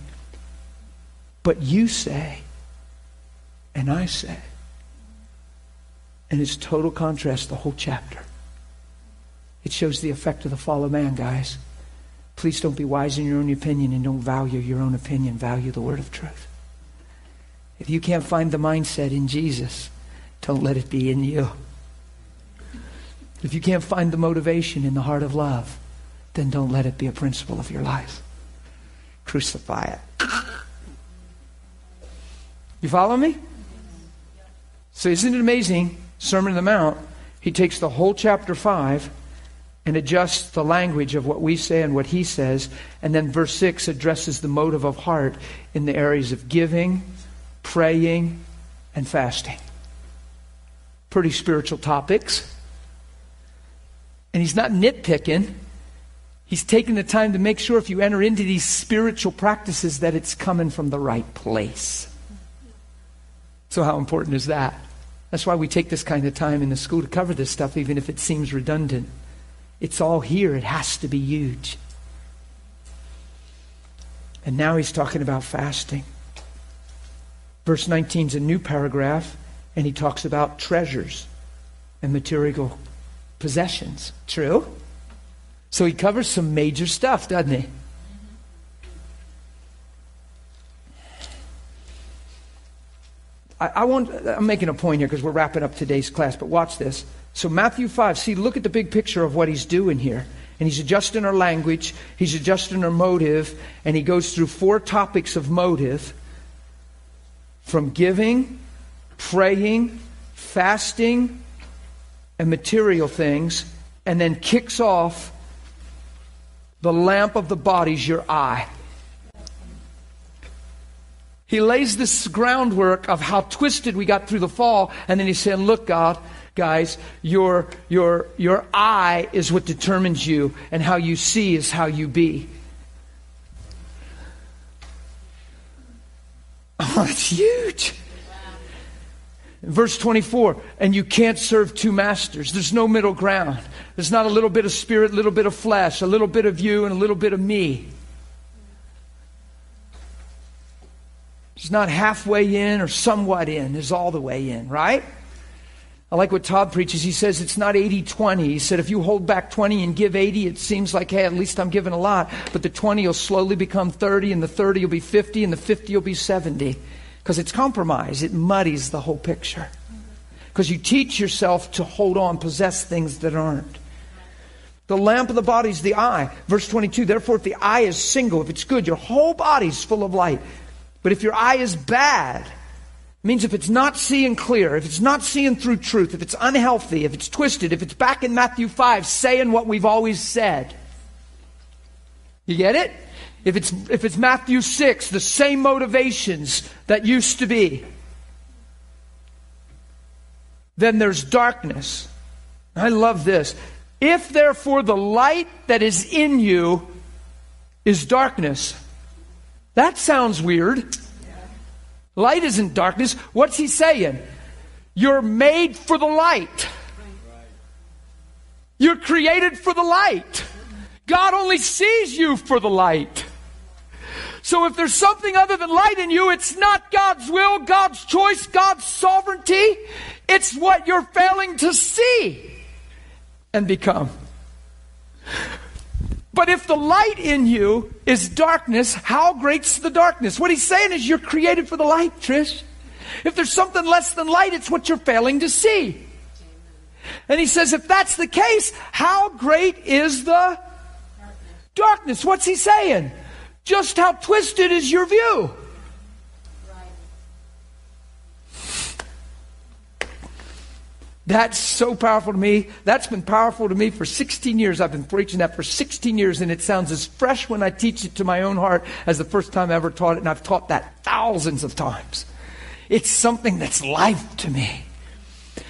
But you say, and I say, and it's total contrast, the whole chapter. It shows the effect of the fall of man, guys. Please don't be wise in your own opinion and don't value your own opinion. Value the word of truth. If you can't find the mindset in Jesus, don't let it be in you. If you can't find the motivation in the heart of love, then don't let it be a principle of your life. Crucify it. You follow me? So, isn't it amazing? Sermon on the Mount, he takes the whole chapter 5 and adjusts the language of what we say and what he says. And then verse 6 addresses the motive of heart in the areas of giving, praying, and fasting. Pretty spiritual topics. And he's not nitpicking. He's taking the time to make sure if you enter into these spiritual practices that it's coming from the right place. So, how important is that? That's why we take this kind of time in the school to cover this stuff, even if it seems redundant. It's all here, it has to be huge. And now he's talking about fasting. Verse 19 is a new paragraph, and he talks about treasures and material possessions. True? So he covers some major stuff, doesn't he? I, I want, I'm making a point here because we're wrapping up today's class, but watch this. So, Matthew 5, see, look at the big picture of what he's doing here. And he's adjusting our language, he's adjusting our motive, and he goes through four topics of motive from giving, praying, fasting, and material things, and then kicks off the lamp of the body's your eye. He lays this groundwork of how twisted we got through the fall, and then he's saying, Look, God, guys, your, your, your eye is what determines you, and how you see is how you be. Oh, it's huge. Verse 24, and you can't serve two masters. There's no middle ground. There's not a little bit of spirit, a little bit of flesh, a little bit of you, and a little bit of me. It's not halfway in or somewhat in, it's all the way in, right? I like what Todd preaches. He says it's not 80 20. He said if you hold back 20 and give 80, it seems like, hey, at least I'm giving a lot. But the 20 will slowly become 30, and the 30 will be 50, and the 50 will be 70. Because it's compromise, it muddies the whole picture. Because you teach yourself to hold on, possess things that aren't. The lamp of the body is the eye. Verse 22 Therefore, if the eye is single, if it's good, your whole body's full of light. But if your eye is bad, means if it's not seeing clear, if it's not seeing through truth, if it's unhealthy, if it's twisted, if it's back in Matthew 5 saying what we've always said. You get it? If it's, if it's Matthew 6, the same motivations that used to be, then there's darkness. I love this. If therefore the light that is in you is darkness, that sounds weird. Light isn't darkness. What's he saying? You're made for the light. You're created for the light. God only sees you for the light. So if there's something other than light in you, it's not God's will, God's choice, God's sovereignty. It's what you're failing to see and become. But if the light in you is darkness, how great's the darkness? What he's saying is you're created for the light, Trish. If there's something less than light, it's what you're failing to see. And he says, if that's the case, how great is the darkness? What's he saying? Just how twisted is your view? That's so powerful to me. That's been powerful to me for 16 years. I've been preaching that for 16 years, and it sounds as fresh when I teach it to my own heart as the first time I ever taught it, and I've taught that thousands of times. It's something that's life to me.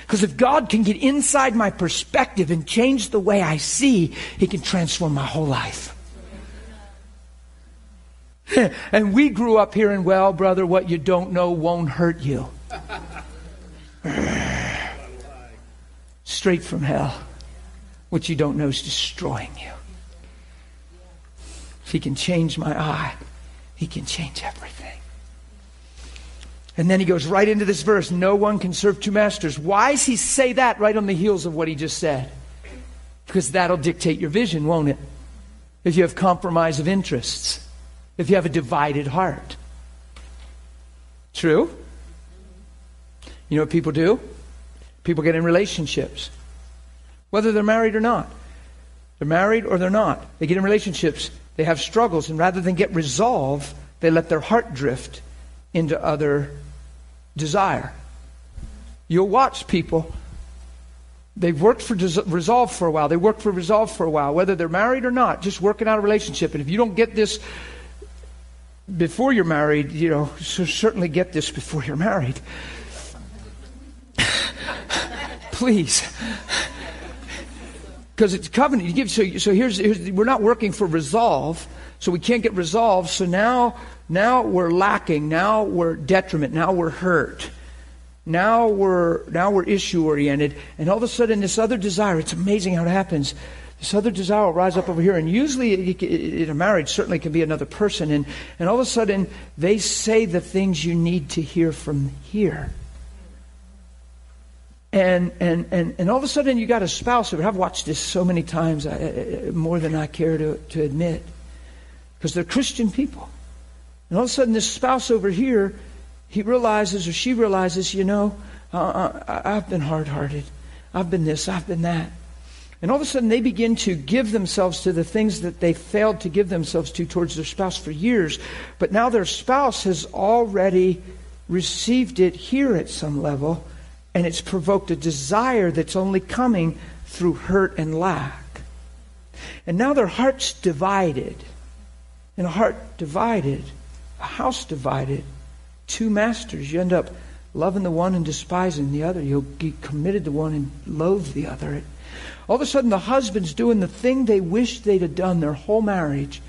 Because if God can get inside my perspective and change the way I see, He can transform my whole life. and we grew up hearing, well, brother, what you don't know won't hurt you. straight from hell. What you don't know is destroying you. If he can change my eye, he can change everything. And then he goes right into this verse no one can serve two masters. Why does he say that right on the heels of what he just said? Because that'll dictate your vision, won't it? If you have compromise of interests, if you have a divided heart. True? You know what people do? People get in relationships, whether they're married or not. They're married or they're not. They get in relationships. They have struggles, and rather than get resolve, they let their heart drift into other desire. You'll watch people. They've worked for des- resolve for a while. They work for resolve for a while, whether they're married or not, just working out a relationship. And if you don't get this before you're married, you know, so certainly get this before you're married. Please. Because it's covenant. You give, so, so here's, here's, we're not working for resolve, so we can't get resolved. So now, now we're lacking. Now we're detriment. Now we're hurt. Now we're, now we're issue oriented. And all of a sudden, this other desire, it's amazing how it happens. This other desire will rise up over here. And usually, in a marriage, certainly can be another person. And, and all of a sudden, they say the things you need to hear from here. And, and, and, and all of a sudden, you got a spouse. Over I've watched this so many times, uh, more than I care to, to admit, because they're Christian people. And all of a sudden, this spouse over here he realizes or she realizes, you know, uh, uh I've been hard hearted. I've been this, I've been that. And all of a sudden, they begin to give themselves to the things that they failed to give themselves to towards their spouse for years. But now their spouse has already received it here at some level, and it's provoked a desire that's only coming through hurt and lack. And now their heart's divided. And a heart divided, a house divided, two masters. You end up loving the one and despising the other. You'll get committed to one and loathe the other. All of a sudden, the husband's doing the thing they wished they'd have done their whole marriage,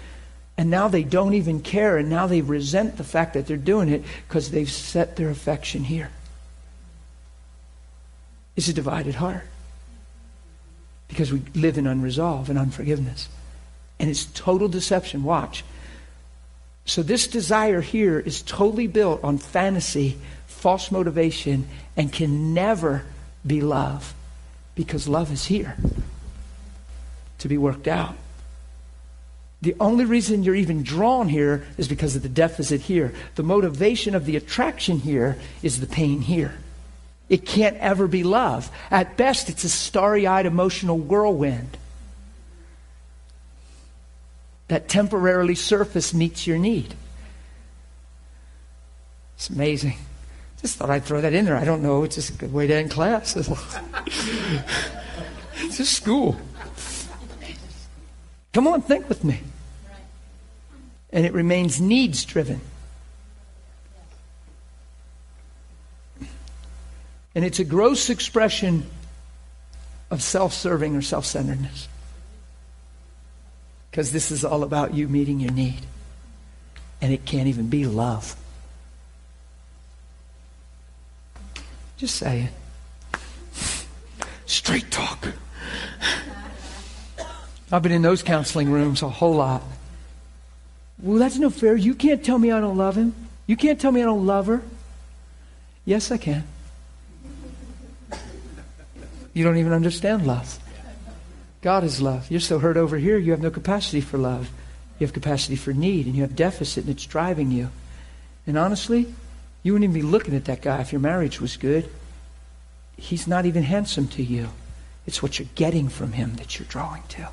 and now they don't even care, and now they resent the fact that they're doing it because they've set their affection here. It's a divided heart because we live in unresolve and unforgiveness. And it's total deception. Watch. So, this desire here is totally built on fantasy, false motivation, and can never be love because love is here to be worked out. The only reason you're even drawn here is because of the deficit here. The motivation of the attraction here is the pain here. It can't ever be love. At best, it's a starry eyed emotional whirlwind that temporarily surface meets your need. It's amazing. Just thought I'd throw that in there. I don't know. It's just a good way to end class. it's just school. Come on, think with me. And it remains needs driven. And it's a gross expression of self serving or self centeredness because this is all about you meeting your need. And it can't even be love. Just say it. Straight talk. I've been in those counseling rooms a whole lot. Well, that's no fair. You can't tell me I don't love him. You can't tell me I don't love her. Yes, I can. You don't even understand love. God is love. You're so hurt over here, you have no capacity for love. You have capacity for need, and you have deficit, and it's driving you. And honestly, you wouldn't even be looking at that guy if your marriage was good. He's not even handsome to you. It's what you're getting from him that you're drawing to.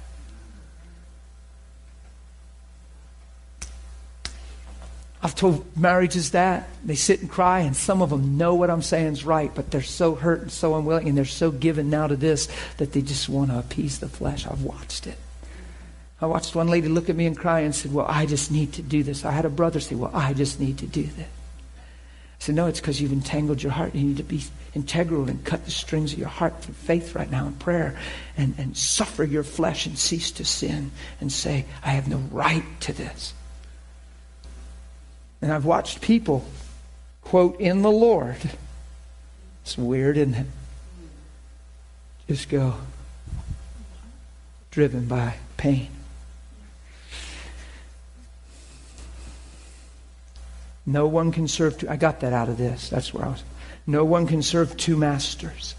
I've told marriages that. They sit and cry, and some of them know what I'm saying is right, but they're so hurt and so unwilling, and they're so given now to this that they just want to appease the flesh. I've watched it. I watched one lady look at me and cry and said, Well, I just need to do this. I had a brother say, Well, I just need to do this. I said, No, it's because you've entangled your heart. You need to be integral and cut the strings of your heart through faith right now in prayer and, and suffer your flesh and cease to sin and say, I have no right to this. And I've watched people quote, in the Lord. It's weird, isn't it? Just go driven by pain. No one can serve two. I got that out of this. That's where I was. No one can serve two masters.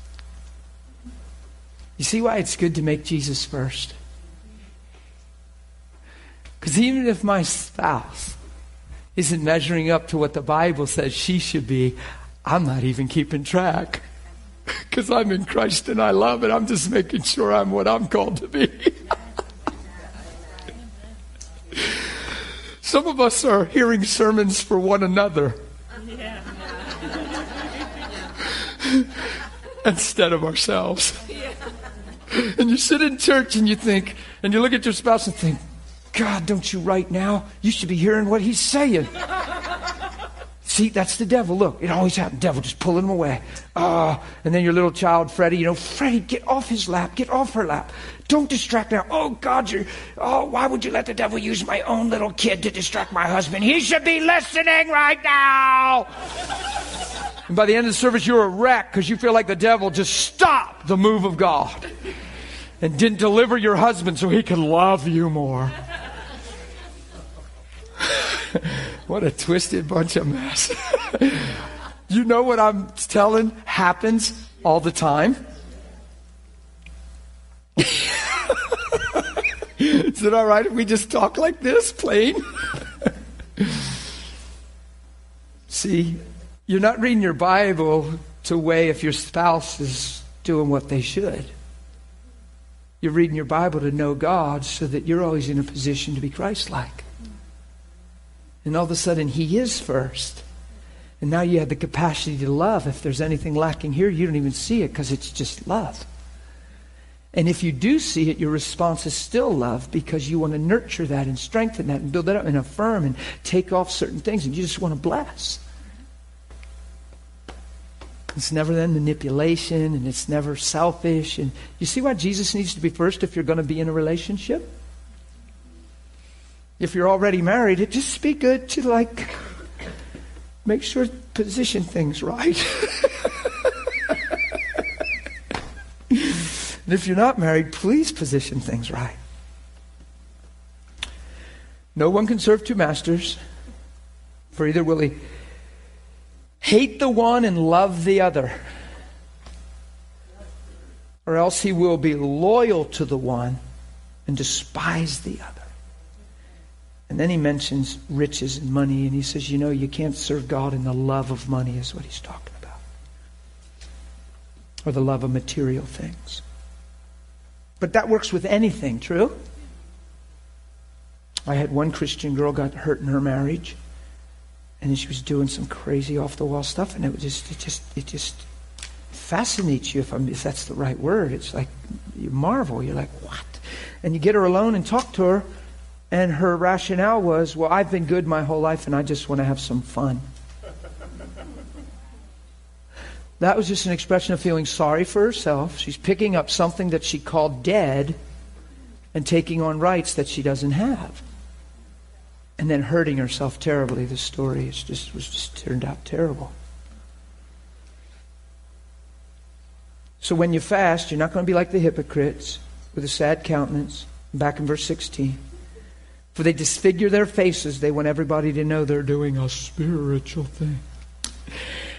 You see why it's good to make Jesus first? Because even if my spouse isn't measuring up to what the Bible says she should be, I'm not even keeping track because I'm in Christ and I love it. I'm just making sure I'm what I'm called to be. Some of us are hearing sermons for one another instead of ourselves. And you sit in church and you think, and you look at your spouse and think, God, don't you right now? You should be hearing what he's saying. See, that's the devil. Look, it always happens. Devil just pulling him away. Ah, and then your little child, Freddie, you know, Freddie, get off his lap, get off her lap. Don't distract now. Oh God, you're. Oh, why would you let the devil use my own little kid to distract my husband? He should be listening right now. and by the end of the service, you're a wreck because you feel like the devil just stopped the move of God and didn't deliver your husband so he could love you more. what a twisted bunch of mess. you know what I'm telling happens all the time? Is it all right if we just talk like this, plain? See, you're not reading your Bible to weigh if your spouse is doing what they should. You're reading your Bible to know God so that you're always in a position to be Christ like. And all of a sudden, He is first. And now you have the capacity to love. If there's anything lacking here, you don't even see it because it's just love. And if you do see it, your response is still love because you want to nurture that and strengthen that and build that up and affirm and take off certain things and you just want to bless. It's never then manipulation and it's never selfish. And you see why Jesus needs to be first if you're going to be in a relationship? If you're already married, it just be good to like make sure position things right. and if you're not married, please position things right. No one can serve two masters, for either will he hate the one and love the other, or else he will be loyal to the one and despise the other. And then he mentions riches and money, and he says, You know, you can't serve God in the love of money, is what he's talking about, or the love of material things. But that works with anything, true? I had one Christian girl got hurt in her marriage, and she was doing some crazy off the wall stuff, and it just, it just, it just fascinates you if, I'm, if that's the right word. It's like you marvel. You're like, what? And you get her alone and talk to her, and her rationale was, well, I've been good my whole life and I just want to have some fun. that was just an expression of feeling sorry for herself. She's picking up something that she called dead and taking on rights that she doesn't have. And then hurting herself terribly. The story is just, was just turned out terrible. So when you fast, you're not going to be like the hypocrites with a sad countenance. Back in verse 16. For they disfigure their faces. They want everybody to know they're doing a spiritual thing.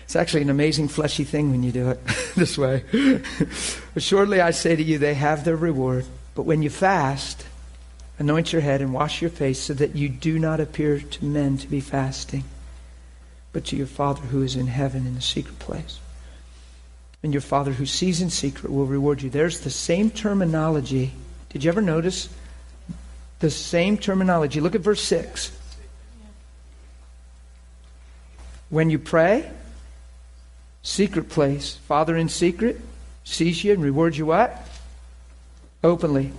It's actually an amazing fleshy thing when you do it this way. Assuredly, I say to you, they have their reward. But when you fast, anoint your head and wash your face so that you do not appear to men to be fasting, but to your Father who is in heaven in the secret place. And your Father who sees in secret will reward you. There's the same terminology. Did you ever notice? The same terminology. Look at verse 6. When you pray, secret place, Father in secret, sees you and rewards you what? Openly.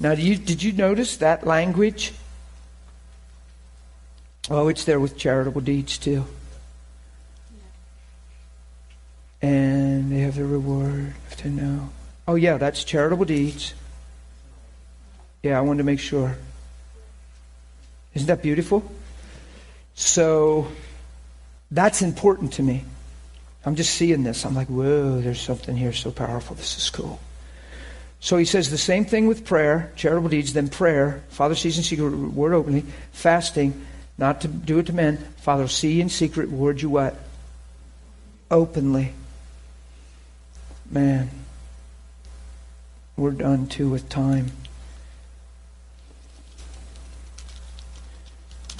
Now, you, did you notice that language? Oh, it's there with charitable deeds too. And they have the reward to know. Oh, yeah, that's charitable deeds. Yeah, I wanted to make sure. Isn't that beautiful? So that's important to me. I'm just seeing this. I'm like, whoa, there's something here so powerful. This is cool. So he says the same thing with prayer, charitable deeds, then prayer. Father sees in secret, word openly. Fasting, not to do it to men. Father see in secret, word you what? Openly. Man, we're done too with time.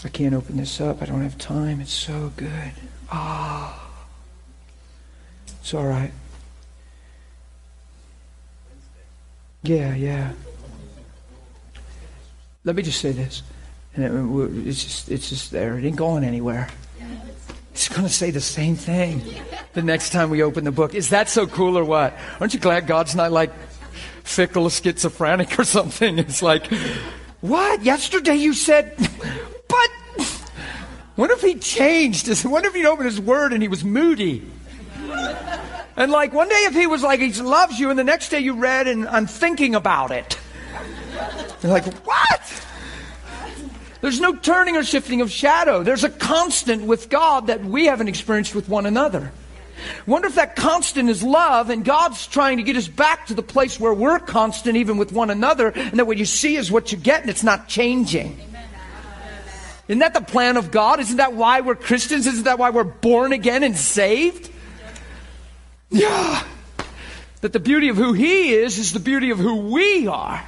I can't open this up. I don't have time. It's so good. Ah. Oh. It's all right. Yeah, yeah. Let me just say this, and it, it's just it's just there. It ain't going anywhere. It's going to say the same thing the next time we open the book. Is that so cool or what? Aren't you glad God's not like fickle, schizophrenic or something? It's like, what? Yesterday you said, what if he changed? What if he'd opened his word and he was moody? And like one day if he was like, he loves you, and the next day you read and I'm thinking about it. You're like, what? There's no turning or shifting of shadow. There's a constant with God that we haven't experienced with one another. Wonder if that constant is love and God's trying to get us back to the place where we're constant even with one another and that what you see is what you get and it's not changing. Isn't that the plan of God? Isn't that why we're Christians? Isn't that why we're born again and saved? Yeah. That the beauty of who He is is the beauty of who we are.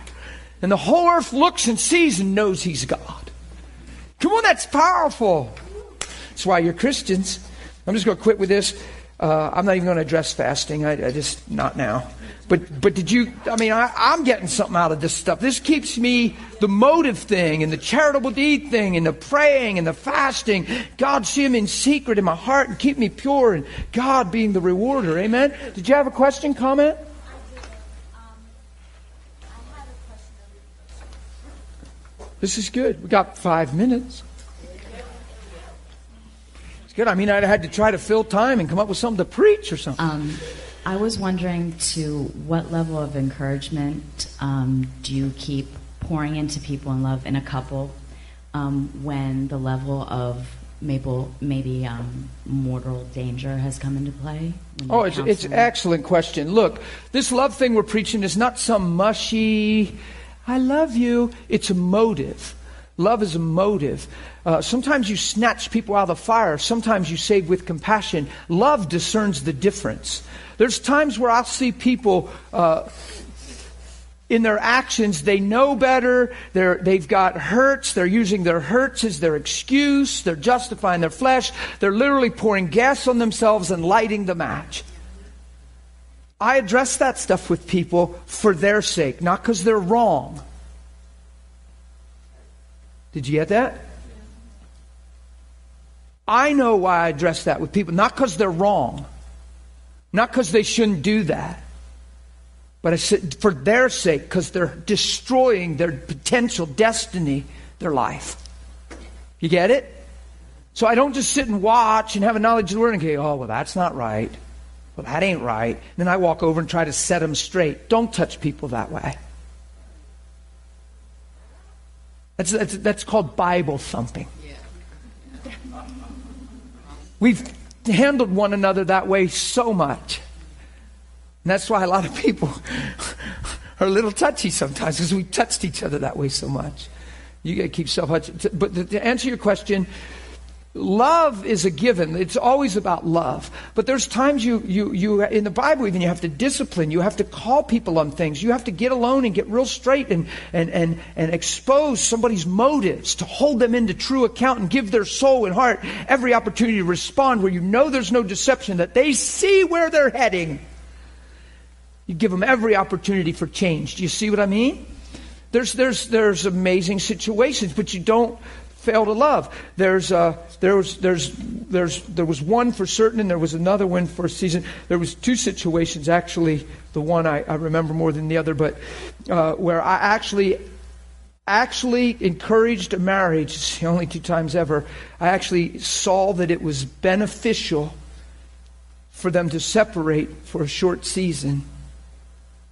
And the whole earth looks and sees and knows He's God. Come on, that's powerful. That's why you're Christians. I'm just going to quit with this. Uh, I'm not even going to address fasting. I, I, just not now. But but did you? I mean, I, I'm getting something out of this stuff. This keeps me the motive thing and the charitable deed thing and the praying and the fasting. God see Him in secret in my heart and keep me pure and God being the rewarder. Amen. Did you have a question, comment? This is good. We got five minutes. It's good. I mean, I had to try to fill time and come up with something to preach or something. Um, I was wondering to what level of encouragement um, do you keep pouring into people in love in a couple um, when the level of maybe, maybe um, mortal danger has come into play? Oh, it's, it's an excellent question. Look, this love thing we're preaching is not some mushy I love you. It's a motive. Love is a motive. Uh, sometimes you snatch people out of the fire. Sometimes you save with compassion. Love discerns the difference. There's times where I'll see people uh, in their actions, they know better. They're, they've got hurts. They're using their hurts as their excuse. They're justifying their flesh. They're literally pouring gas on themselves and lighting the match. I address that stuff with people for their sake, not because they're wrong. Did you get that? I know why I address that with people, not because they're wrong, not because they shouldn't do that, but I said for their sake, because they're destroying their potential destiny, their life. You get it? So I don't just sit and watch and have a knowledge of the word and go, oh, well, that's not right. Well, that ain't right. And then I walk over and try to set them straight. Don't touch people that way. That's, that's, that's called Bible thumping. We've handled one another that way so much. And that's why a lot of people are a little touchy sometimes because we touched each other that way so much. You got to keep self. But to answer your question, Love is a given. It's always about love. But there's times you, you, you, in the Bible even, you have to discipline. You have to call people on things. You have to get alone and get real straight and, and, and, and expose somebody's motives to hold them into true account and give their soul and heart every opportunity to respond where you know there's no deception, that they see where they're heading. You give them every opportunity for change. Do you see what I mean? There's, there's, there's amazing situations, but you don't fail to love. There's, uh, there, was, there's, there's, there was one for certain, and there was another one for a season. There was two situations, actually. The one I, I remember more than the other, but uh, where I actually actually encouraged a marriage. The only two times ever. I actually saw that it was beneficial for them to separate for a short season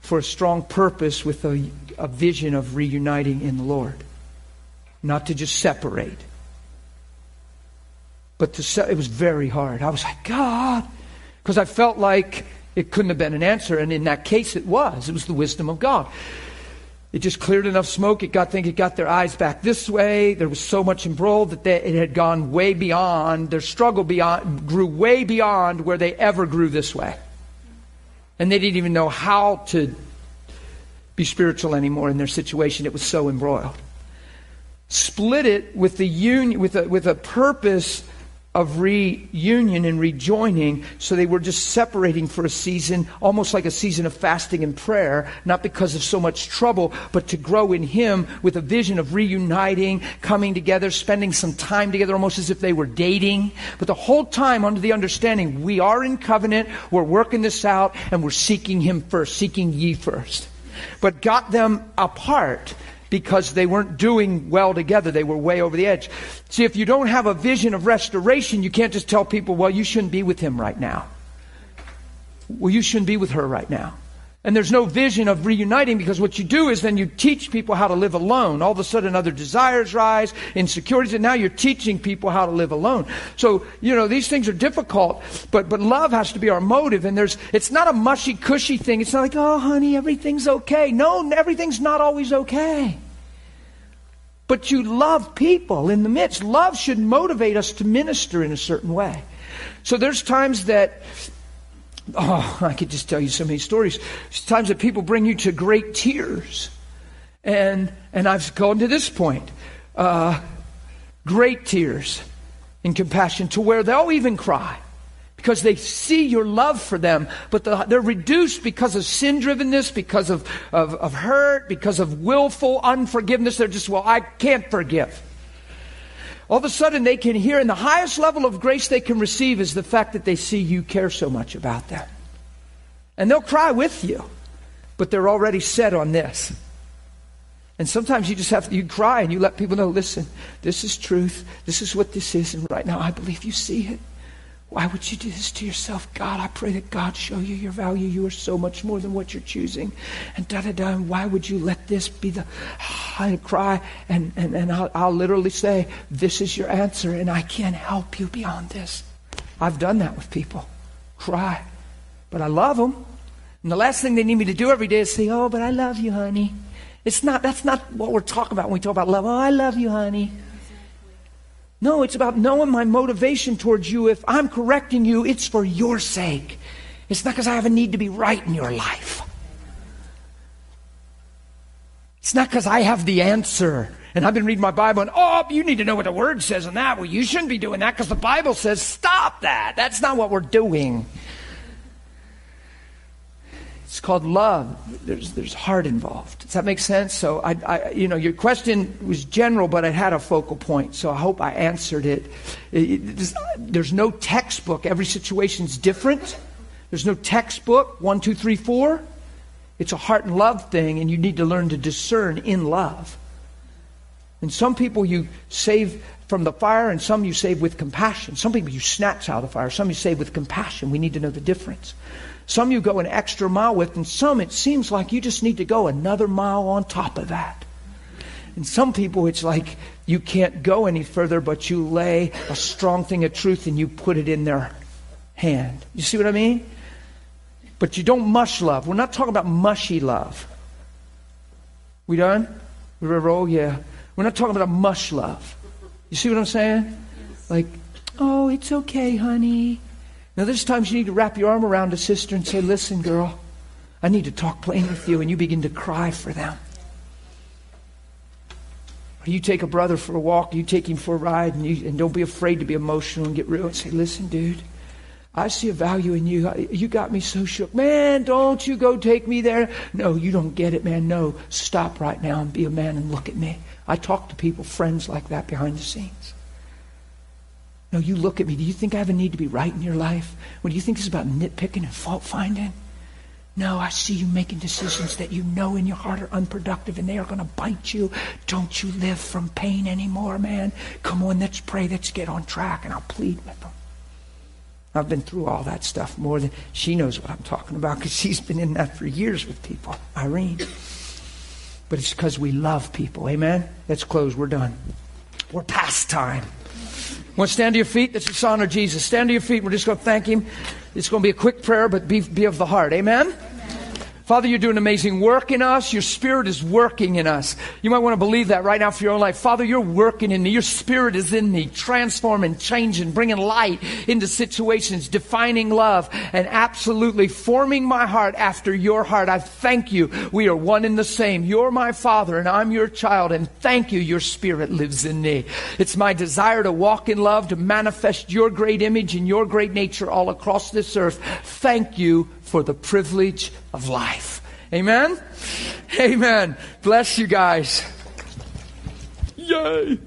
for a strong purpose with a, a vision of reuniting in the Lord not to just separate. But to se- it was very hard. I was like, God, because I felt like it couldn't have been an answer, and in that case, it was. It was the wisdom of God. It just cleared enough smoke. It got, think it got their eyes back this way. There was so much embroiled that they, it had gone way beyond their struggle. Beyond grew way beyond where they ever grew this way, and they didn't even know how to be spiritual anymore in their situation. It was so embroiled split it with the union with a, with a purpose of reunion and rejoining. So they were just separating for a season, almost like a season of fasting and prayer, not because of so much trouble, but to grow in Him with a vision of reuniting, coming together, spending some time together, almost as if they were dating. But the whole time under the understanding we are in covenant, we're working this out, and we're seeking Him first, seeking ye first. But got them apart because they weren't doing well together. They were way over the edge. See, if you don't have a vision of restoration, you can't just tell people, well, you shouldn't be with him right now. Well, you shouldn't be with her right now. And there's no vision of reuniting because what you do is then you teach people how to live alone. All of a sudden other desires rise, insecurities, and now you're teaching people how to live alone. So, you know, these things are difficult, but, but love has to be our motive. And there's, it's not a mushy, cushy thing. It's not like, oh, honey, everything's okay. No, everything's not always okay. But you love people in the midst. Love should motivate us to minister in a certain way. So there's times that Oh, I could just tell you so many stories. Times that people bring you to great tears. And, and I've gone to this point. Uh, great tears in compassion to where they'll even cry because they see your love for them, but the, they're reduced because of sin drivenness, because of, of, of hurt, because of willful unforgiveness. They're just, well, I can't forgive. All of a sudden, they can hear, and the highest level of grace they can receive is the fact that they see you care so much about them. And they'll cry with you, but they're already set on this. And sometimes you just have to, you cry and you let people know, listen, this is truth. This is what this is. And right now, I believe you see it. Why would you do this to yourself? God, I pray that God show you your value. You are so much more than what you're choosing. And da da da. And why would you let this be the I cry? And, and, and I'll, I'll literally say, This is your answer, and I can't help you beyond this. I've done that with people. Cry. But I love them. And the last thing they need me to do every day is say, Oh, but I love you, honey. It's not, that's not what we're talking about when we talk about love. Oh, I love you, honey. No, it's about knowing my motivation towards you. If I'm correcting you, it's for your sake. It's not because I have a need to be right in your life. It's not because I have the answer. And I've been reading my Bible and, oh, you need to know what the Word says on that. Well, you shouldn't be doing that because the Bible says stop that. That's not what we're doing. It's called love. There's, there's heart involved. Does that make sense? So, I, I, you know, your question was general, but it had a focal point. So I hope I answered it. it, it there's no textbook. Every situation's different. There's no textbook, one, two, three, four. It's a heart and love thing, and you need to learn to discern in love. And some people you save from the fire, and some you save with compassion. Some people you snatch out of the fire, some you save with compassion. We need to know the difference. Some you go an extra mile with, and some it seems like you just need to go another mile on top of that. And some people it's like you can't go any further, but you lay a strong thing of truth and you put it in their hand. You see what I mean? But you don't mush love. We're not talking about mushy love. We done? We roll? Yeah. We're not talking about mush love. You see what I'm saying? Like, oh, it's okay, honey. Now, there's times you need to wrap your arm around a sister and say, Listen, girl, I need to talk plain with you, and you begin to cry for them. Or you take a brother for a walk, you take him for a ride, and, you, and don't be afraid to be emotional and get real and say, Listen, dude, I see a value in you. You got me so shook. Man, don't you go take me there. No, you don't get it, man. No, stop right now and be a man and look at me. I talk to people, friends like that behind the scenes. No, you look at me. Do you think I have a need to be right in your life? What do you think is about nitpicking and fault finding? No, I see you making decisions that you know in your heart are unproductive and they are going to bite you. Don't you live from pain anymore, man. Come on, let's pray. Let's get on track. And I'll plead with them. I've been through all that stuff more than she knows what I'm talking about because she's been in that for years with people. Irene. But it's because we love people. Amen? Let's close. We're done. We're past time. Want to stand to your feet? Let's just honor Jesus. Stand to your feet. We're just going to thank Him. It's going to be a quick prayer, but be, be of the heart. Amen? Father, you're doing amazing work in us. Your spirit is working in us. You might want to believe that right now for your own life. Father, you're working in me. Your spirit is in me, transforming, changing, bringing light into situations, defining love, and absolutely forming my heart after your heart. I thank you. We are one in the same. You're my father and I'm your child. And thank you. Your spirit lives in me. It's my desire to walk in love, to manifest your great image and your great nature all across this earth. Thank you for the privilege of life. Amen? Amen. Bless you guys. Yay.